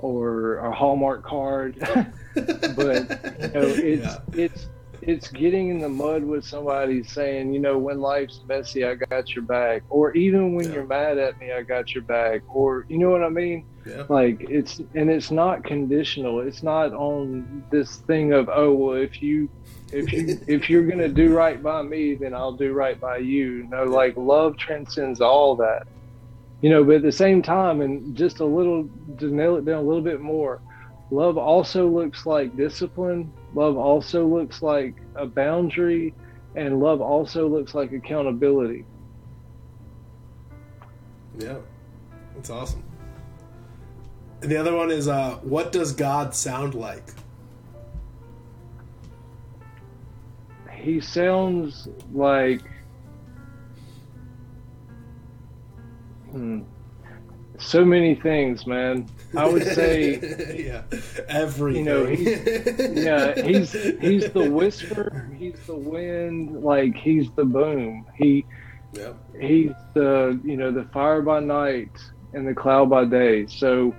[SPEAKER 2] or a hallmark card but you know it's yeah. it's it's getting in the mud with somebody saying you know when life's messy i got your back or even when yeah. you're mad at me i got your back or you know what i mean yeah. like it's and it's not conditional it's not on this thing of oh well if you if you if you're gonna do right by me, then I'll do right by you. No, like love transcends all that. You know, but at the same time, and just a little to nail it down a little bit more, love also looks like discipline. Love also looks like a boundary, and love also looks like accountability.
[SPEAKER 1] Yeah. That's awesome. And the other one is, uh, what does God sound like?
[SPEAKER 2] He sounds like. Hmm. So many things, man. I would say,
[SPEAKER 1] yeah, everything.
[SPEAKER 2] You know, he's, yeah, he's he's the whisper, he's the wind, like he's the boom. He,
[SPEAKER 1] yeah.
[SPEAKER 2] he's the you know the fire by night and the cloud by day. So,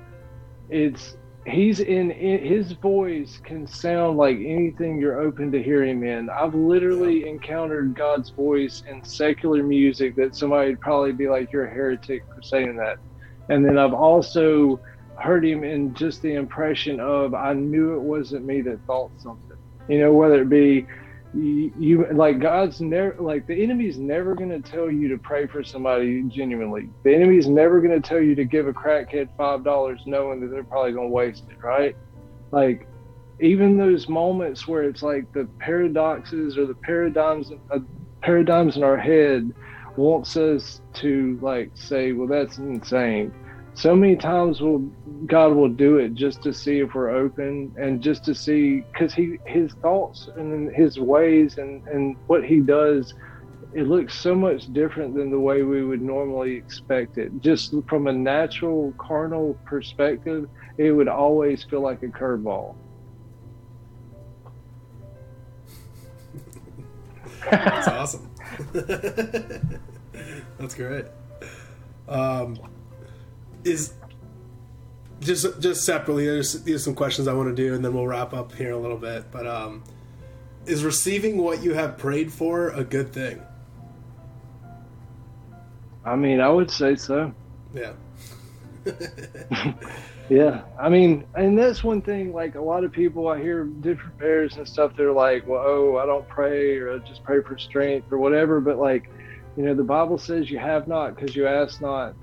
[SPEAKER 2] it's he's in his voice can sound like anything you're open to hearing in. I've literally yeah. encountered God's voice in secular music that somebody would probably be like, "You're a heretic for saying that." And then I've also heard him in just the impression of I knew it wasn't me that thought something. You know, whether it be you, you like God's never like the enemy's never going to tell you to pray for somebody genuinely. The enemy's never going to tell you to give a crackhead five dollars knowing that they're probably going to waste it, right? Like even those moments where it's like the paradoxes or the paradigms uh, paradigms in our head wants us to like say, well, that's insane so many times will God will do it just to see if we're open and just to see because he his thoughts and his ways and and what he does it looks so much different than the way we would normally expect it. Just from a natural carnal perspective it would always feel like a curveball.
[SPEAKER 1] That's awesome. That's great. Um is just just separately. There's, there's some questions I want to do, and then we'll wrap up here in a little bit. But um, is receiving what you have prayed for a good thing?
[SPEAKER 2] I mean, I would say so.
[SPEAKER 1] Yeah.
[SPEAKER 2] yeah, I mean, and that's one thing. Like a lot of people, I hear different prayers and stuff. They're like, "Well, oh, I don't pray, or I just pray for strength, or whatever." But like, you know, the Bible says you have not because you ask not.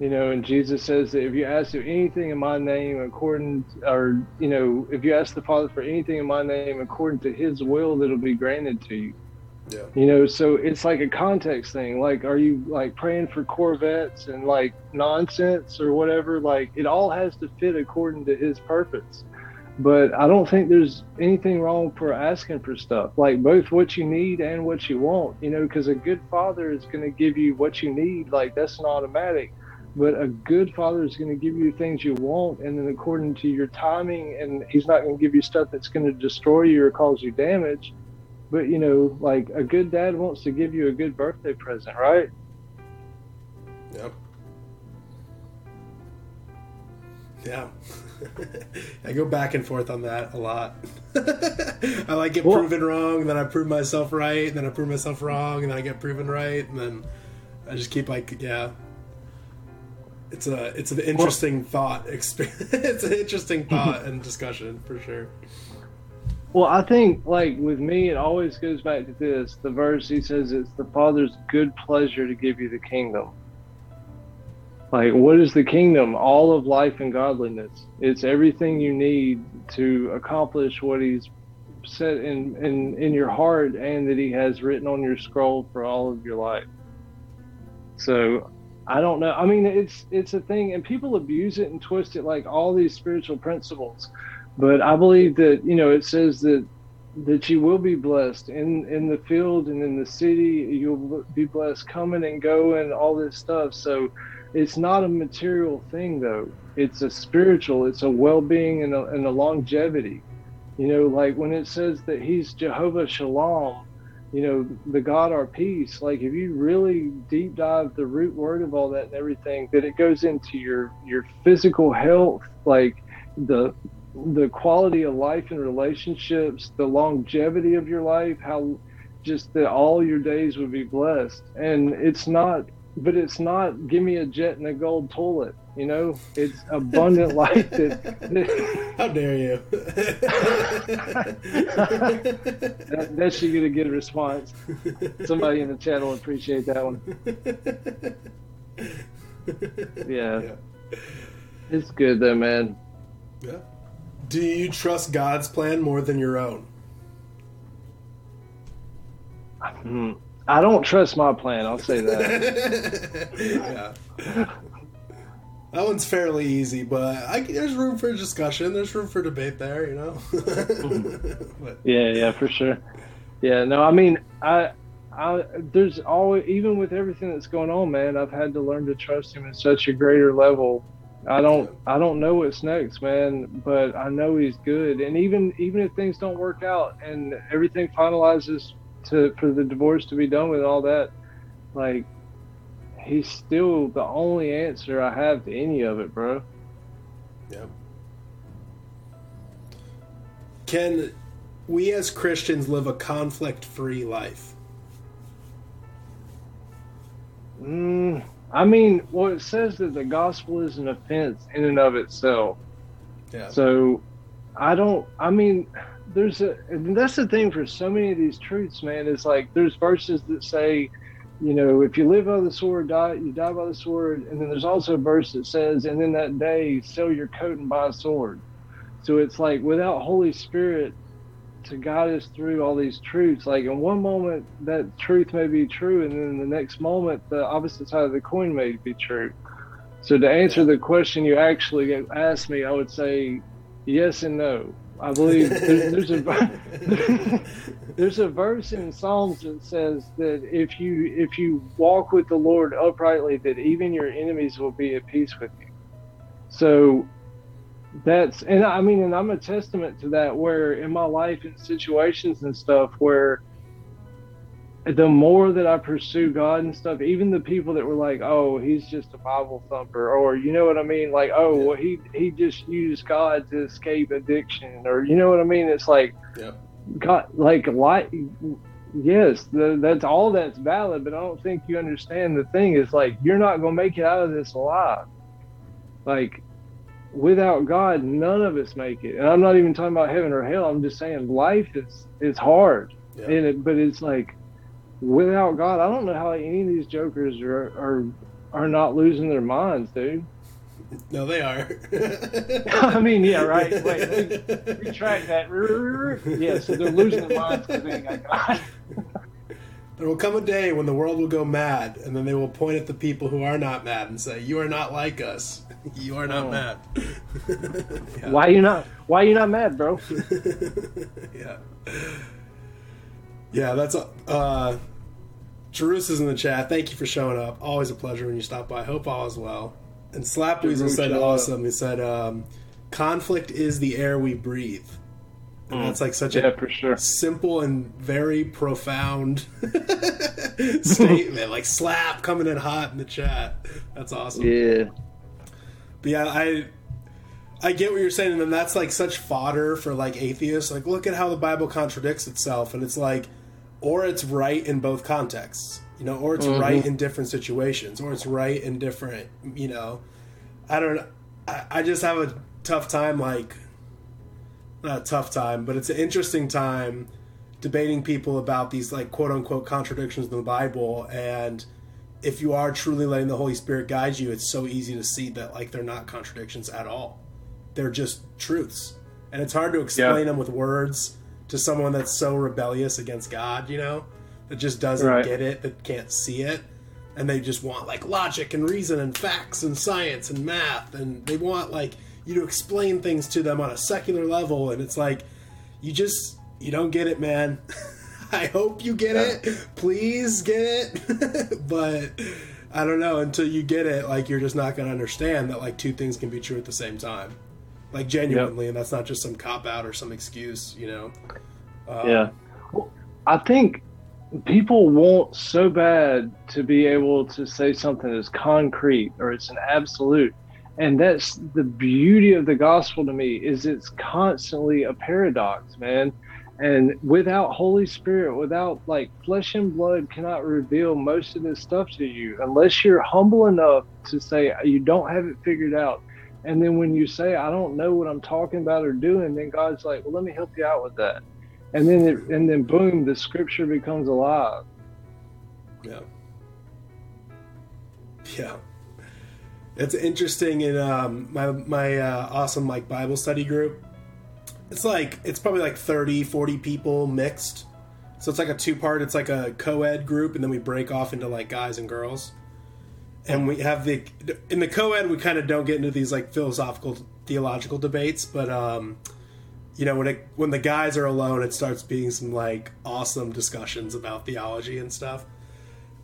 [SPEAKER 2] You know, and Jesus says that if you ask for anything in my name, according, or you know, if you ask the Father for anything in my name, according to His will, that'll be granted to you.
[SPEAKER 1] Yeah.
[SPEAKER 2] You know, so it's like a context thing. Like, are you like praying for Corvettes and like nonsense or whatever? Like, it all has to fit according to His purpose. But I don't think there's anything wrong for asking for stuff, like both what you need and what you want. You know, because a good father is going to give you what you need. Like, that's an automatic but a good father is going to give you things you want, and then according to your timing, and he's not going to give you stuff that's going to destroy you or cause you damage. But you know, like a good dad wants to give you a good birthday present, right?
[SPEAKER 1] Yep. Yeah. I go back and forth on that a lot. I like get well, proven wrong, then I prove myself right, and then I prove myself wrong, and then I get proven right, and then I just keep like, yeah, it's a it's an interesting well, thought. it's an interesting thought and discussion for sure.
[SPEAKER 2] Well, I think like with me, it always goes back to this. The verse he says it's the Father's good pleasure to give you the kingdom. Like, what is the kingdom? All of life and godliness. It's everything you need to accomplish what He's set in, in, in your heart and that He has written on your scroll for all of your life. So I don't know. I mean, it's it's a thing, and people abuse it and twist it like all these spiritual principles. But I believe that you know it says that that you will be blessed in in the field and in the city. You'll be blessed coming and going, all this stuff. So it's not a material thing, though. It's a spiritual. It's a well-being and a, and a longevity. You know, like when it says that He's Jehovah Shalom you know, the God our peace, like if you really deep dive the root word of all that and everything, that it goes into your your physical health, like the the quality of life and relationships, the longevity of your life, how just that all your days would be blessed. And it's not but it's not give me a jet and a gold toilet. You know, it's abundant life. That,
[SPEAKER 1] that How dare you?
[SPEAKER 2] that, that should get a good response. Somebody in the chat will appreciate that one. Yeah. yeah. It's good though, man.
[SPEAKER 1] Yeah. Do you trust God's plan more than your own?
[SPEAKER 2] Hmm. I don't trust my plan. I'll say that. yeah.
[SPEAKER 1] That one's fairly easy, but I, there's room for discussion. There's room for debate there, you know.
[SPEAKER 2] but. Yeah, yeah, for sure. Yeah, no, I mean, I, I, there's always even with everything that's going on, man. I've had to learn to trust him at such a greater level. I don't, I don't know what's next, man, but I know he's good. And even, even if things don't work out and everything finalizes to for the divorce to be done with all that, like he's still the only answer I have to any of it, bro.
[SPEAKER 1] Yeah. Can we as Christians live a conflict free life?
[SPEAKER 2] Mm, I mean, well, it says that the gospel is an offense in and of itself. Yeah. So I don't, I mean, there's a, and that's the thing for so many of these truths, man, is like there's verses that say, you know, if you live by the sword, die, you die by the sword. And then there's also a verse that says, and then that day, sell your coat and buy a sword. So it's like without Holy Spirit to guide us through all these truths, like in one moment that truth may be true, and then the next moment the opposite side of the coin may be true. So to answer the question you actually asked me, I would say yes and no. I believe there's, there's a there's a verse in Psalms that says that if you if you walk with the Lord uprightly, that even your enemies will be at peace with you. So that's and I mean, and I'm a testament to that. Where in my life, in situations and stuff, where the more that I pursue God and stuff, even the people that were like, "Oh, he's just a Bible thumper," or you know what I mean, like, "Oh, well, he he just used God to escape addiction," or you know what I mean. It's like, yeah. God, like, like, yes, the, that's all that's valid, but I don't think you understand. The thing is, like, you're not gonna make it out of this alive. Like, without God, none of us make it. And I'm not even talking about heaven or hell. I'm just saying life is is hard, yeah. and it, but it's like without God, I don't know how any of these jokers are are are not losing their minds, dude.
[SPEAKER 1] No, they are.
[SPEAKER 2] I mean, yeah, right. Wait, retract that. Yeah, so they're losing their minds because they got God.
[SPEAKER 1] There will come a day when the world will go mad, and then they will point at the people who are not mad and say, "You are not like us. You are not oh. mad."
[SPEAKER 2] yeah. Why are you not? Why are you not mad, bro?
[SPEAKER 1] yeah. Yeah, that's uh, Jerus is in the chat. Thank you for showing up. Always a pleasure when you stop by. Hope all is well. And Slap Weasel said awesome. He said, um, "Conflict is the air we breathe." And mm. that's like such
[SPEAKER 2] yeah,
[SPEAKER 1] a
[SPEAKER 2] for sure.
[SPEAKER 1] simple and very profound statement. like Slap coming in hot in the chat. That's awesome.
[SPEAKER 2] Yeah.
[SPEAKER 1] But yeah, I I get what you're saying, and that's like such fodder for like atheists. Like, look at how the Bible contradicts itself, and it's like or it's right in both contexts, you know, or it's mm-hmm. right in different situations, or it's right in different, you know. I don't. I, I just have a tough time, like not a tough time, but it's an interesting time debating people about these like quote unquote contradictions in the Bible and if you are truly letting the Holy Spirit guide you, it's so easy to see that like they're not contradictions at all. They're just truths. And it's hard to explain yeah. them with words to someone that's so rebellious against God, you know, that just doesn't right. get it, that can't see it, and they just want like logic and reason and facts and science and math, and they want like you to explain things to them on a secular level, and it's like you just you don't get it, man. I hope you get yeah. it. Please get it. but I don't know until you get it like you're just not going to understand that like two things can be true at the same time like genuinely, yep. and that's not just some cop out or some excuse, you know.
[SPEAKER 2] Um, yeah, well, I think people want so bad to be able to say something that's concrete or it's an absolute and that's the beauty of the gospel to me is it's constantly a paradox man and without holy spirit without like flesh and blood cannot reveal most of this stuff to you unless you're humble enough to say you don't have it figured out and then when you say, I don't know what I'm talking about or doing, then God's like, well, let me help you out with that. And then, it, and then boom, the scripture becomes alive.
[SPEAKER 1] Yeah. Yeah. It's interesting in um, my, my uh, awesome like Bible study group. It's like, it's probably like 30, 40 people mixed. So it's like a two part, it's like a co ed group, and then we break off into like guys and girls and we have the in the co-ed we kind of don't get into these like philosophical theological debates, but um, you know when it when the guys are alone, it starts being some like awesome discussions about theology and stuff.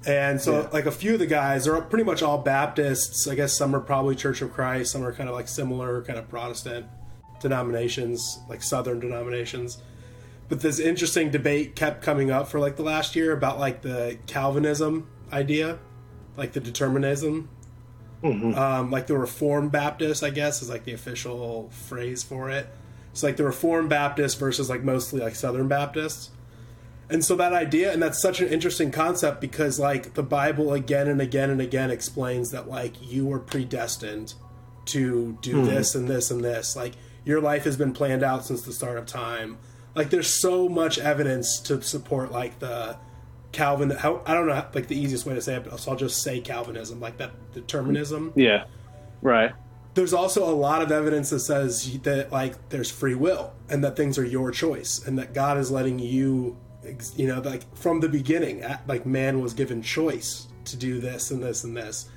[SPEAKER 1] And so, yeah. like a few of the guys are pretty much all Baptists. I guess some are probably Church of Christ. Some are kind of like similar kind of Protestant denominations, like Southern denominations. But this interesting debate kept coming up for like the last year about like the Calvinism idea, like the determinism. Mm-hmm. Um, like the Reformed Baptist, I guess, is like the official phrase for it. It's like the Reformed Baptist versus like mostly like Southern Baptists. And so that idea, and that's such an interesting concept because, like, the Bible again and again and again explains that, like, you were predestined to do mm-hmm. this and this and this. Like, your life has been planned out since the start of time. Like, there's so much evidence to support, like, the Calvin. How, I don't know, like, the easiest way to say it, but so I'll just say Calvinism, like that determinism.
[SPEAKER 2] Yeah. Right.
[SPEAKER 1] There's also a lot of evidence that says that, like, there's free will and that things are your choice and that God is letting you you know like from the beginning like man was given choice to do this and this and this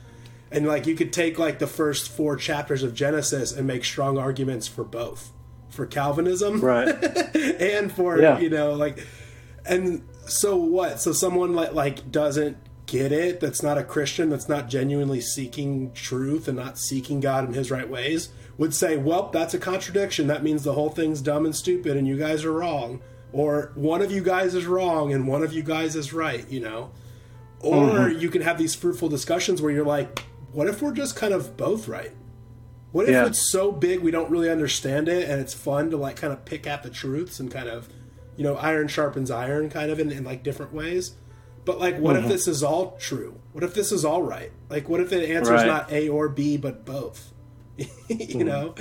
[SPEAKER 1] and like you could take like the first four chapters of genesis and make strong arguments for both for calvinism
[SPEAKER 2] right
[SPEAKER 1] and for yeah. you know like and so what so someone like like doesn't get it that's not a christian that's not genuinely seeking truth and not seeking god in his right ways would say well that's a contradiction that means the whole thing's dumb and stupid and you guys are wrong or one of you guys is wrong and one of you guys is right, you know? Or mm-hmm. you can have these fruitful discussions where you're like, what if we're just kind of both right? What if yeah. it's so big we don't really understand it and it's fun to like kind of pick at the truths and kind of, you know, iron sharpens iron kind of in, in like different ways? But like, what mm-hmm. if this is all true? What if this is all right? Like, what if the answer is right. not A or B but both? you mm-hmm. know?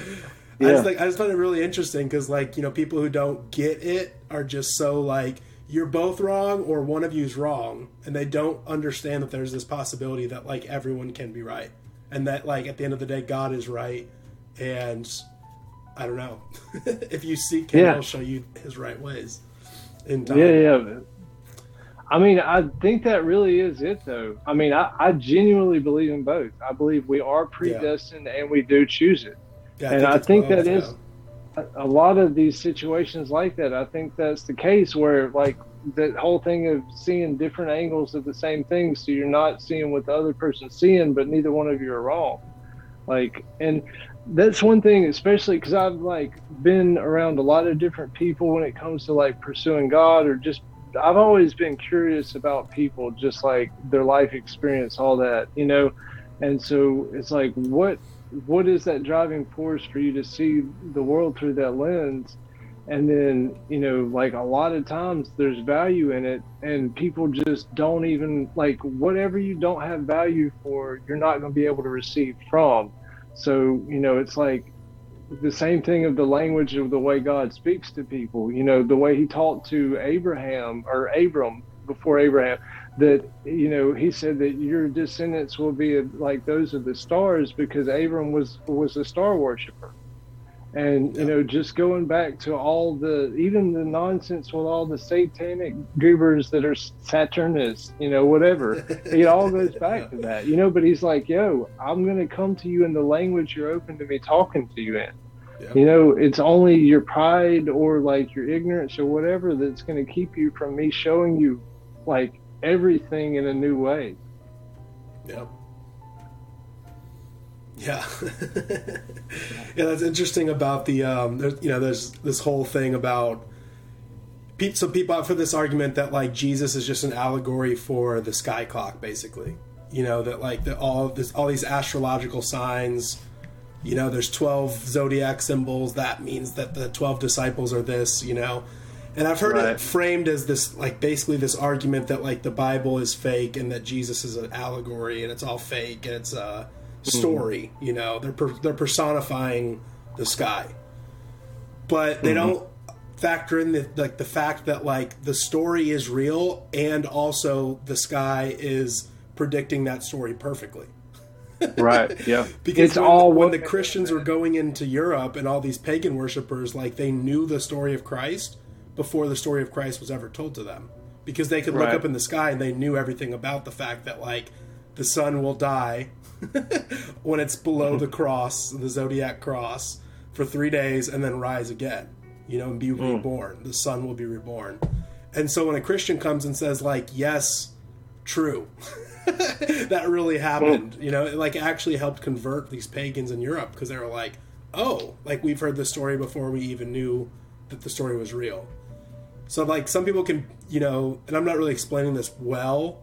[SPEAKER 1] Yeah. I just like I just find it really interesting because like you know people who don't get it are just so like you're both wrong or one of you's wrong and they don't understand that there's this possibility that like everyone can be right and that like at the end of the day God is right and I don't know if you seek him yeah. he'll show you his right ways.
[SPEAKER 2] In time. Yeah, yeah. I mean, I think that really is it, though. I mean, I, I genuinely believe in both. I believe we are predestined yeah. and we do choose it. Yeah, and I think, I think that is a lot of these situations like that. I think that's the case where like that whole thing of seeing different angles of the same thing, so you're not seeing what the other person's seeing, but neither one of you are wrong. Like, and that's one thing, especially because I've like been around a lot of different people when it comes to like pursuing God or just I've always been curious about people, just like their life experience, all that, you know. And so it's like, what what is that driving force for you to see the world through that lens and then you know like a lot of times there's value in it and people just don't even like whatever you don't have value for you're not going to be able to receive from so you know it's like the same thing of the language of the way god speaks to people. You know the way he talked to abraham or abram before abraham that you know he said that your descendants will be like those of the stars because Abram was was a star worshiper and you know just going back to all the even the nonsense with all the satanic goobers that are saturnists you know whatever it all goes back to that you know but he's like yo i'm going to come to you in the language you're open to me talking to you in yeah. you know it's only your pride or like your ignorance or whatever that's going to keep you from me showing you like everything in a new way.
[SPEAKER 1] Yep. Yeah. Yeah, yeah, that's interesting about the um there's you know there's this whole thing about some people for this argument that like Jesus is just an allegory for the sky clock basically. You know that like the, all this all these astrological signs you know there's 12 zodiac symbols that means that the 12 disciples are this, you know and I've heard right. it framed as this, like, basically this argument that, like, the Bible is fake and that Jesus is an allegory and it's all fake and it's a story. Mm-hmm. You know, they're per- they're personifying the sky, but they mm-hmm. don't factor in the like the fact that like the story is real and also the sky is predicting that story perfectly.
[SPEAKER 2] right. Yeah.
[SPEAKER 1] because it's when, all when the Christians were going into Europe and all these pagan worshippers, like they knew the story of Christ before the story of Christ was ever told to them because they could look right. up in the sky and they knew everything about the fact that like the sun will die when it's below the cross, the zodiac cross, for three days and then rise again, you know, and be mm. reborn. The sun will be reborn. And so when a Christian comes and says, like, yes, true, that really happened, you know, it like actually helped convert these pagans in Europe because they were like, oh, like we've heard this story before we even knew that the story was real. So like some people can, you know, and I'm not really explaining this well,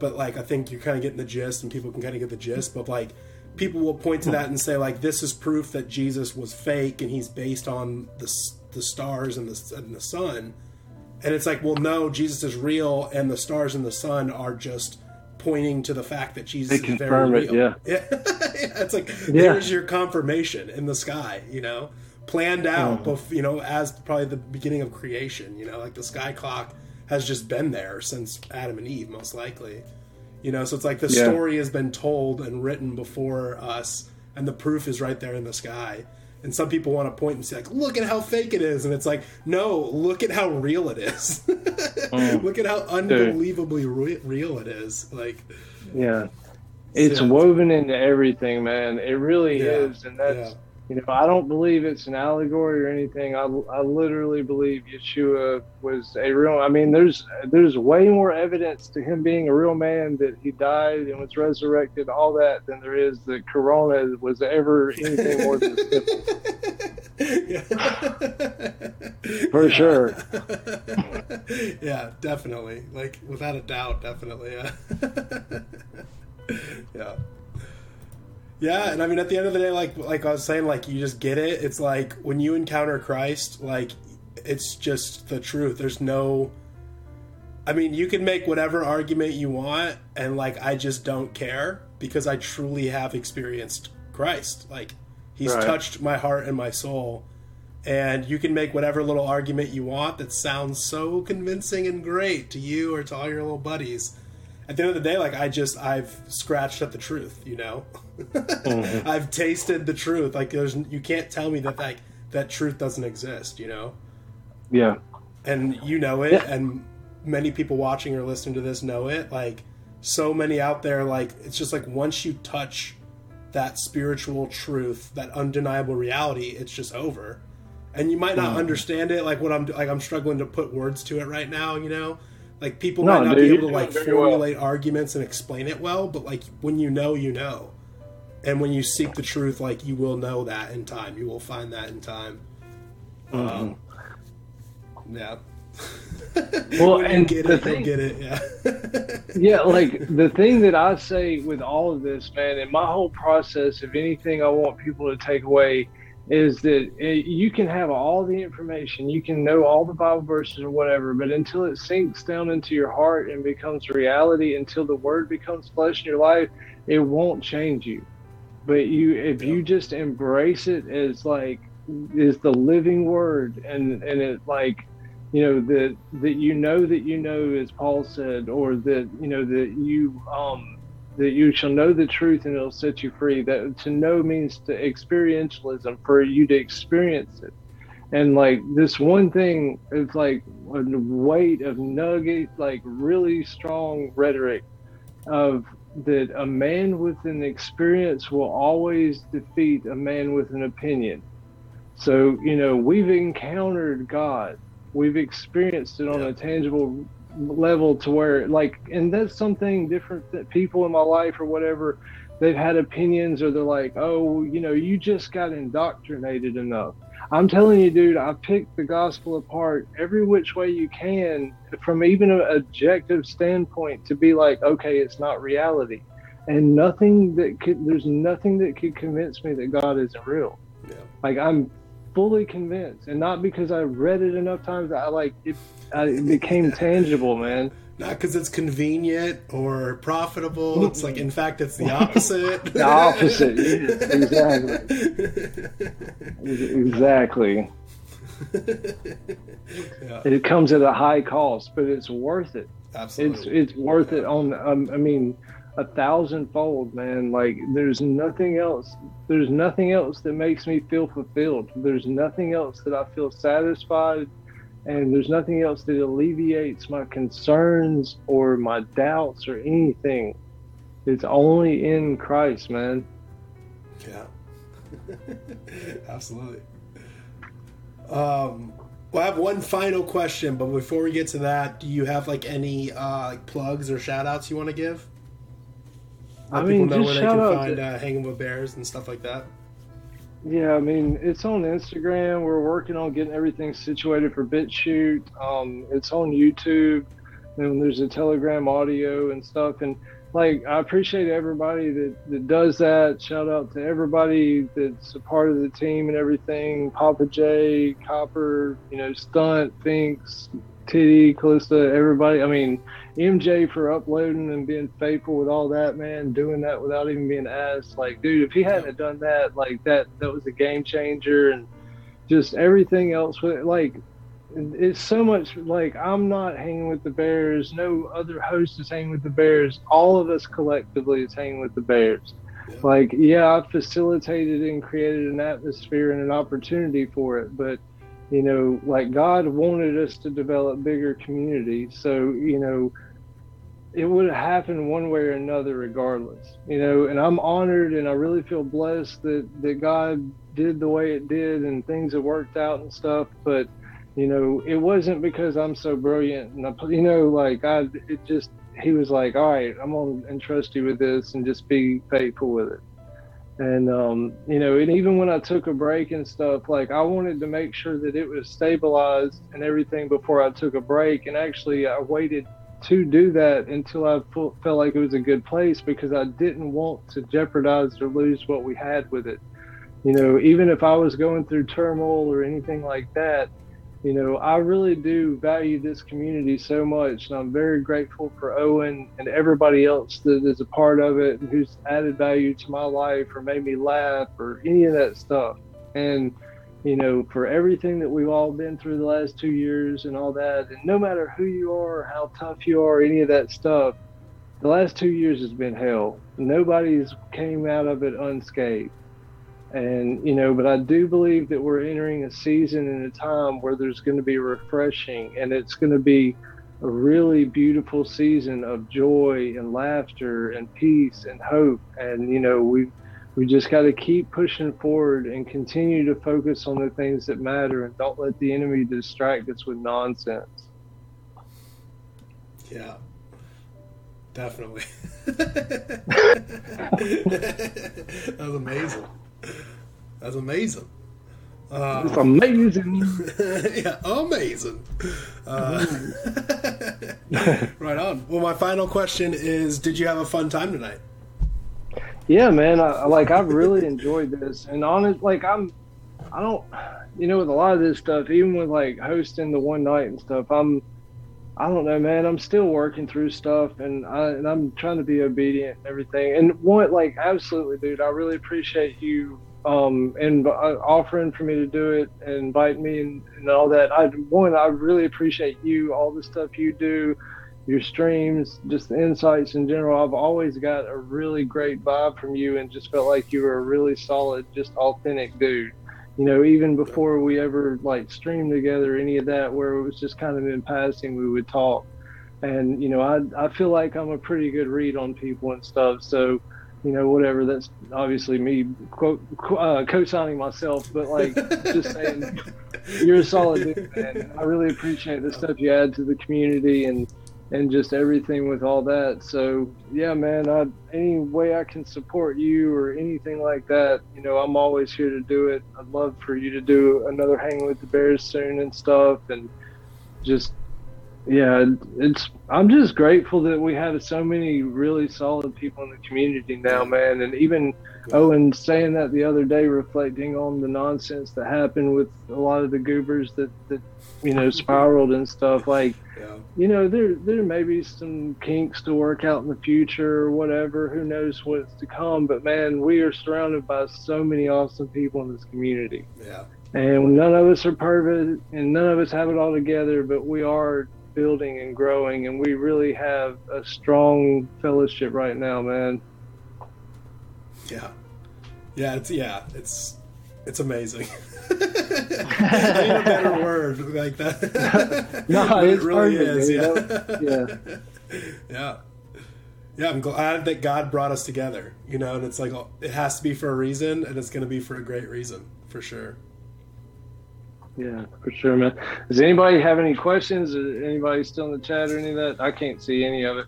[SPEAKER 1] but like I think you're kind of getting the gist, and people can kind of get the gist. But like people will point to that and say like this is proof that Jesus was fake and he's based on the the stars and the and the sun. And it's like, well, no, Jesus is real, and the stars and the sun are just pointing to the fact that Jesus they is very real. It, yeah. yeah. it's like yeah. there's your confirmation in the sky, you know, planned out, hmm. bef- you know, as probably the beginning of creation. You know, like the sky clock has just been there since Adam and Eve, most likely. You know, so it's like the yeah. story has been told and written before us, and the proof is right there in the sky. And some people want to point and say, like, look at how fake it is. And it's like, no, look at how real it is. mm. Look at how unbelievably re- real it is. Like,
[SPEAKER 2] yeah. It's yeah. woven into everything, man. It really yeah. is. And that's, you know, I don't believe it's an allegory or anything. I, I literally believe Yeshua was a real. I mean, there's there's way more evidence to him being a real man that he died and was resurrected, all that, than there is that Corona was ever anything more than For yeah. sure.
[SPEAKER 1] yeah, definitely. Like without a doubt, definitely. Yeah. yeah. Yeah, and I mean, at the end of the day, like like I was saying, like you just get it. It's like when you encounter Christ, like it's just the truth. There's no. I mean, you can make whatever argument you want, and like I just don't care because I truly have experienced Christ. Like He's right. touched my heart and my soul. And you can make whatever little argument you want that sounds so convincing and great to you or to all your little buddies at the end of the day, like I just I've scratched at the truth, you know. mm-hmm. I've tasted the truth. Like there's you can't tell me that like that truth doesn't exist, you know.
[SPEAKER 2] Yeah.
[SPEAKER 1] And you know it, yeah. and many people watching or listening to this know it. Like so many out there, like it's just like once you touch that spiritual truth, that undeniable reality, it's just over. And you might not mm. understand it, like what I'm like. I'm struggling to put words to it right now, you know like people no, might not dude, be able to like formulate well. arguments and explain it well, but like when you know, you know. And when you seek the truth, like you will know that in time. You will find that in time. Mm-hmm. Um, yeah.
[SPEAKER 2] well, and get the it, thing, get it. Yeah. yeah, like the thing that I say with all of this, man, and my whole process, if anything, I want people to take away is that it, you can have all the information, you can know all the Bible verses or whatever, but until it sinks down into your heart and becomes reality, until the Word becomes flesh in your life, it won't change you. But you, if you just embrace it as like is the living Word, and and it like you know that that you know that you know, as Paul said, or that you know that you um that you shall know the truth and it'll set you free. That to know means to experientialism for you to experience it. And like this one thing is like a weight of nugget, like really strong rhetoric of that a man with an experience will always defeat a man with an opinion. So, you know, we've encountered God. We've experienced it on yeah. a tangible level to where like and that's something different that people in my life or whatever they've had opinions or they're like oh you know you just got indoctrinated enough i'm telling you dude i picked the gospel apart every which way you can from even an objective standpoint to be like okay it's not reality and nothing that could there's nothing that could convince me that god isn't real yeah. like i'm fully convinced, and not because I read it enough times. I like it. I, it became tangible, man.
[SPEAKER 1] Not because it's convenient or profitable. It's like, in fact, it's the opposite.
[SPEAKER 2] the opposite, exactly. Exactly. yeah. It comes at a high cost, but it's worth it. Absolutely, it's it's worth yeah. it. On, um, I mean, a thousandfold, man. Like there's nothing else. There's nothing else that makes me feel fulfilled. There's nothing else that I feel satisfied, and there's nothing else that alleviates my concerns or my doubts or anything it's only in Christ, man.
[SPEAKER 1] Yeah, absolutely. Um, well, I have one final question, but before we get to that, do you have like any uh, like plugs or shout outs you want to give? Let I mean, people know where they can find to... uh, Hanging with Bears and stuff like that.
[SPEAKER 2] Yeah, I mean, it's on Instagram. We're working on getting everything situated for BitChute. Um, it's on YouTube. And there's a Telegram audio and stuff. And like, I appreciate everybody that, that does that. Shout out to everybody that's a part of the team and everything. Papa J, Copper, you know, Stunt, Finks, Titty, Calista, everybody. I mean, MJ for uploading and being faithful with all that, man, doing that without even being asked. Like, dude, if he hadn't done that, like that, that was a game changer, and just everything else. With like, it's so much. Like, I'm not hanging with the Bears. No other host is hanging with the Bears. All of us collectively is hanging with the Bears. Yeah. Like, yeah, I facilitated and created an atmosphere and an opportunity for it, but you know, like God wanted us to develop bigger communities. So, you know, it would have happened one way or another regardless, you know, and I'm honored and I really feel blessed that, that God did the way it did and things have worked out and stuff. But, you know, it wasn't because I'm so brilliant and I, you know, like I, it just, he was like, all right, I'm to entrust you with this and just be faithful with it and um, you know and even when i took a break and stuff like i wanted to make sure that it was stabilized and everything before i took a break and actually i waited to do that until i felt like it was a good place because i didn't want to jeopardize or lose what we had with it you know even if i was going through turmoil or anything like that you know, I really do value this community so much, and I'm very grateful for Owen and everybody else that is a part of it and who's added value to my life or made me laugh or any of that stuff. And, you know, for everything that we've all been through the last two years and all that, and no matter who you are, how tough you are, any of that stuff, the last two years has been hell. Nobody's came out of it unscathed and you know but i do believe that we're entering a season and a time where there's going to be refreshing and it's going to be a really beautiful season of joy and laughter and peace and hope and you know we we just got to keep pushing forward and continue to focus on the things that matter and don't let the enemy distract us with nonsense
[SPEAKER 1] yeah definitely that was amazing that's amazing.
[SPEAKER 2] Uh, it's amazing.
[SPEAKER 1] yeah, amazing. Uh, right on. Well, my final question is: Did you have a fun time tonight?
[SPEAKER 2] Yeah, man. I, like I've really enjoyed this, and honest, like I'm, I don't, you know, with a lot of this stuff, even with like hosting the one night and stuff, I'm, I don't know, man. I'm still working through stuff, and I and I'm trying to be obedient and everything. And what, like, absolutely, dude. I really appreciate you um, and uh, offering for me to do it and invite me and, and all that. I one, I really appreciate you, all the stuff you do, your streams, just the insights in general. I've always got a really great vibe from you, and just felt like you were a really solid, just authentic dude. You know, even before we ever like streamed together, any of that, where it was just kind of in passing, we would talk. And you know, I I feel like I'm a pretty good read on people and stuff. So you know, whatever. That's obviously me quote uh, co-signing myself, but like just saying, you're a solid dude, man. I really appreciate the stuff you add to the community and and just everything with all that. So yeah, man, I, any way I can support you or anything like that, you know, I'm always here to do it. I'd love for you to do another hang with the Bears soon and stuff, and just yeah, it's. I'm just grateful that we have so many really solid people in the community now, man. And even Owen saying that the other day, reflecting on the nonsense that happened with a lot of the goobers that that you know spiraled and stuff. Like, yeah. you know, there there may be some kinks to work out in the future or whatever. Who knows what's to come? But man, we are surrounded by so many awesome people in this community.
[SPEAKER 1] Yeah.
[SPEAKER 2] And none of us are perfect, and none of us have it all together, but we are building and growing, and we really have a strong fellowship right now, man.
[SPEAKER 1] Yeah, yeah, it's yeah, it's it's amazing. I need a better word like that.
[SPEAKER 2] no, it really perfect, is. Yeah. yeah,
[SPEAKER 1] yeah, yeah, I'm glad that God brought us together. You know, and it's like it has to be for a reason, and it's going to be for a great reason for sure.
[SPEAKER 2] Yeah, for sure, man. Does anybody have any questions? Is anybody still in the chat or any of that? I can't see any of it.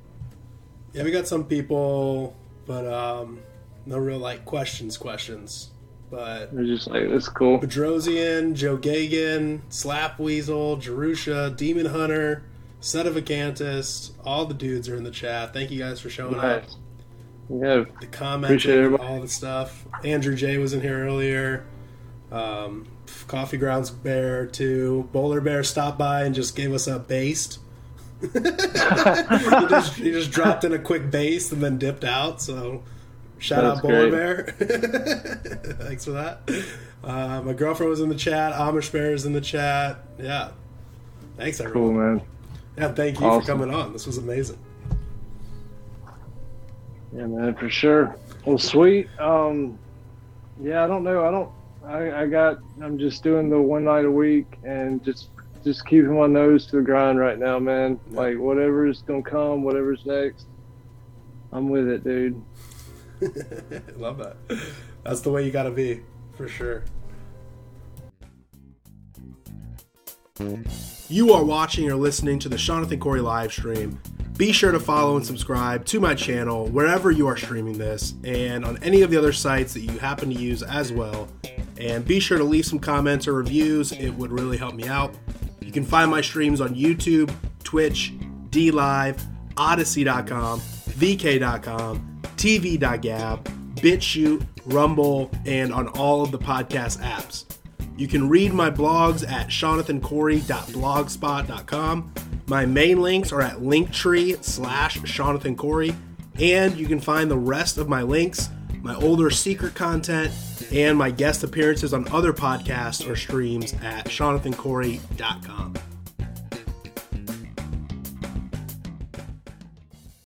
[SPEAKER 1] Yeah, we got some people, but um, no real like questions. Questions, but
[SPEAKER 2] they're just like that's cool.
[SPEAKER 1] Bedrosian, Joe Gagan, Slap Weasel, Jerusha, Demon Hunter, Set of Acanthus, all the dudes are in the chat. Thank you guys for showing nice. up.
[SPEAKER 2] Yeah,
[SPEAKER 1] the comments, all the stuff. Andrew J was in here earlier. Um, Coffee Grounds Bear to Bowler Bear stopped by and just gave us a baste. he, just, he, just, dropped in a quick baste and then dipped out. So shout That's out Bowler. Bear. Thanks for that. Uh, my girlfriend was in the chat. Amish Bear is in the chat. Yeah. Thanks everyone.
[SPEAKER 2] Cool man.
[SPEAKER 1] Yeah, thank you awesome. for coming on. This was amazing.
[SPEAKER 2] Yeah, man, for sure. Well, sweet. Um, yeah, I don't know. I don't I, I got. I'm just doing the one night a week and just just keeping my nose to the grind right now, man. Like whatever's gonna come, whatever's next, I'm with it, dude.
[SPEAKER 1] Love that. That's the way you gotta be, for sure. You are watching or listening to the Jonathan Corey live stream. Be sure to follow and subscribe to my channel wherever you are streaming this and on any of the other sites that you happen to use as well. And be sure to leave some comments or reviews, it would really help me out. You can find my streams on YouTube, Twitch, DLive, Odysee.com, VK.com, TV.gab, BitChute, Rumble, and on all of the podcast apps. You can read my blogs at jonathancorey.blogspot.com. My main links are at linktree slash Jonathan and you can find the rest of my links, my older secret content, and my guest appearances on other podcasts or streams at jonathancorey.com.